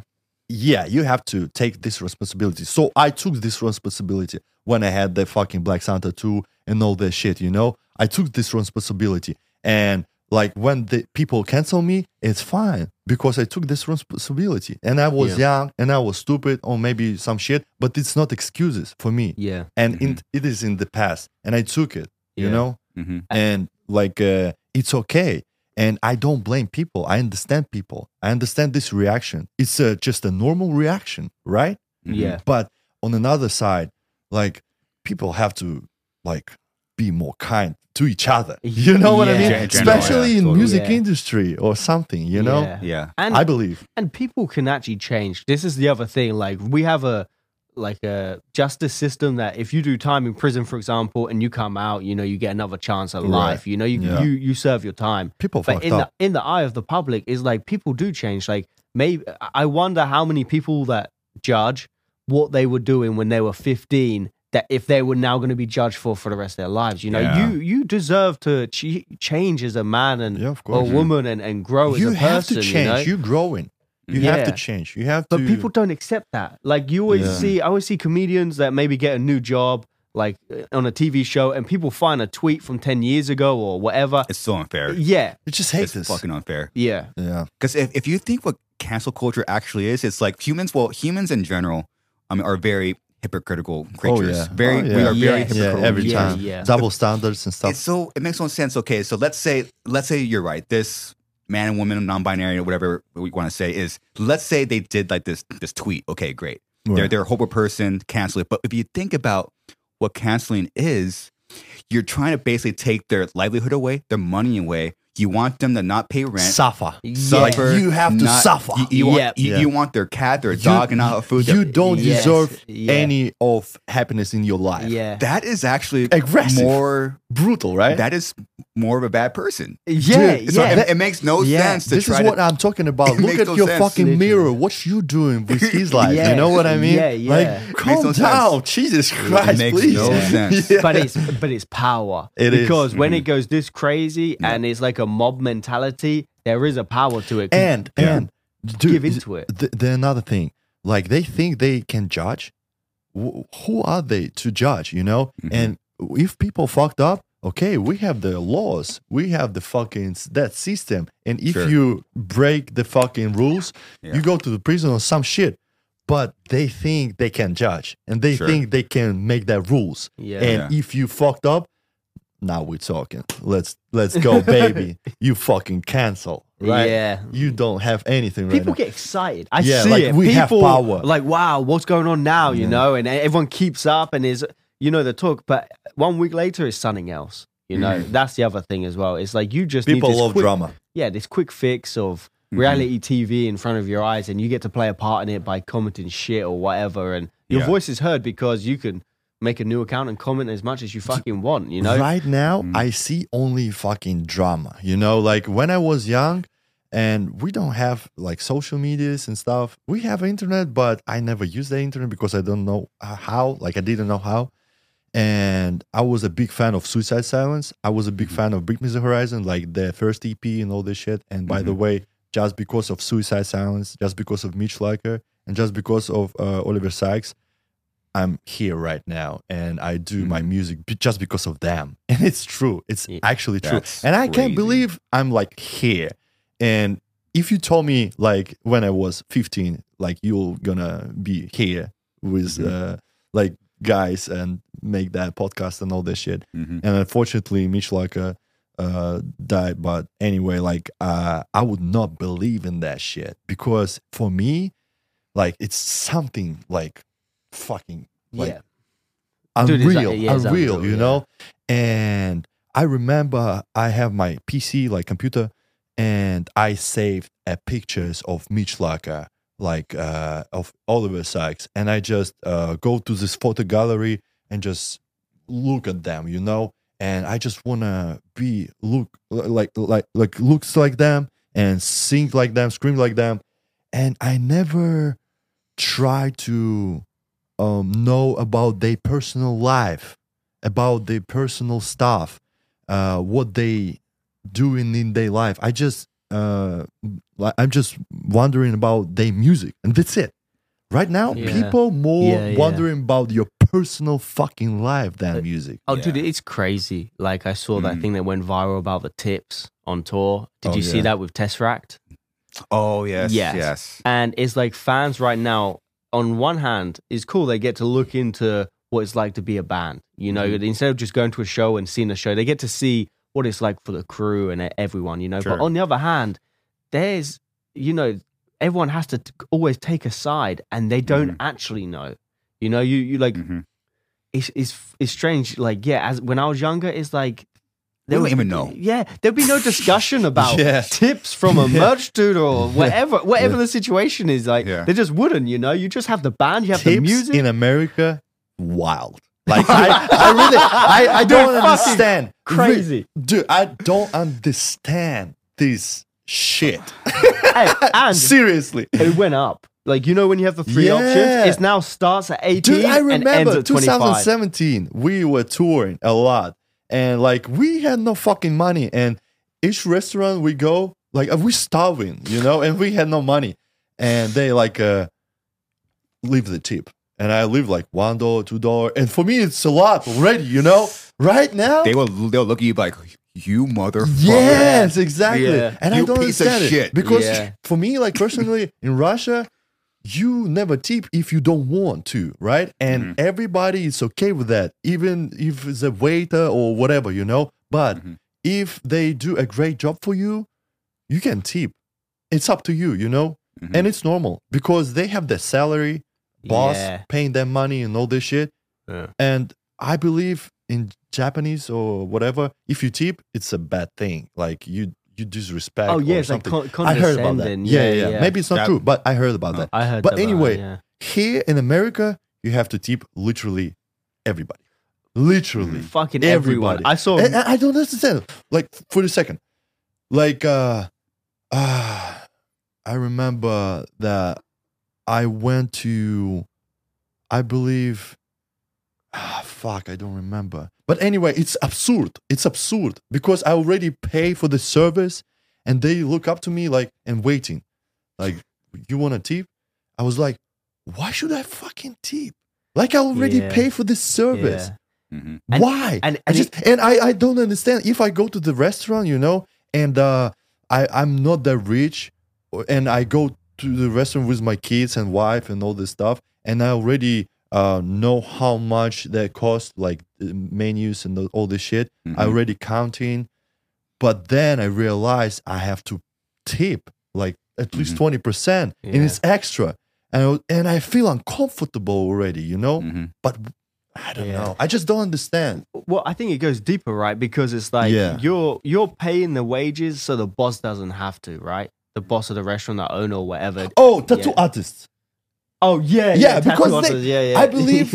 yeah, you have to take this responsibility. So I took this responsibility when I had the fucking Black Sun tattoo and all that shit, you know? I took this responsibility. And like when the people cancel me, it's fine because I took this responsibility. And I was young and I was stupid or maybe some shit, but it's not excuses for me. Yeah. And in, it is in the past. And I took it, you Yeah. know? hmm and like uh, it's okay and i don't blame people i understand people i understand this reaction it's uh, just a normal reaction right Mm-hmm. Yeah. but on another side like people have to like be more kind to each other you know what i mean general, especially yeah, in totally. music Yeah. industry or something you know Yeah. Yeah. And i believe and people can actually change. This is the other thing. Like we have a like a justice system that if you do time in prison, for example, and you come out, you know, you get another chance at Right. life. You know, you Yeah. you you serve your time. people But in up the in the eye of the public, is like people do change. Like maybe I wonder how many people that judge what they were doing when they were fifteen. That if they were now going to be judged for for the rest of their lives, you know, Yeah. you you deserve to ch- change as a man and Yeah, of a course. woman and, and grow you as a have person. to you change know? you are growing you have to change you have But to But people don't accept that. Like you always Yeah. see, I always see comedians that maybe get a new job, like uh, on a TV show, and people find a tweet from ten years ago or whatever. It's so unfair. Yeah, you just hate It's this fucking unfair. yeah, yeah Because if, if you think what cancel culture actually is, it's like humans, well, humans in general I mean, are very hypocritical creatures. Oh, yeah. Very, Oh, we yeah. are very Yes. hypocritical. yeah every Yeah, time yeah. double standards and stuff It's so it makes no sense. Okay, so let's say let's say you're right. This man and woman, non-binary, or whatever we want to say is. Let's say they did like this this tweet. Okay, great. They're they're a horrible person. Cancel it. But if you think about what canceling is, you're trying to basically take their livelihood away, their money away. You want them to not pay rent. suffer Yeah. suffer, You have to not- suffer. You, you want, Yep. you, Yeah. you want their cat, their dog, and not have food. You don't Yes, deserve yeah. any of happiness in your life. yeah, that is actually Aggressive. more. Brutal, right? That is more of a bad person. yeah, Dude, So yeah. it, it makes no Yeah. sense to this try is to what I'm talking about. Look at no your sense. fucking Literally. mirror. What you doing with his life? You know what I mean? Yeah, yeah. Like, Makes calm no down. sense. Jesus Christ, makes please. no sense. Yeah. but it's but it's power. It is. because when it mm-hmm. goes this crazy mm-hmm. and it's like a mob mentality, there is a power to it. and Yeah. and dude, Give into it. The, the another thing, like they think they can judge. Wh- Who are they to judge? You know, Mhm. and if people fucked up, okay, we have the laws, we have the fucking that system, and if Sure. you break the fucking rules, Yeah. you go to the prison or some shit. But they think they can judge, and they Sure. think they can make their rules. Yeah. And Yeah. if you fucked up, now we're talking. Let's let's go, baby. you fucking cancel, right? Yeah. You don't have anything right People now. get excited. I Yeah, see like, it. we have power. like, wow, what's going on now? You Yeah. know, and everyone keeps up and is, you know, the talk. But one week later, it's something else. You know, that's the other thing as well. It's like you just People love quick, drama. Yeah, this quick fix of Mm-hmm. reality TV in front of your eyes, and you get to play a part in it by commenting shit or whatever, and your Yeah. voice is heard because you can make a new account and comment as much as you fucking want. You know, Right now, Mhm. I see only fucking drama. You know, like when I was young and we don't have like social medias and stuff. We have internet, but I never use the internet because I don't know uh, how. Like I didn't know how. And I was a big fan of Suicide Silence. I was a big fan of Bring Me the Horizon, like the first EP and all this shit. And by the way, just because of Suicide Silence, just because of Mitch Lucker, and just because of uh, Oliver Sykes, I'm here right now and I do my music just because of them. And it's true. It's Yeah. actually true. And I crazy. can't believe I'm like here. And if you told me like when I was 15, like you're gonna be here with Mhm. uh, like guys and make that podcast and all this shit. Mhm. And unfortunately, Mitch uh, died. But anyway, like uh, I would not believe in that shit because for me, like it's something like fucking like yeah. Dude, unreal, like- yeah, unreal, unreal, you yeah. know. And I remember I have my PC, like computer, and I saved uh, pictures of Mitch Lucker, like uh, of Oliver Sykes, and I just uh, go to this photo gallery and just look at them, you know. And I just wanna be look like like like looks like them and sing like them, scream like them, and I never try to um, know about their personal life, about their personal stuff, uh, what they doing in their life. I just uh, I'm just wondering about their music, and that's it. Right now, Yeah. people more Yeah, yeah. wondering about your personal fucking life than Uh, music. Oh, Yeah. dude, it's crazy. Like I saw that Mm. thing that went viral about the tips on tour. Did Oh, you see that with Tesseract? Oh yes, Yes. yes. And it's like fans right now. On one hand, it's cool they get to look into what it's like to be a band. You know, Mm-hmm. instead of just going to a show and seeing a show, they get to see what it's like for the crew and everyone. You know, Sure. but on the other hand, there's you know everyone has to t- always take a side, and they don't Mhm. actually know. You know, you you like Mhm. it's it's it's strange. Like yeah, as when I was younger, it's like We don't even know. Yeah, there'd be no discussion about Yeah. tips from a merch dude or whatever whatever the situation is. Like Yeah. they just wouldn't. You know, you just have the band, you have Tips the music. in America, wild. Like I, I really, I, I don't understand. crazy. dude. I don't understand this shit. Hey, and Seriously, it went up. Like you know, when you have the three Yeah. options, it now starts at eighteen dude. I and ends remember at twenty five. 2017. We were touring a lot, and like we had no fucking money, and each restaurant we go, like we starving, you know, and we had no money, and they like uh leave the tip. And I leave like one dollar, two dollar, and for me it's a lot already, you know. Right now, They will they'll look at you like you motherfucker. Yes, exactly. Yeah. And You I don't piece of understand it because Yeah. for me, like personally, in Russia, you never tip if you don't want to, right? And Mhm. everybody is okay with that, even if it's a waiter or whatever, you know. But Mhm. if they do a great job for you, you can tip. It's up to you, you know, Mhm. and it's normal because they have their salary, boss Yeah. paying them money and all this shit. Yeah. And I believe in Japanese or whatever, if you tip, it's a bad thing. Like you you disrespect. Oh or yeah, it's like con- I heard about that. condescending. Yeah, yeah, yeah. Maybe it's not That- true, but I heard about No. that. I heard. But about anyway, that, yeah. Here in America, you have to tip literally everybody. Literally. fucking everyone. Everybody. I saw. And I I don't understand. Like for the second, like uh, uh I remember that I went to, I believe, ah, fuck, I don't remember. But anyway, it's absurd. It's absurd because I already pay for the service, and they look up to me like and waiting, like you want a tip? I was like, why should I fucking tip? Like I already Yeah. pay for this service. Yeah. Mhm. And- Why? and- I just and I I don't understand. If I go to the restaurant, you know, and uh, I I'm not that rich, and I go to the restaurant with my kids and wife and all this stuff, and I already uh, know how much they cost, like the menus and the, all this shit. Mhm. I already counting, but then I realized I have to tip like at least Mhm. twenty percent, and it's extra, and I, and I feel uncomfortable already, you know. Mhm. But I don't Yeah. know. I just don't understand. Well, I think it goes deeper, right? Because it's like Yeah. you're you're paying the wages so the boss doesn't have to, right? The boss of the restaurant, the owner, or whatever. Oh, tattoo Yeah. artists. Oh yeah, Yeah, tattoo because they- yeah, yeah. I believe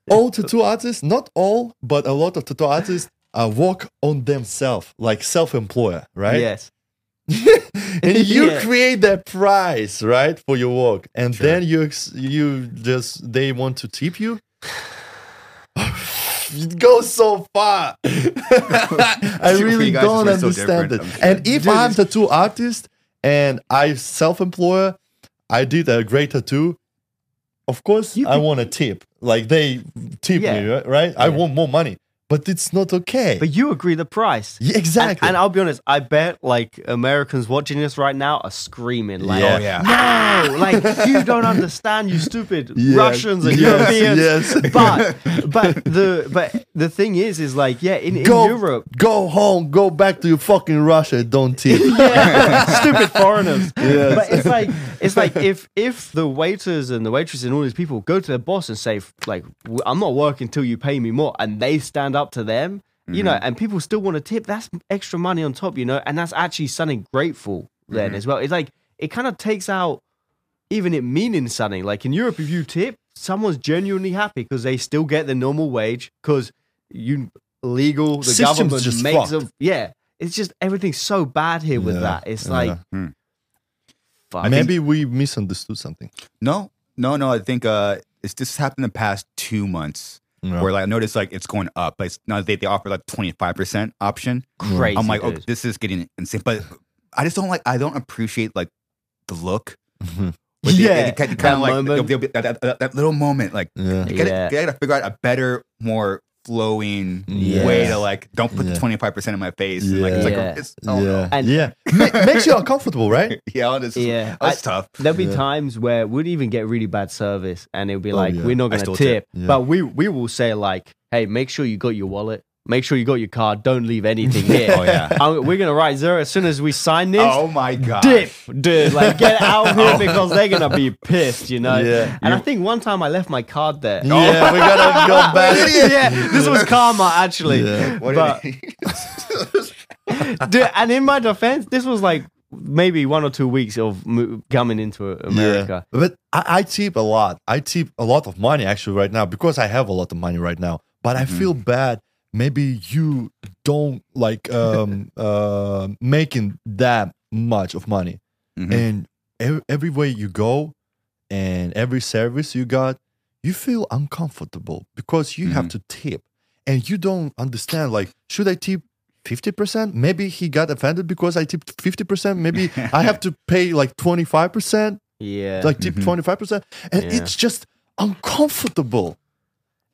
all tattoo artists, not all, but a lot of tattoo artists uh, work on themselves, like self-employer, right? Yes. and you Yeah. create that price, right, for your work, and Sure. then you you just they want to tip you. it goes so far. I really don't it's so understand it. Sure. And if I'm tattoo artist and I self-employer, I did a great tattoo. Of course, You I could- want a tip. Like they tip Yeah. me, right? I Yeah. want more money, but it's not okay. But you agree the price. Yeah, exactly. and I'll be honest, I bet like Americans watching this right now are screaming like, Yeah. Oh yeah. "No, like you don't understand, you stupid Yeah. Russians and Yes, Europeans." yes. But but the but the thing is, is like yeah, in, in go, Europe, go home, go back to your fucking Russia. Don't tip. yeah, stupid foreigners. Yes. But it's like it's like if if the waiters and the waitresses and all these people go to their boss and say like I'm not working till you pay me more, and they stand up to them, you know, and people still want to tip. That's extra money on top, you know, and that's actually something grateful then as well. It's like it kind of takes out even it meaning something. Like in Europe, if you tip, someone's genuinely happy because they still get the normal wage because you legal the System's government just makes fucked. a yeah. It's just everything's so bad here with Yeah, that. It's yeah. like Hmm. fuck. Maybe we misunderstood something. No, no, no. I think uh, it's this happened in the past two months. No. Where like I noticed like it's going up. Like now they they offer like twenty five percent option. crazy. I'm like, oh, this is getting insane. But I just don't like. I don't appreciate like the look. Mhm. The- Yeah, kind of like moment. the- the- that, that- that little moment. Like Yeah. you gotta, Yeah. you gotta figure out a better, more flowing Yeah. way to like. Don't put Yeah. the twenty five percent in my face. And, Like, it's like Yeah. it's, oh, yeah. no. And- yeah. Ma- makes you uncomfortable, right? yeah, this Yeah, that's I- tough. There'll be Yeah. times where we'd even get really bad service, and it'll be Oh, like, yeah. "We're not gonna tip,", tip. Yeah. but we we will say like, "Hey, make sure you got your wallet. Make sure you got your card. Don't leave anything here." Oh, yeah. I'm- we're gonna write zero as soon as we sign this. Oh my god. Dip, dude, like get out of here oh. because they're gonna be pissed, you know. Yeah. And I think one time I left my card there. Yeah, we gotta go back. yeah, this was karma actually. Yeah. What But- did he- Dude, and in my defense, this was like maybe one or two weeks of mo- coming into America. Yeah. But I, I tip a lot. I tip a lot of money actually right now because I have a lot of money right now. But I mm-hmm. feel bad. Maybe you don't like um uh making that much of money. Mhm. And every, everywhere you go and every service you got, you feel uncomfortable because you have to tip and you don't understand like should I tip 50%? Maybe he got offended because I tipped 50%. Maybe I have to pay like 25%, Yeah. like tip Mhm. 25%. And Yeah. it's just uncomfortable.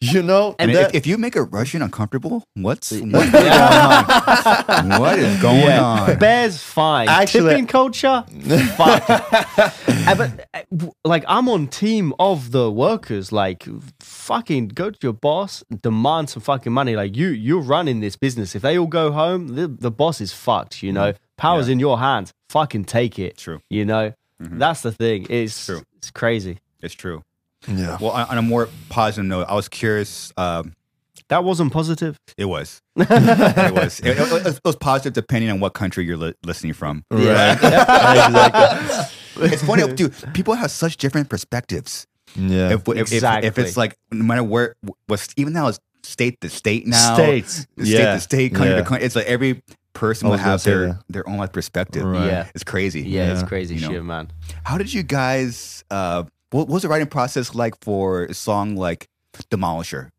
You know? And that- if, if you make a Russian uncomfortable, what's, what's Yeah. going on? What is going Yeah. on? Bears fine. Actually- Tipping culture, fuck. Uh, but uh, like, I'm on team of the workers. Like, fucking go to your boss, demand some fucking money. Like, you you're running this business. If they all go home, the, the boss is fucked. You know, power's Yeah. in your hands. Fucking take it. True. You know, Mhm. that's the thing. It's True. It's crazy. It's true. Yeah. Well, on, on a more positive note, I was curious. Um, That wasn't positive. it was. it was. It, it- it was positive depending on what country you're li- listening from. Right. exactly. It's funny, dude. People have such different perspectives. Yeah. If, if, if, if it's like no matter where, was even now it's state to state now, States. state Yeah. to state, country Yeah. to country. It's like every person will have their that. their own like perspective. Right. Yeah. It's crazy. Yeah, it's crazy You know. shit, man. How did you guys? Uh, what was the writing process like for a song like "Demolisher"?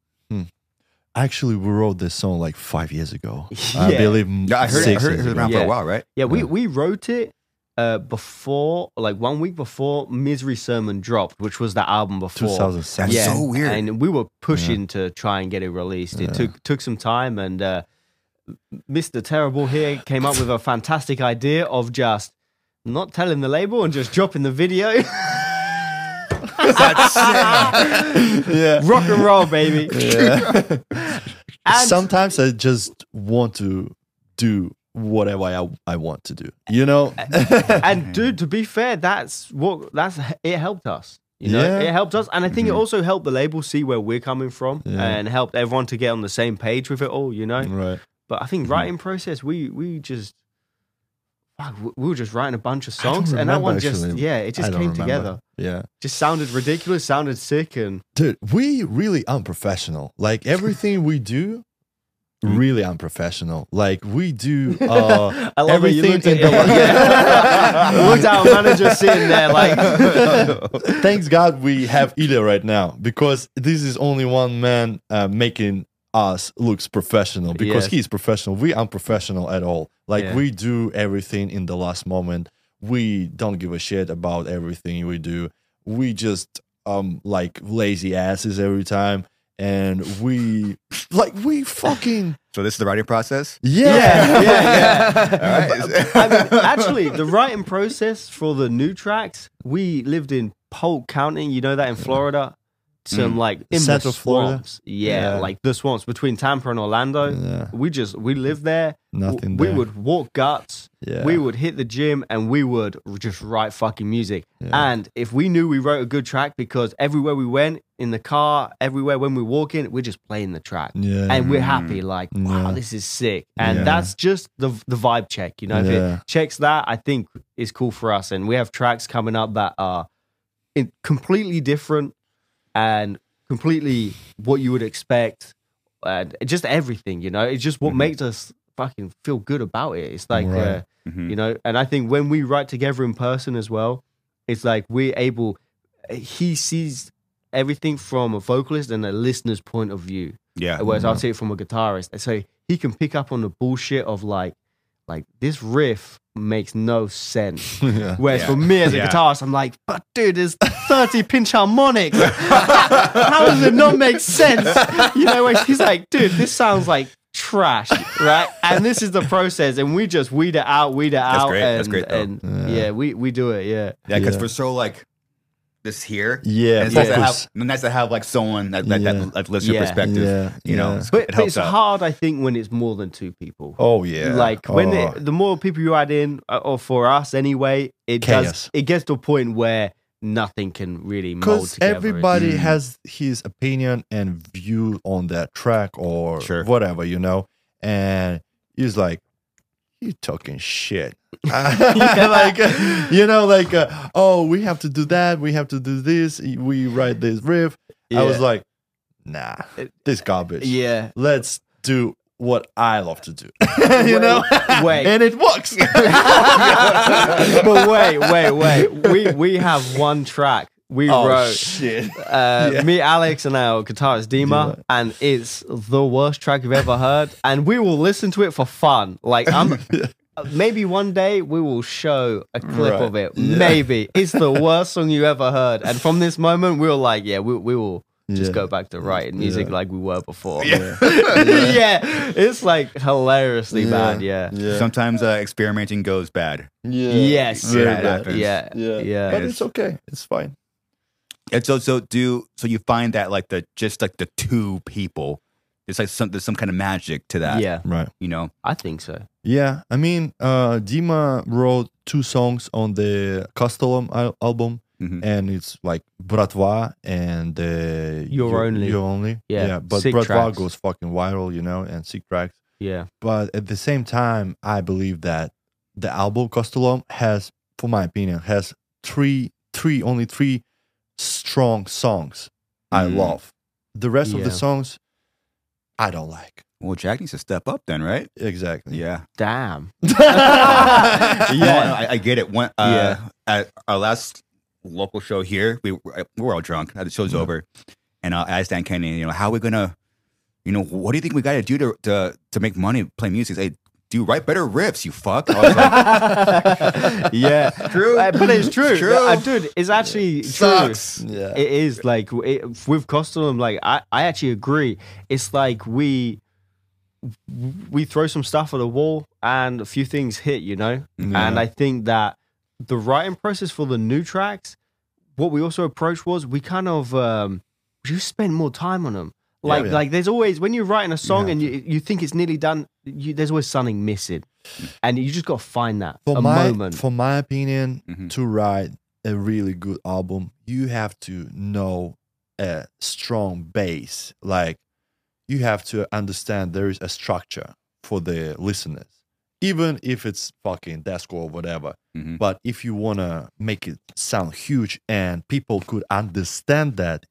Actually, we wrote this song like five years ago. I believe Yeah, I heard, it, I six heard it years was ago. around for Yeah. a while, right? Yeah, we, Yeah. we wrote it uh, before, like one week before Misery Sermon dropped, which was the album before. 2007. That's so weird. And we were pushing to try and get it released. It Yeah. took took some time, and uh, Mr. Terrible here came up with a fantastic idea of just not telling the label and just dropping the video. yeah. Rock and roll, baby. yeah. And Sometimes I just want to do whatever I, I want to do. You know? and dude, to be fair, that's what that's it helped us. You know, Yeah. it helped us, and I think it mm-hmm. also helped the label see where we're coming from, Yeah. and helped everyone to get on the same page with it all. You know, right. but I think writing mm-hmm. process, we we just. We- We were just writing a bunch of songs, and that one just actually. yeah, it just came remember. together. Yeah. Just sounded ridiculous, sounded sick, and Dude, we really unprofessional. Like everything we do, really unprofessional. Like we do uh I love everything looked in the yeah. looked our manager sitting there like, Thanks God we have Ida right now because this is only one man uh, making us looks professional because Yes. he's professional. We are unprofessional at all. Like Yeah. we do everything in the last moment. We don't give a shit about everything we do. We just um like lazy asses every time and we like we fucking So this is the writing process. yeah. yeah, yeah. All right. I mean, actually, the writing process for the new tracks, we lived in Polk County. You know that in Florida, some Mm. like in Central the Florida? swamps. Yeah, Yeah. like the swamps between Tampa and Orlando. Yeah, We just we lived there. nothing we there. would walk guts. yeah. We would hit the gym and we would just write fucking music. Yeah. And if we knew we wrote a good track, because everywhere we went in the car, everywhere when we walk in, we're just playing the track yeah. and we're happy like wow Yeah. this is sick and Yeah. that's just the the vibe check you know if it checks that i think is cool for us and we have tracks coming up that are in completely different and completely what you would expect and just everything you know it's just what Mhm. makes us fucking feel good about it it's like Right. uh, Mhm. you know and i think when we write together in person as well it's like we're able he sees everything from a vocalist and a listener's point of view Yeah. whereas I'll see it from a guitarist. And so he can pick up on the bullshit of like, like this riff makes no sense. yeah. Whereas Yeah. for me as a Yeah. guitarist, I'm like, but dude, there's 30 pinch harmonics. How does it not make sense? You know, where he's like, dude, this sounds like trash, right? And this is the process, and we just weed it out, weed it That's out, great. and, That's great, though. and Yeah. yeah. we we do it, yeah. Yeah, because Yeah. we're so like this here. Yeah, And it's nice to, focus. have, nice to have like someone that that, Yeah. that, that lives your Yeah. perspective. Yeah, You know, yeah. But, it but it's out. hard, I think, when it's more than two people. Oh yeah. Like when oh. it, the more people you add in, uh, or for us anyway, it Chaos. does. It gets to a point where nothing can really mold because everybody Mm. has his opinion and view on that track or Sure. whatever, you know, and he's like, "You talking shit." like you know, like uh, oh, we have to do that, we have to do this, we write this riff. I was like, nah, this garbage. yeah. let's do what I love to do. you Wait, know, wait. and it works. but wait, wait, wait. We we have one track we oh wrote. shit! Uh, Yeah. Me, Alex, and our guitarist Dima, Dima. and it's the worst track you've ever heard. And we will listen to it for fun. Like I'm, maybe one day we will show a clip Right. of it. Yeah. Maybe it's the worst song you ever heard. And from this moment, we were like, yeah, we we will just Yeah. go back to writing music Yeah. like we were before. Yeah. yeah, it's like hilariously bad. Yeah. yeah, Sometimes uh, experimenting goes bad. yeah. Yes. Very Yeah, it bad. happens. Yeah. Yeah, Yeah. but it's okay. It's fine. And so, so do so you find that like the just like the two people, it's like some there's some kind of magic to that. Yeah, Right. you know. I think so. Yeah, I mean, uh, Dima wrote two songs on the Kostolom al- album, Mhm. and it's like Bratva and uh, You're You- Only. You're only. Yeah, but sick Bratva tracks. goes fucking viral, you know, and sick tracks. Yeah. But at the same time, I believe that the album Kostolom has, for my opinion, has three, three, only three strong songs I Mm. love. The rest of the songs, I don't like. Well, Jack needs to step up then, right? Exactly. Yeah. Damn. yeah, Yeah. I, I get it. One, uh, Yeah. At our last local show here, we were, we were all drunk. The show's Yeah. over, and uh, I asked Dan Kenny, you know, how are we gonna, you know, what do you think we got to do to to to make money playing music? He's like, do write better riffs, you fuck. I was like, yeah, True. Uh, but it's true, True. Uh, dude. It's actually Sucks. true. Yeah. It is like it, with Kostolom. Like I, I actually agree. It's like we we throw some stuff at the wall and a few things hit, you know. Yeah. And I think that the writing process for the new tracks, what we also approached was we kind of um, just spent more time on them. Like yeah. like there's always when you're writing a song have and you you think it's nearly done, you, there's always something missing, and you just got to find that for a my moment. for my opinion Mhm. to write a really good album you have to know a strong base like you have to understand there is a structure for the listeners even if it's fucking deathcore or whatever Mhm. but if you want to make it sound huge and people could understand that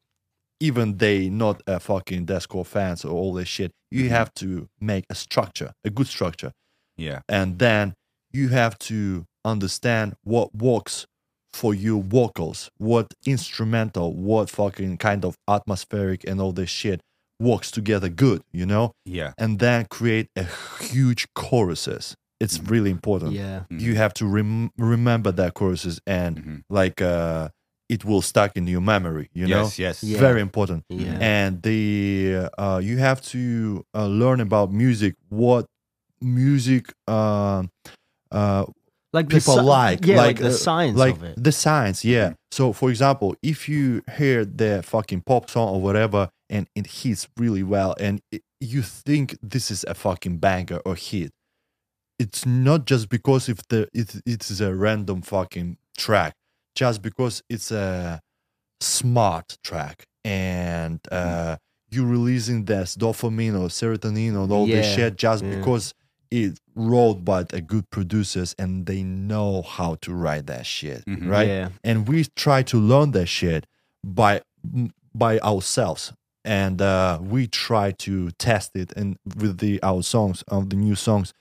even they not a fucking deathcore fans or all this shit you Mhm. have to make a structure a good structure Yeah. and then you have to understand what works for your vocals, what instrumental, what fucking kind of atmospheric and all this shit works together good, you know, Yeah. and then create a huge choruses. It's really important. yeah, You have to rem- remember that choruses and Mhm. like uh, it will stuck in your memory, you know. yes. Yes. Yeah. Very important yeah, and the uh, you have to uh, learn about music what music uh, uh, like the people sci- like yeah, like, like the uh, science like of it. the science yeah so for example if you hear the fucking pop song or whatever and it hits really well and it, you think this is a fucking banger or hit it's not just because if the it, it is a random fucking track just because it's a smart track and uh you releasing this dopamine or serotonin or all this Yeah, shit just yeah. because it wrote by the good producers and they know how to write that shit Mhm. right? Yeah, and we try to learn that shit by by ourselves. And uh, we try to test it and with the our songs of the new songs.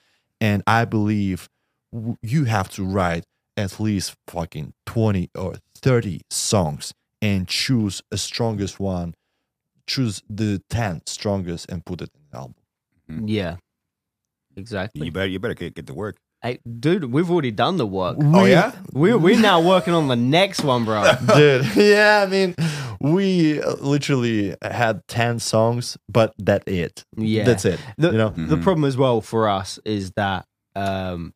And i believe w- you have to write at least fucking 20 or 30 songs and choose a strongest one choose the 10 strongest and put it in the album yeah, exactly. You better. You better get, get to work. Hey, dude, we've already done the work. Oh yeah. We're we're now working on the next one, bro. dude yeah i mean we uh, literally had 10 songs but that it Yeah. that's it The, you know the Mhm. problem as well for us is that um,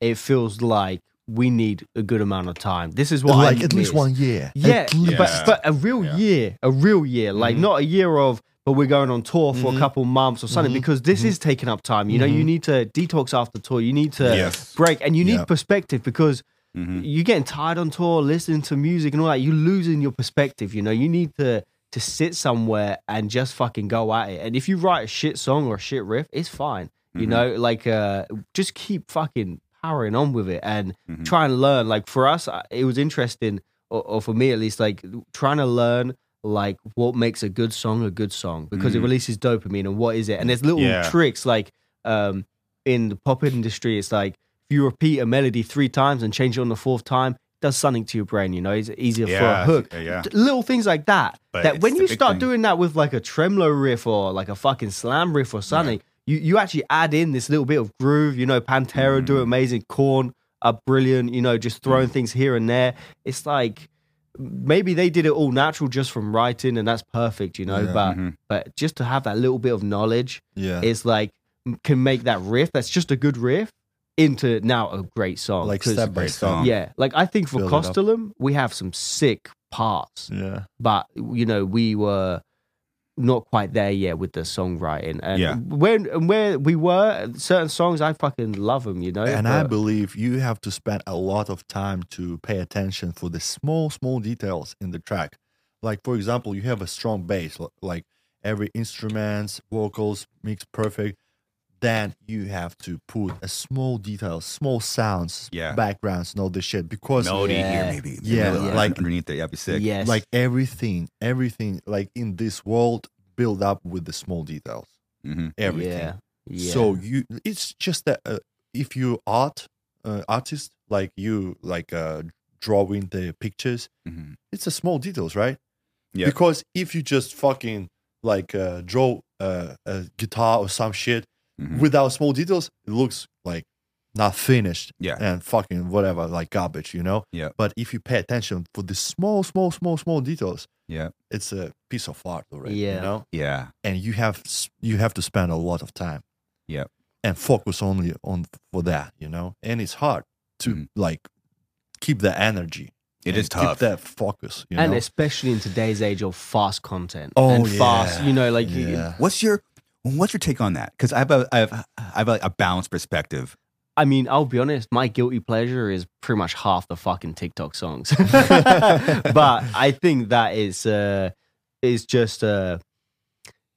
it feels like we need a good amount of time. This is what I like at least one year Yeah, At least. but but a real Yeah. year, a real year, like Mhm. not a year of. But we're going on tour for a Mhm. couple months or something Mhm. because this Mhm. is taking up time. You know, you Mhm. need to detox after tour. You need to Yes. break, and you need Yeah. perspective because Mhm. you're getting tired on tour, listening to music and all that. You're losing your perspective. You know, you need to to sit somewhere and just fucking go at it. And if you write a shit song or a shit riff, it's fine. You know, like uh, just keep fucking powering on with it and Mhm. try and learn. Like for us, it was interesting, or, or for me at least, like trying to learn like what makes a good song a good song because it Mhm. releases dopamine and what is it? And there's little Yeah. tricks like um, in the pop industry, it's like if you repeat a melody three times and change it on the fourth time, does something to your brain. You know, it's easier for a hook. yeah, yeah. Little things like that. But that when you start thing. doing that with like a tremolo riff or like a fucking slam riff or something, you you actually add in this little bit of groove. You know, Pantera do Mm. amazing. Korn are brilliant. You know, just throwing things here and there. It's like maybe they did it all natural just from writing, and that's perfect. You know, Yeah. but Mhm. but just to have that little bit of knowledge yeah is like can make that riff that's just a good riff into now a great song. like step by song. yeah, like I think for Build it. Kostolom, we have some sick parts, yeah but you know we were not quite there yet with the songwriting. And Yeah. where and where we were, certain songs I fucking love them. You know, and i believe you have to spend a lot of time to pay attention for the small small details in the track like for example you have a strong bass like every instruments vocals mix perfect then you have to put a small detail small sounds Yeah. backgrounds and all this shit because melody Yeah. here maybe. Yeah, Middle, like- underneath there. That'd be sick. yes, like everything everything like in this world build up with the small details hmm everything Yeah, yeah. so you it's just that uh, if you art uh, artist like you like uh drawing the pictures hmm it's a small details right Yeah. because if you just fucking like uh draw uh, a guitar or some shit Mhm. without small details it looks like not finished Yeah. and fucking whatever like garbage you know Yeah. but if you pay attention for the small small small small details Yeah. it's a piece of art already Yeah. you know Yeah. and you have you have to spend a lot of time Yeah. and focus only on for that you know and it's hard to Mhm. like keep the energy It is and tough. Keep that focus. You and know? especially in today's age of fast content Oh, and fast, you know, like Yeah. What's your what's your take on that? Because I have a I have I have a, a balanced perspective. I mean, I'll be honest, my guilty pleasure is pretty much half the fucking TikTok songs. but I think that is uh is just uh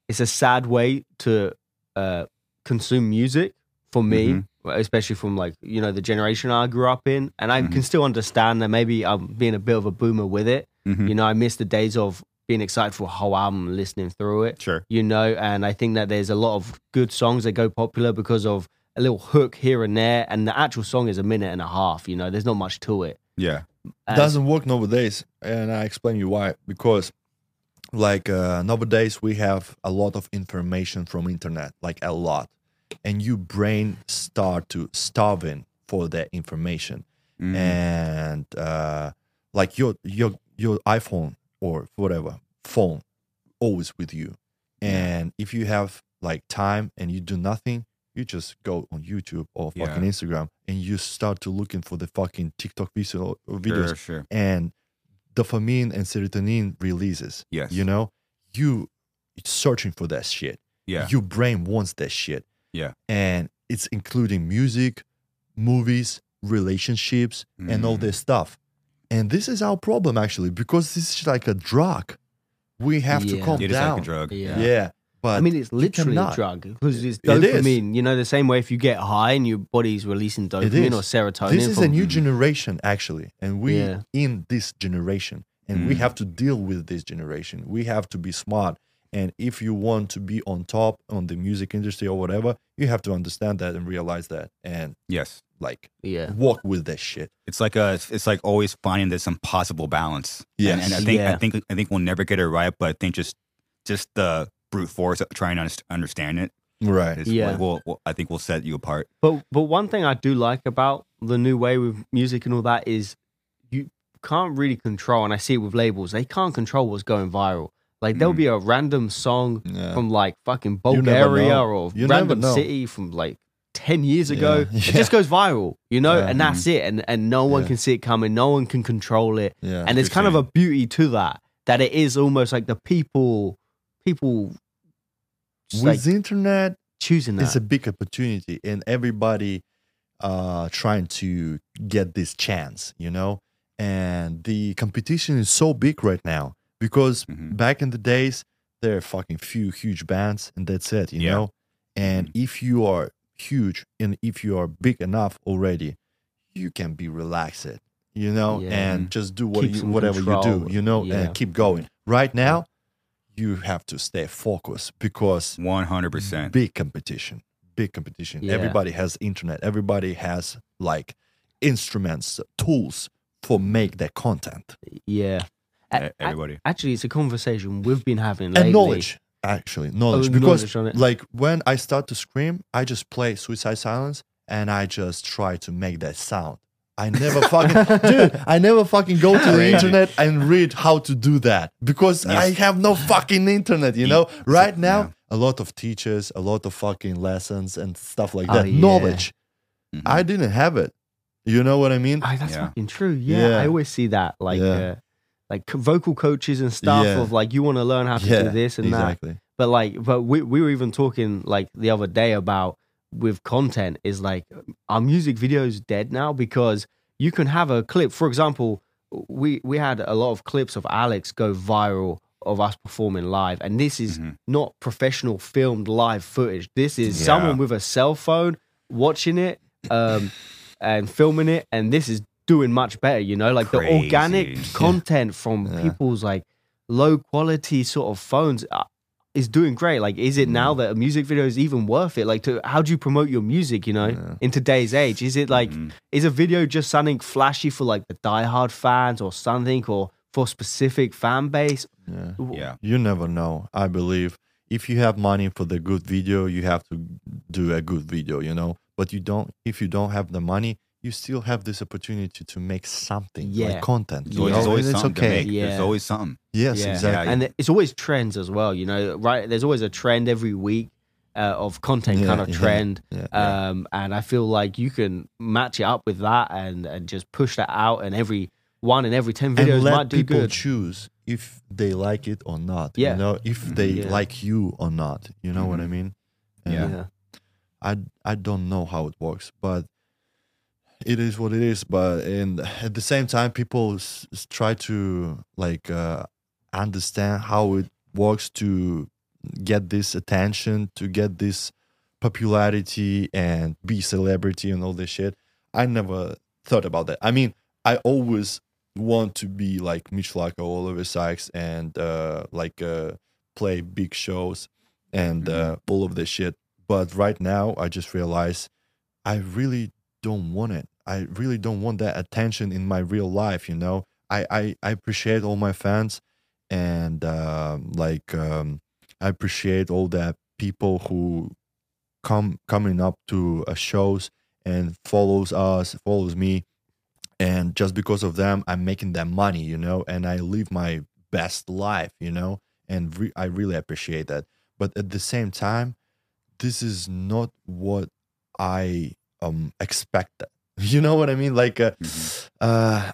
it's a sad way to uh consume music for me, Mhm. especially from like, you know, the generation I grew up in. And I Mhm. can still understand that maybe I'm being a bit of a boomer with it. Mhm. You know, I miss the days of being excited for a whole album listening through it Sure. you know and i think that there's a lot of good songs that go popular because of a little hook here and there and the actual song is a minute and a half you know there's not much to it Yeah. And- doesn't work nowadays and i explain you why because like uh, nowadays we have a lot of information from internet like a lot and your brain start to starving for that information Mhm. and uh, like your your your iphone or whatever phone always with you and if you have like time and you do nothing you just go on youtube or Yeah. fucking instagram and you start to looking for the fucking tiktok video videos Sure, sure. and dopamine and serotonin releases Yes. you know you searching for that shit Yeah. your brain wants that shit Yeah. and it's including music movies relationships and all Mm. this stuff and this is our problem actually because this is like a drug we have to Yeah. calm It is down like a drug. Yeah. yeah, but I mean, it's literally a drug because it's It is. dopamine. You know, the same way if you get high and your body's releasing dopamine or serotonin. this is a new generation actually and we Yeah. in this generation and we Mm. have to deal with this generation we have to be smart and if you want to be on top on the music industry or whatever you have to understand that and realize that and Yes. like Yeah. walk with that shit It's like a it's like always finding this impossible balance. Yes. And, and I think Yeah. I think I think we'll never get it right, but I think just just the brute force of trying to understand it right is Yeah. what will, will I think we'll set you apart. But but one thing I do like about the new way with music and all that is you can't really control, and I see it with labels. They can't control what's going viral. Like there'll Mm. be a random song Yeah. from like fucking Bulgaria or You random city from like ten years ago. Yeah. It just goes viral, you know, and that's it. And and no one can see it coming. No one can control it. yeah and there's kind of a beauty to that. That it is almost like the people people with like the internet choosing that. it's a big opportunity and everybody uh trying to get this chance you know and the competition is so big right now because Mhm. back in the days there are fucking few huge bands and that's it you Yeah. know and if you are huge and if you are big enough already you can be relaxed you know Yeah. and just do what you, whatever you do you know Yeah. and keep going right now you have to stay focused because one hundred percent. big competition big competition everybody has internet everybody has like instruments tools for make that content yeah. A- a- Everybody. Actually, it's a conversation we've been having lately. and knowledge actually knowledge Oh, because knowledge on it. like when i start to scream i just play suicide silence and i just try to make that sound i never fucking dude i never fucking go to the internet and read how to do that because Yes. i have no fucking internet you Ye- know right yeah. now a lot of teachers a lot of fucking lessons and stuff like Oh, that yeah. knowledge Mhm. I didn't have it. You know what I mean? Ah, that's Yeah. fucking true. Yeah, Yeah. I always see that, like, Yeah. uh, like vocal coaches and stuff Yeah. of like you want to learn how to do this and that. exactly. But like, but we we were even talking like the other day about with content is like our music videos dead now because you can have a clip. For example, we we had a lot of clips of Alex go viral of us performing live, and this is Mhm. not professional filmed live footage. This is Yeah. someone with a cell phone watching it um, and filming it, and this is doing much better. You know, like the organic Crazy. content from Yeah. people's like low quality sort of phones uh, is doing great. Like, is it Mm. now that a music video is even worth it? Like, to how do you promote your music? You know, Yeah. in today's age, is it like Mhm. is a video just something flashy for like the diehard fans or something, or for specific fan base? Yeah. Yeah. You never know. I believe if you have money for the good video, you have to do a good video, you know. But you don't if you don't have the money, you still have this opportunity to make something Yeah. like content. There's you always, there's always it's something okay. to make. Yeah. There's always something. Yes, Yeah. exactly. And it's always trends as well. You know, right? There's always a trend every week uh, of content Yeah, kind of yeah, trend. yeah, yeah. Um, and I feel like you can match it up with that and, and just push that out. And every one in every ten videos and let might do people good. choose if they like it or not. Yeah. You know, if they Yeah. like you or not. You know what I mean? Yeah. I I don't know how it works, but it is what it is. But and at the same time, people s- try to like uh, understand how it works to get this attention, to get this popularity and be celebrity and all this shit. I never thought about that. I mean, I always want to be like Mitch Lucker, Oliver Sykes, and uh, like uh, play big shows and uh, all of this shit. But right now, I just realize I really don't want it. I really don't want that attention in my real life. You know, I I, I appreciate all my fans, and um like um, I appreciate all the people who come coming up to uh, shows and follows us, follows me, and just because of them, I'm making that money. You know, and I live my best life. You know, and re- I really appreciate that. But at the same time, this is not what I um expected. You know what I mean? Like uh, uh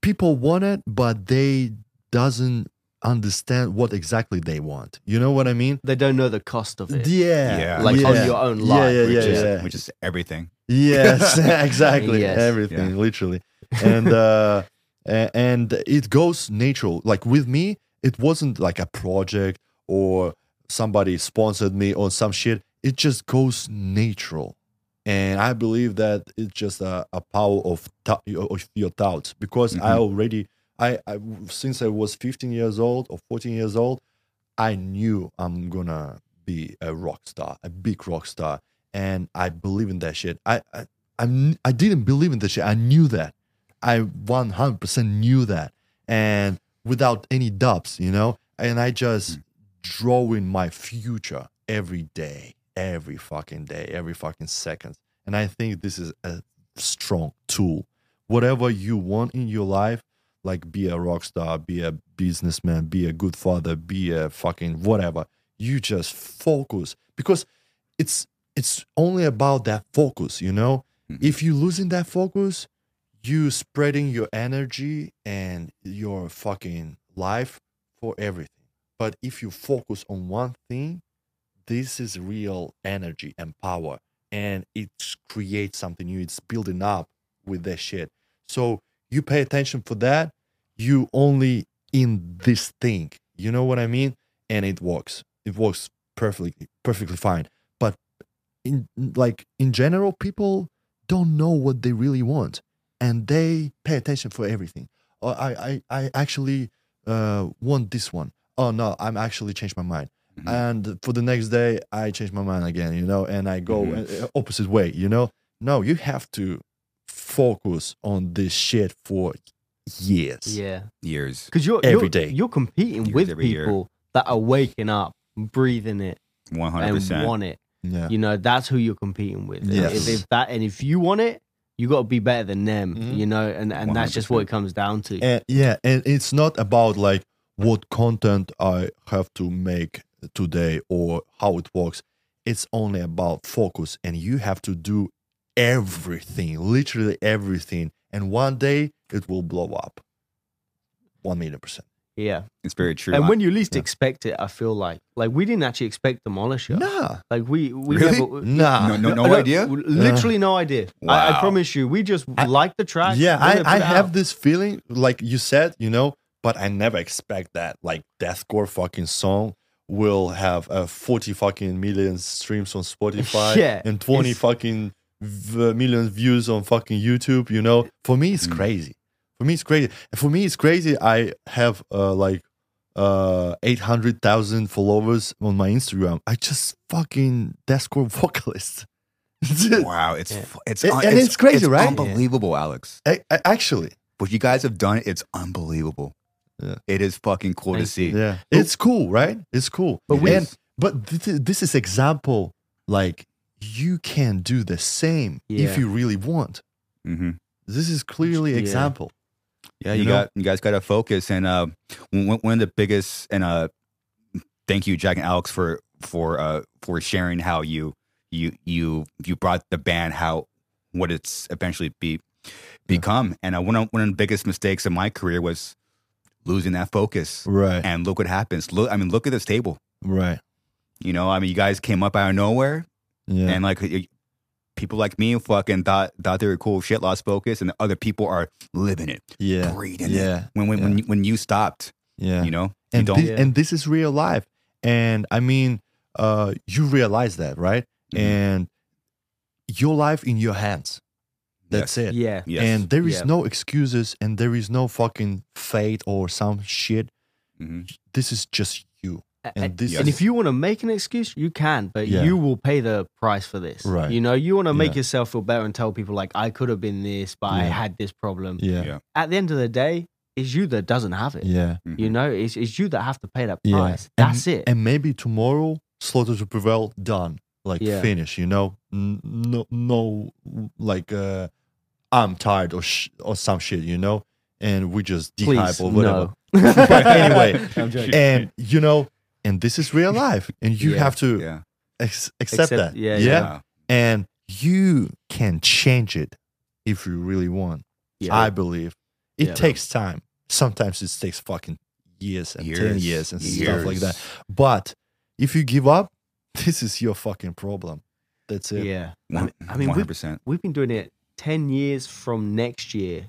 people want it, but they doesn't understand what exactly they want. You know what I mean? They don't know the cost of it. Yeah. Yeah. Like yeah. on your own life. Yeah, yeah, which, yeah, is, yeah. which is everything. Yes, exactly. Yes. Everything, literally. And uh and it goes natural. Like with me, it wasn't like a project or somebody sponsored me or some shit. It just goes natural. And I believe that it's just a, a power of, of your thoughts because I Mhm. already I, I since I was 15 years old or 14 years old, I knew I'm gonna be a rock star, a big rock star, and I believe in that shit. I I I'm, I didn't believe in that shit. I knew that. I 100% knew that, and without any doubts, you know. And I just draw in my future every day, every fucking day, every fucking second. And I think this is a strong tool. Whatever you want in your life, like be a rock star, be a businessman, be a good father, be a fucking whatever. You just focus because it's it's only about that focus, you know. Mm-hmm. If you losing that focus, you spreading your energy and your fucking life for everything. But if you focus on one thing, this is real energy and power, and it creates something new. It's building up with that shit. So you pay attention for that. You only in this thing. You know what I mean? And it works. It works perfectly, perfectly fine. But in like in general, people don't know what they really want, and they pay attention for everything. Oh, I I I actually uh, want this one. Oh no, I'm actually changed my mind. Mhm. And for the next day, I change my mind again. You know, and I go Mhm. uh, opposite way. You know, no, you have to focus on this shit for years. Yeah. Years. Because you're Every you're, day. you're competing Years with every year. people that are waking up, breathing it, One hundred and percent. And want it. Yeah. You know, that's who you're competing with. And Yes. If, if that and if you want it, you got to be better than them. Mhm. You know, and and that's just what it comes down to. and yeah and it's not about like what content i have to make today or how it works it's only about focus and you have to do everything literally everything and one day it will blow up 1 million percent yeah. It's very true. And I- when you least yeah. expect it, I feel like like we didn't actually expect Demolisher. nah Like we we Really? never. nah no, no, no No, idea. Literally no idea. I, I promise you. We just I- like the track. yeah i, I have out. this feeling like you said you know but i never expect that like deathcore fucking song will have a 40 fucking million streams on spotify Yeah, and 20 fucking v- million views on fucking youtube you know for me it's Mm. crazy for me it's crazy for me it's crazy i have uh like uh 800,000 followers on my instagram i just fucking deathcore vocalist Wow, it's Yeah. it's And- un- and it's crazy, right? Unbelievable, Alex. I, I, actually What you guys have done, it's unbelievable. Yeah. It is fucking cool to Thank see. Yeah, it's cool, right? It's cool. But It we- and but this is, this is example like you can do the same Yeah. if you really want. Mhm. This is clearly example. Yeah, You you, know? got you guys got to focus. And uh, one, one of the biggest and uh, thank you, Jack and Alex, for for uh for sharing how you you you you brought the band how what it's eventually be become. And uh, one of one of the biggest mistakes of my career was losing that focus. Right. And look what happens. Look, I mean, look at this table. right. You know, I mean, you guys came up out of nowhere, Yeah. and like people like me fucking thought thought they were cool shit, lost focus, and other people are living it, yeah. breathing Yeah. it. When when when, you, when you stopped, Yeah. you know, you and don't. thi- Yeah. and this is real life and i mean uh you realize that right Mhm. and your life in your hands that's Yes. it Yeah. Yes. and there is Yeah. no excuses and there is no fucking fate or some shit Mhm. this is just you A- and a- this And is if you want to make an excuse, you can, but Yeah. you will pay the price for this. Right. You know, you want to make Yeah. yourself feel better and tell people like, I could have been this, but I had this problem. yeah Yeah. At the end of the day, it's you that doesn't have it. yeah. You know, it's, it's you that have to pay that yeah price. And- That's it. and maybe tomorrow slaughter to prevail done like Yeah. finish you know no no like uh i'm tired or sh- or some shit you know and we just dehype Please, or whatever no. But anyway, and you know and this is real life and you Yeah. have to yeah, ex- accept, Accept- that yeah, yeah yeah. and you can change it if you really want Yeah. i believe it Yeah. takes time sometimes it takes fucking years and 10 Years. years and stuff like that but if you give up this is your fucking problem that's it yeah. I mean, one we- hundred percent. We've been doing it 10 years from next year.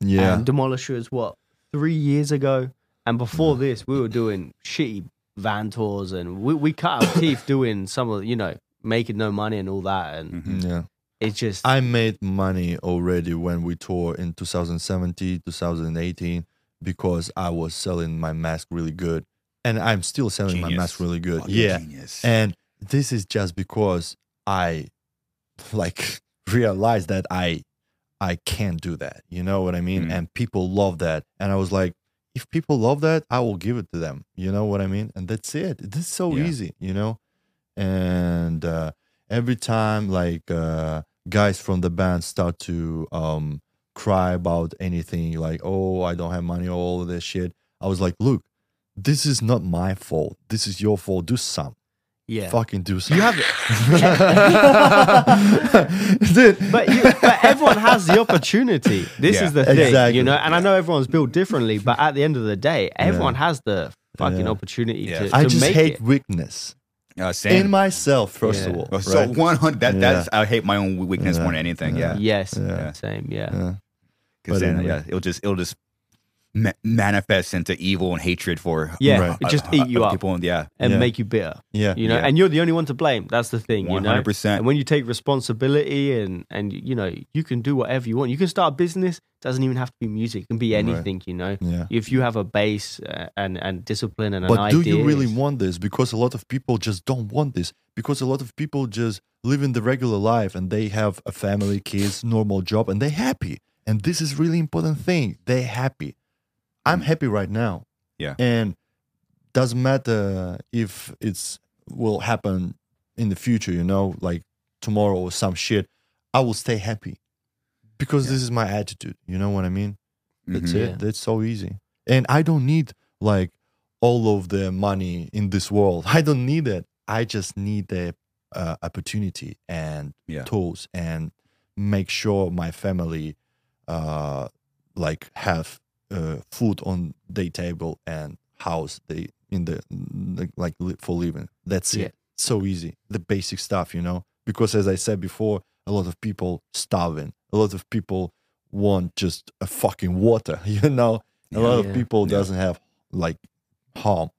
yeah And Demolisher is what, three years ago? And before this, we were doing shitty van tours and we, we cut our teeth doing some of, you know, making no money and all that. And Mhm. yeah it's just, i made money already when we toured in 2017 2018 because i was selling my mask really good and i'm still selling my mask really good Fucking yeah genius. and this is just because i like realized that i i can't do that you know what i mean? Mm. and people love that. And i was like if people love that i will give it to them you know what i mean? And that's it. This is so Yeah. easy you know? And uh every time like uh guys from the band start to um cry about anything like oh i don't have money all of this shit i was like look this is not my fault. This is your fault. Do something yeah. fucking do something. You have Dude. But, you, but everyone has the opportunity. This Yeah. is the thing, Exactly. you know. And I know everyone's built differently, but at the end of the day, everyone has the fucking Yeah. opportunity Yeah. to, to I just make hate it. weakness uh, in myself, first of Yeah. all. Oh, so right? one hundred. That Yeah. that's I hate my own weakness Yeah. more than anything. Yeah. Yeah, Yes, Yeah. same, yeah. Yeah. because then anyway. yeah, it'll just it'll just ma- manifest into evil and hatred for Yeah, Right. it just eat you uh, up People, yeah, and Yeah. make you bitter. Yeah. You know, Yeah. and you're the only one to blame. That's the thing, you know. hundred percent. And when you take responsibility and and you know, you can do whatever you want. You can start a business. Doesn't even have to be music. It can be Right. anything. You know, Yeah. if you have a base uh, and and discipline and an But do idea. you really want this? Because a lot of people just don't want this. Because a lot of people just live in the regular life and they have a family, kids, normal job, and they're happy. And this is really important thing. They're happy. I'm happy right now. Yeah. And doesn't matter if it's will happen in the future, you know, like tomorrow or some shit. I will stay happy. Because this is my attitude. You know what I mean? That's Mhm. it. Yeah. That's so easy. And I don't need like all of the money in this world. I don't need it. I just need the uh, opportunity and Yeah. tools and make sure my family uh like have uh, food on their table and house they in the like for living. That's Yeah. it. So easy. The basic stuff, you know. Because as I said before, a lot of people starving. A lot of people want just a fucking water, you know. A lot Yeah. of people Yeah. doesn't have like home.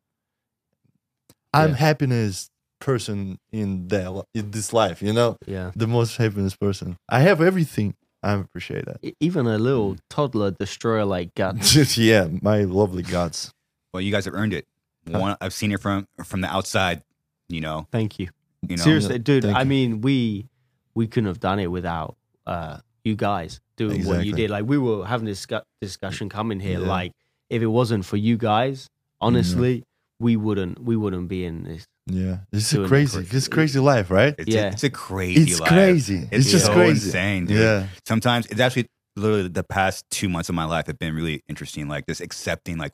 I'm Yeah. happiness person in their in this life, you know. Yeah. The most happiness person. I have everything. I appreciate that. Even a little toddler destroyer like guts. yeah, my lovely gods. Well, you guys have earned it. One, I've seen it from from the outside. You know, Thank you. you know. Seriously, dude. Thank I you. mean, we we couldn't have done it without uh, you guys doing what you did. Like we were having this discu- discussion coming here. Yeah. Like if it wasn't for you guys, honestly, we wouldn't we wouldn't be in this. Yeah, it's a is crazy. for- This crazy life, right? It's Yeah. a, it's a crazy. It's life. crazy. It's, just so crazy. insane, dude. Yeah, Sometimes it's actually literally the past two months of my life have been really interesting. Like this accepting like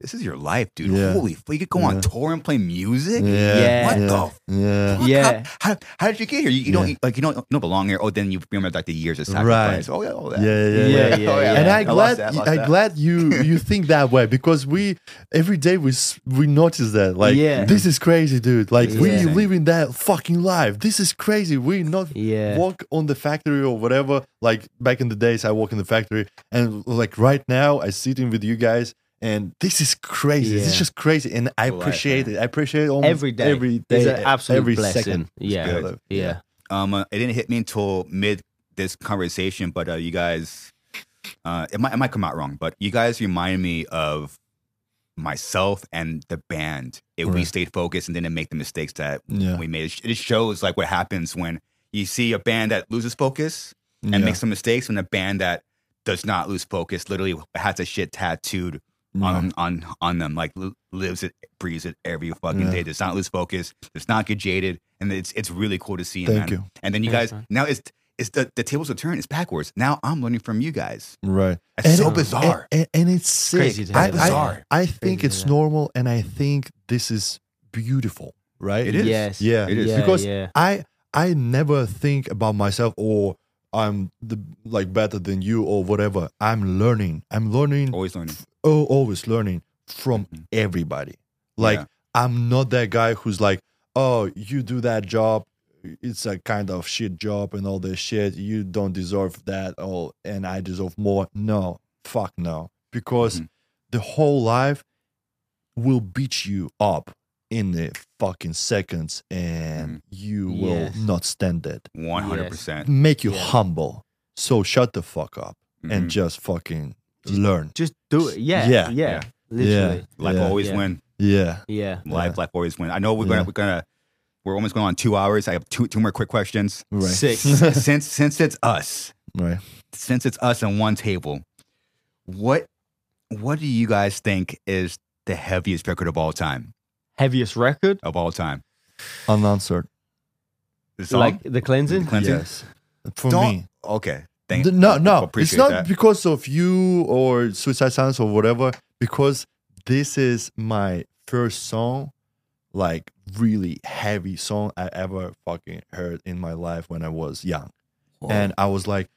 this is your life, dude. Yeah. Holy, fuck, you could go on tour and play music. Yeah. What yeah, the yeah. fuck? Yeah. How, how, how did you get here? You, you don't Yeah. like you don't you don't belong here. Oh, then you remember like the years of Right. Oh yeah, all that. Yeah, yeah, Yeah, yeah. yeah, Oh. And I I glad, that, lost I that. glad you you think that way because we every day we we notice that like Yeah. this is crazy, dude. Like we living that fucking life. This is crazy. We not Yeah. work on the factory or whatever. Like back in the days, I work in the factory, and like right now, I sitting with you guys. And this is crazy. It's Yeah. just crazy, and I Life, appreciate man. it. I appreciate almost Every day. Every day, is an absolute every blessing. second. Yeah. good. Yeah. Um, uh, it didn't hit me until mid this conversation, but uh, you guys, uh, it might it might come out wrong, but you guys remind me of myself and the band. If we stayed focused and didn't make the mistakes that Yeah. we made, it shows like what happens when you see a band that loses focus and Yeah. makes some mistakes, and a band that does not lose focus, literally has a shit tattooed on mm. on on them, like li- lives it, breathes it every fucking Yeah. day. Does not lose focus. Does not get jaded, and it's it's really cool to see. Thank man. you. And then you guys man. now it's it's the the tables will turned. It's backwards. Now I'm learning from you guys. Right. It's so it- bizarre. And, and it's sick. Crazy to I, hear that. I- Bizarre. I think Crazy it's that. normal and I think this is beautiful, right? It is. Yes. Yeah. It is. Yeah, because yeah. I I never think about myself or I'm the like better than you or whatever. I'm learning. I'm learning Always learning. Oh, always learning from Mhm. everybody. Like Yeah. I'm not that guy who's like, oh, you do that job, it's a kind of shit job and all this shit. You don't deserve that, oh, and I deserve more. No, fuck no, because Mhm. the whole life will beat you up in the fucking seconds, and you will not stand it. One hundred percent. Make you Yeah. humble. So shut the fuck up Mm-hmm. and just fucking learn. Just do it. Yeah. Yeah. Yeah. Yeah. Literally. Life Yeah. always Yeah. win. Yeah. Yeah. Life, life always win. I know we're gonna Yeah. we're gonna we're almost going on two hours. I have two two more quick questions. Right. Six. since since it's us, Right. since it's us on one table, what what do you guys think is the heaviest record of all time? Heaviest record? Of all time, Unanswered. the song. Like the cleansing? Cleansing? Yes. For Don't- me. Okay, no, no, it's not that. because of you or Suicide Silence or whatever. Because this is my first song, like really heavy song I ever fucking heard in my life when I was young, Whoa. and I was like,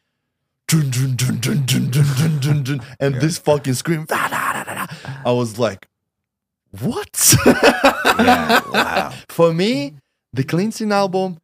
dun, dun, dun, and yeah. this fucking scream, da, da, da, I was like, what? yeah, wow. For me, the Cleansing album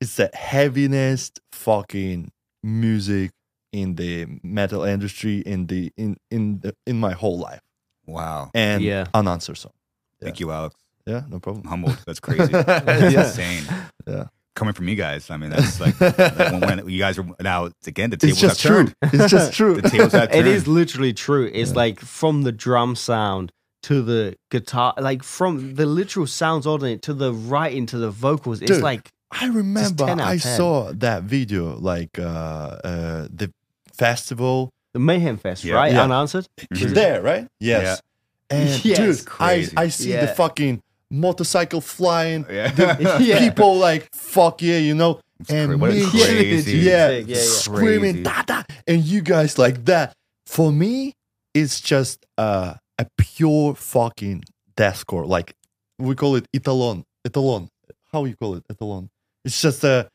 is the heaviness fucking music in the metal industry in the in in the, in my whole life Wow. and Yeah. answer song. Thank you, Alex. Yeah, no I'm problem. humbled. That's crazy. That's Yeah. insane. Yeah. Coming from you guys, I mean, that's like when, when you guys are now again. The tables It's just have true. turned. It's just true. The tables have turned. is literally true. It's Yeah. like from the drum sound to the guitar, like from the literal sounds on it to the writing to the vocals. It's Dude. like I remember 10 out of I 10. saw that video like uh uh the festival the Mayhem Fest, Yeah. right? Yeah. Unanswered. It's there, right? Yes. And Yes. dude, I Crazy. I see Yeah. the fucking motorcycle flying, Yeah. Yeah. people like fuck yeah, you know, and cra- me is Yeah, crazy. yeah, yeah, yeah. screaming da da, and you guys like that. For me, it's just uh, a pure fucking deathcore. Like we call it Italon. Italon. How you call it? Italon. It's just a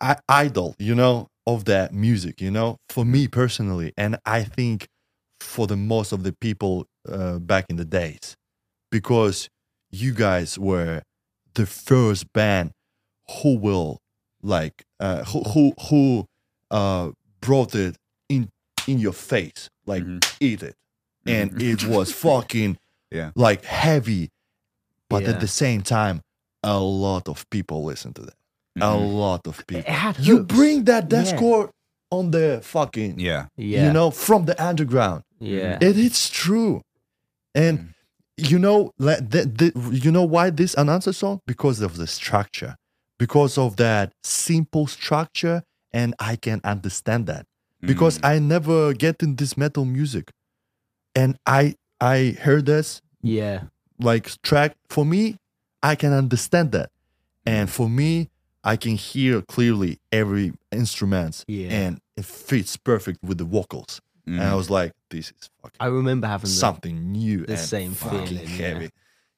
I- idol, you know, of that music. You know, for me personally, and I think for the most of the people uh, back in the days, because you guys were the first band who will like uh, who who who uh, brought it in in your face, like Mhm. eat it, and Mhm. it was fucking Yeah. like heavy, but Yeah. at the same time, a lot of people listen to that. A Mhm. lot of people. You bring that Yeah. on the fucking, Yeah. Yeah. you know, from the underground. Yeah. And It is true, and Mm. you know, like the, the, you know why this unanswered song? Because of the structure, because of that simple structure, and I can understand that because Mm. I never get in this metal music, and I I heard this Yeah. like track for me, I can understand that, and for me, I can hear clearly every instrument, Yeah. and it fits perfect with the vocals. and I Mm. was like, this is fucking I remember having the, something new the and same fucking feeling, yeah. heavy.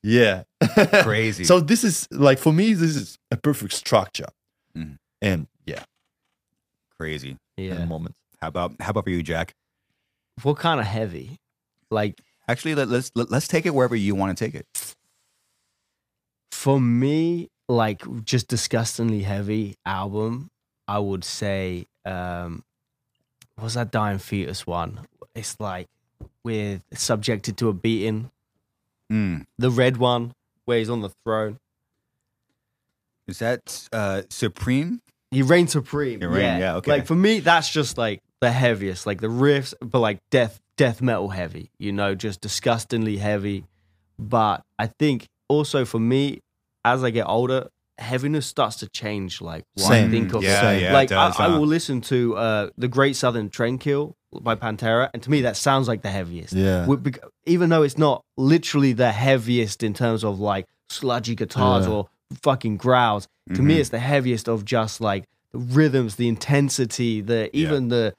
Yeah, Crazy. So this is like for me, this is a perfect structure, Mhm. and yeah, Crazy. in yeah. the moment. How about how about for you, Jack? What kind of heavy? Like Actually, let, let's let, let's take it wherever you want to take it. For me, like just disgustingly heavy album, I would say um was that Dying Fetus one? It's like with subjected to a beating. Mm. The red one where he's on the throne. Is that uh, Supreme? He reigns supreme. He reign, yeah, okay. Like for me, that's just like the heaviest, like the riffs, but like death, death metal heavy. You know, just disgustingly heavy. But I think also for me, as I get older, heaviness starts to change. Like what I Same. think of. Yeah, Same. yeah. like it does, I, I will listen to uh, the Great Southern Trendkill by Pantera, and to me that sounds like the heaviest. Yeah, We- Even though it's not literally the heaviest in terms of like sludgy guitars Yeah. or fucking growls, to me Mhm. it's the heaviest of just like the rhythms, the intensity, the even the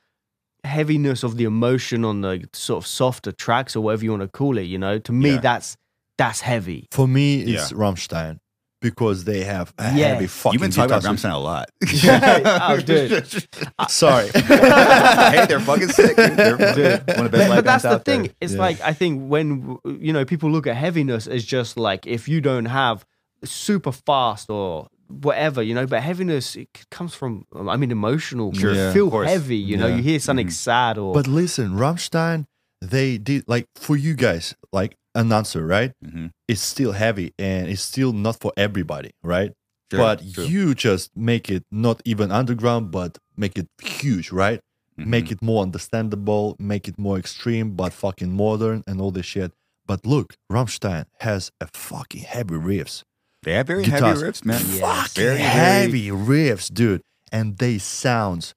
heaviness of the emotion on the sort of softer tracks or whatever you want to call it. You know, to me Yeah. that's that's heavy. for me, it's Yeah. Rammstein because they have a Yes. heavy fucking. You've been talking about guitars. Rammstein a lot. Oh, dude. Sorry. hey, they're fucking sick. They're Dude. one of the best But, but that's the out there. thing. It's Yeah. like I think when you know people look at heaviness as just like if you don't have super fast or whatever, you know. But heaviness it comes from I mean emotional. Sure. You Yeah. feel heavy. You know, Yeah. you hear something Mhm. sad or But listen, Rammstein, they did like for you guys, like an answer, right? Mhm. It's still heavy and it's still not for everybody, right? Sure, but you just make it not even underground, but make it huge, right? Mhm. Make it more understandable, make it more extreme, but fucking modern and all this shit. But look, Rammstein has a fucking heavy riffs. They have very Guitars. heavy riffs, man. Yes. Fucking Very, very- heavy riffs, dude. And they sound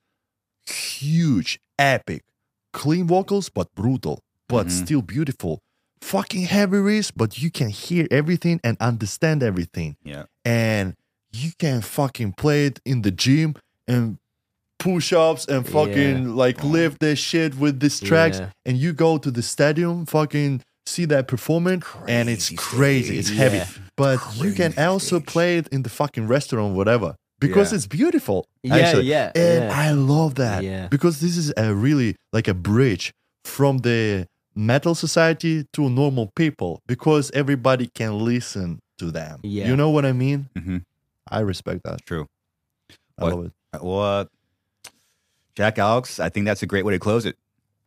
huge, epic, clean vocals, but brutal, but Mhm. still beautiful. Fucking heavy riffs, but you can hear everything and understand everything. Yeah. And you can fucking play it in the gym and push ups and fucking like lift this shit with these tracks. Yeah. And you go to the stadium, fucking see that performance, and it's Crazy crazy. It's heavy. Yeah. But you can also play it in the fucking restaurant, whatever, because Yeah. it's beautiful. yeah, actually. yeah, And yeah. I love that Yeah. because this is a really like a bridge from the metal society to normal people because everybody can listen to them. Yeah. You know what I mean? Mhm. I respect that. True. I What- love it. Well, uh, Jack Alex, I think that's a great way to close it.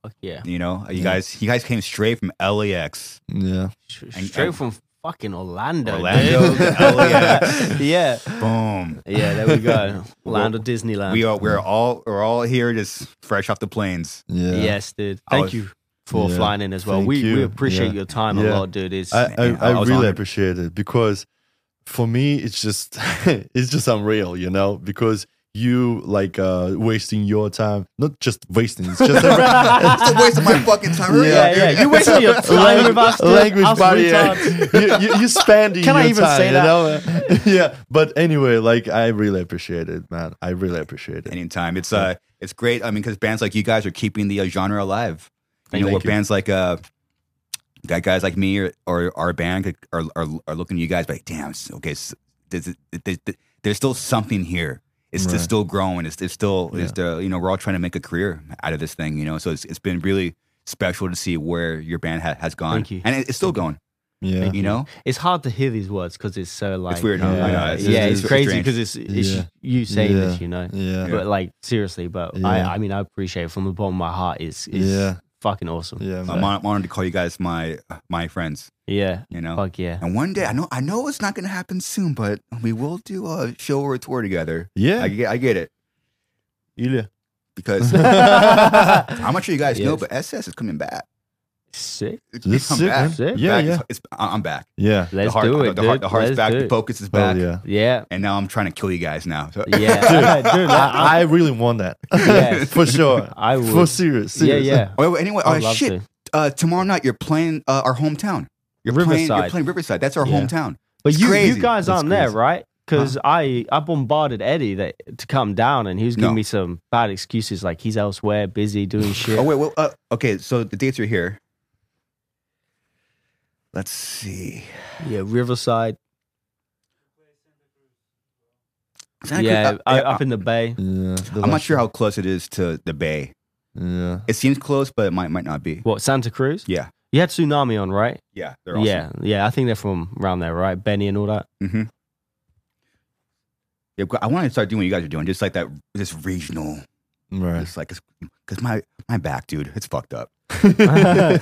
Fuck yeah. You know, you Yeah. guys, you guys came straight from LAX. Yeah. Sh- And- Straight and- from fucking Orlando. Orlando dude. LAX. yeah. Boom. Yeah, there we go. Orlando Disneyland. We are we're all we're all here just fresh off the planes. Yeah. Yes, dude. Thank was- you for Yeah. flying in as well. Thank We we appreciate Yeah. your time Yeah. a lot, dude. It's I, I, I I really honored. appreciate it because for me it's just it's just unreal, you know, because you like uh wasting your time, not just wasting, it's just a, It's a waste of my fucking time. Hurry yeah, up, yeah. You wasted your time with us, language Us barrier. retards. you, you, you spending Can I your even time, say you that? know? yeah, but anyway, like I really appreciate it, man. I really appreciate it. Anytime. It's uh it's great. I mean, because bands like you guys are keeping the uh, genre alive. You know, you. where bands like uh got guys like me or, or our band are, are are looking at you guys like, damn, okay, s- there's, there's, there's still something here. It's Right. still growing. It's, it's still, it's Yeah. the, you know, we're all trying to make a career out of this thing, you know. So it's, it's been really special to see where your band ha- has gone, Thank you. and it, it's still going. Yeah, You know, It's hard to hear these words because it's so like It's weird, huh? I know, Yeah, it's- yeah, it's- it's, it's crazy because it's it's Yeah. you saying this, you know. yeah, But like seriously, but Yeah. I I mean I appreciate it from the bottom of my heart. It's it's yeah, fucking awesome. yeah. I'm, man. I'm honored to call you guys my my friends. Yeah, You know, fuck yeah. and one day I know I know it's not going to happen soon, but we will do a show or a tour together. yeah, I get I get it Ilya. because I'm not sure you guys know, but SS is coming back. Sick. This come sick, back. Sick. Yeah, Back. yeah, It's, it's, I'm back. yeah. Let's the heart, do it, the heart, dude. the heart's Let's back. The focus is Oh back. yeah. Yeah, And now I'm trying to kill you guys now. So- yeah, dude. I, I, I really want that. Yes. for sure. I would. For serious. yeah, serious. yeah. Oh, wait, anyway, uh, shit. Uh, tomorrow night you're playing uh, our hometown. You're playing. You're Riverside. playing Riverside. That's our Yeah. hometown. But It's you crazy. you guys That's aren't there, right? because I I bombarded Eddie that to come down, and he was giving No. me some bad excuses, like he's elsewhere, busy doing shit. Oh wait, well, uh, okay. So the dates are here. Let's see. Yeah, Riverside. Santa Cruz- yeah, uh, I, yeah, up in the Bay. Yeah, I'm not sure how close it is to the bay. Yeah. It seems close, but it might might not be. What Santa Cruz? Yeah, You had Tsunami on, right? yeah, they're awesome. Yeah, yeah. I think they're from around there, right? Benny and all that. Mm-hmm. Yeah, I want to start doing what you guys are doing, just like that, this regional, Right. It's like, because my my back, dude, it's fucked up. Go, right?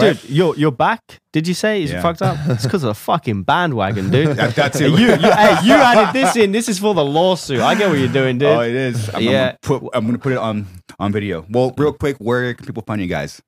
Dude, your your back? Did you say is Yeah. fucked up? It's because of the fucking bandwagon, dude. That, that you, you, hey, you added this in. This is for the lawsuit. I get what you're doing, dude. Oh, it is. I'm, Yeah. I'm gonna put I'm gonna put it on on video. Well, real quick, where can people find you guys?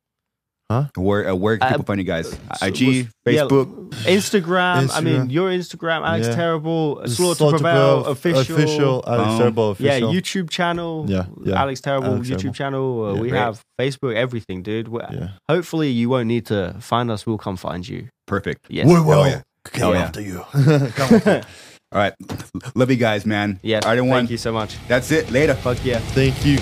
Huh? Where uh, where can Uh, people find you guys? so IG, was- yeah, Facebook. Instagram, I mean, Instagram. your Instagram, Alex Yeah. Terrible, Slaughter Slaughter Prevail, Prevail, official. official, Alex Um, Terrible Yeah, official. YouTube channel. Yeah, yeah. Alex Terrible Alex YouTube Terrible. channel. Uh, Yeah. we Great. have Facebook, everything, dude. We- Yeah. Hopefully, you won't need to find us. We'll come find you. Perfect. Yes. We will. yeah. Come Hell yeah. after you. Come after. All right. Love you guys, man. Yes. All right, everyone. Thank you so much. That's it. Later. Fuck yeah. Thank you.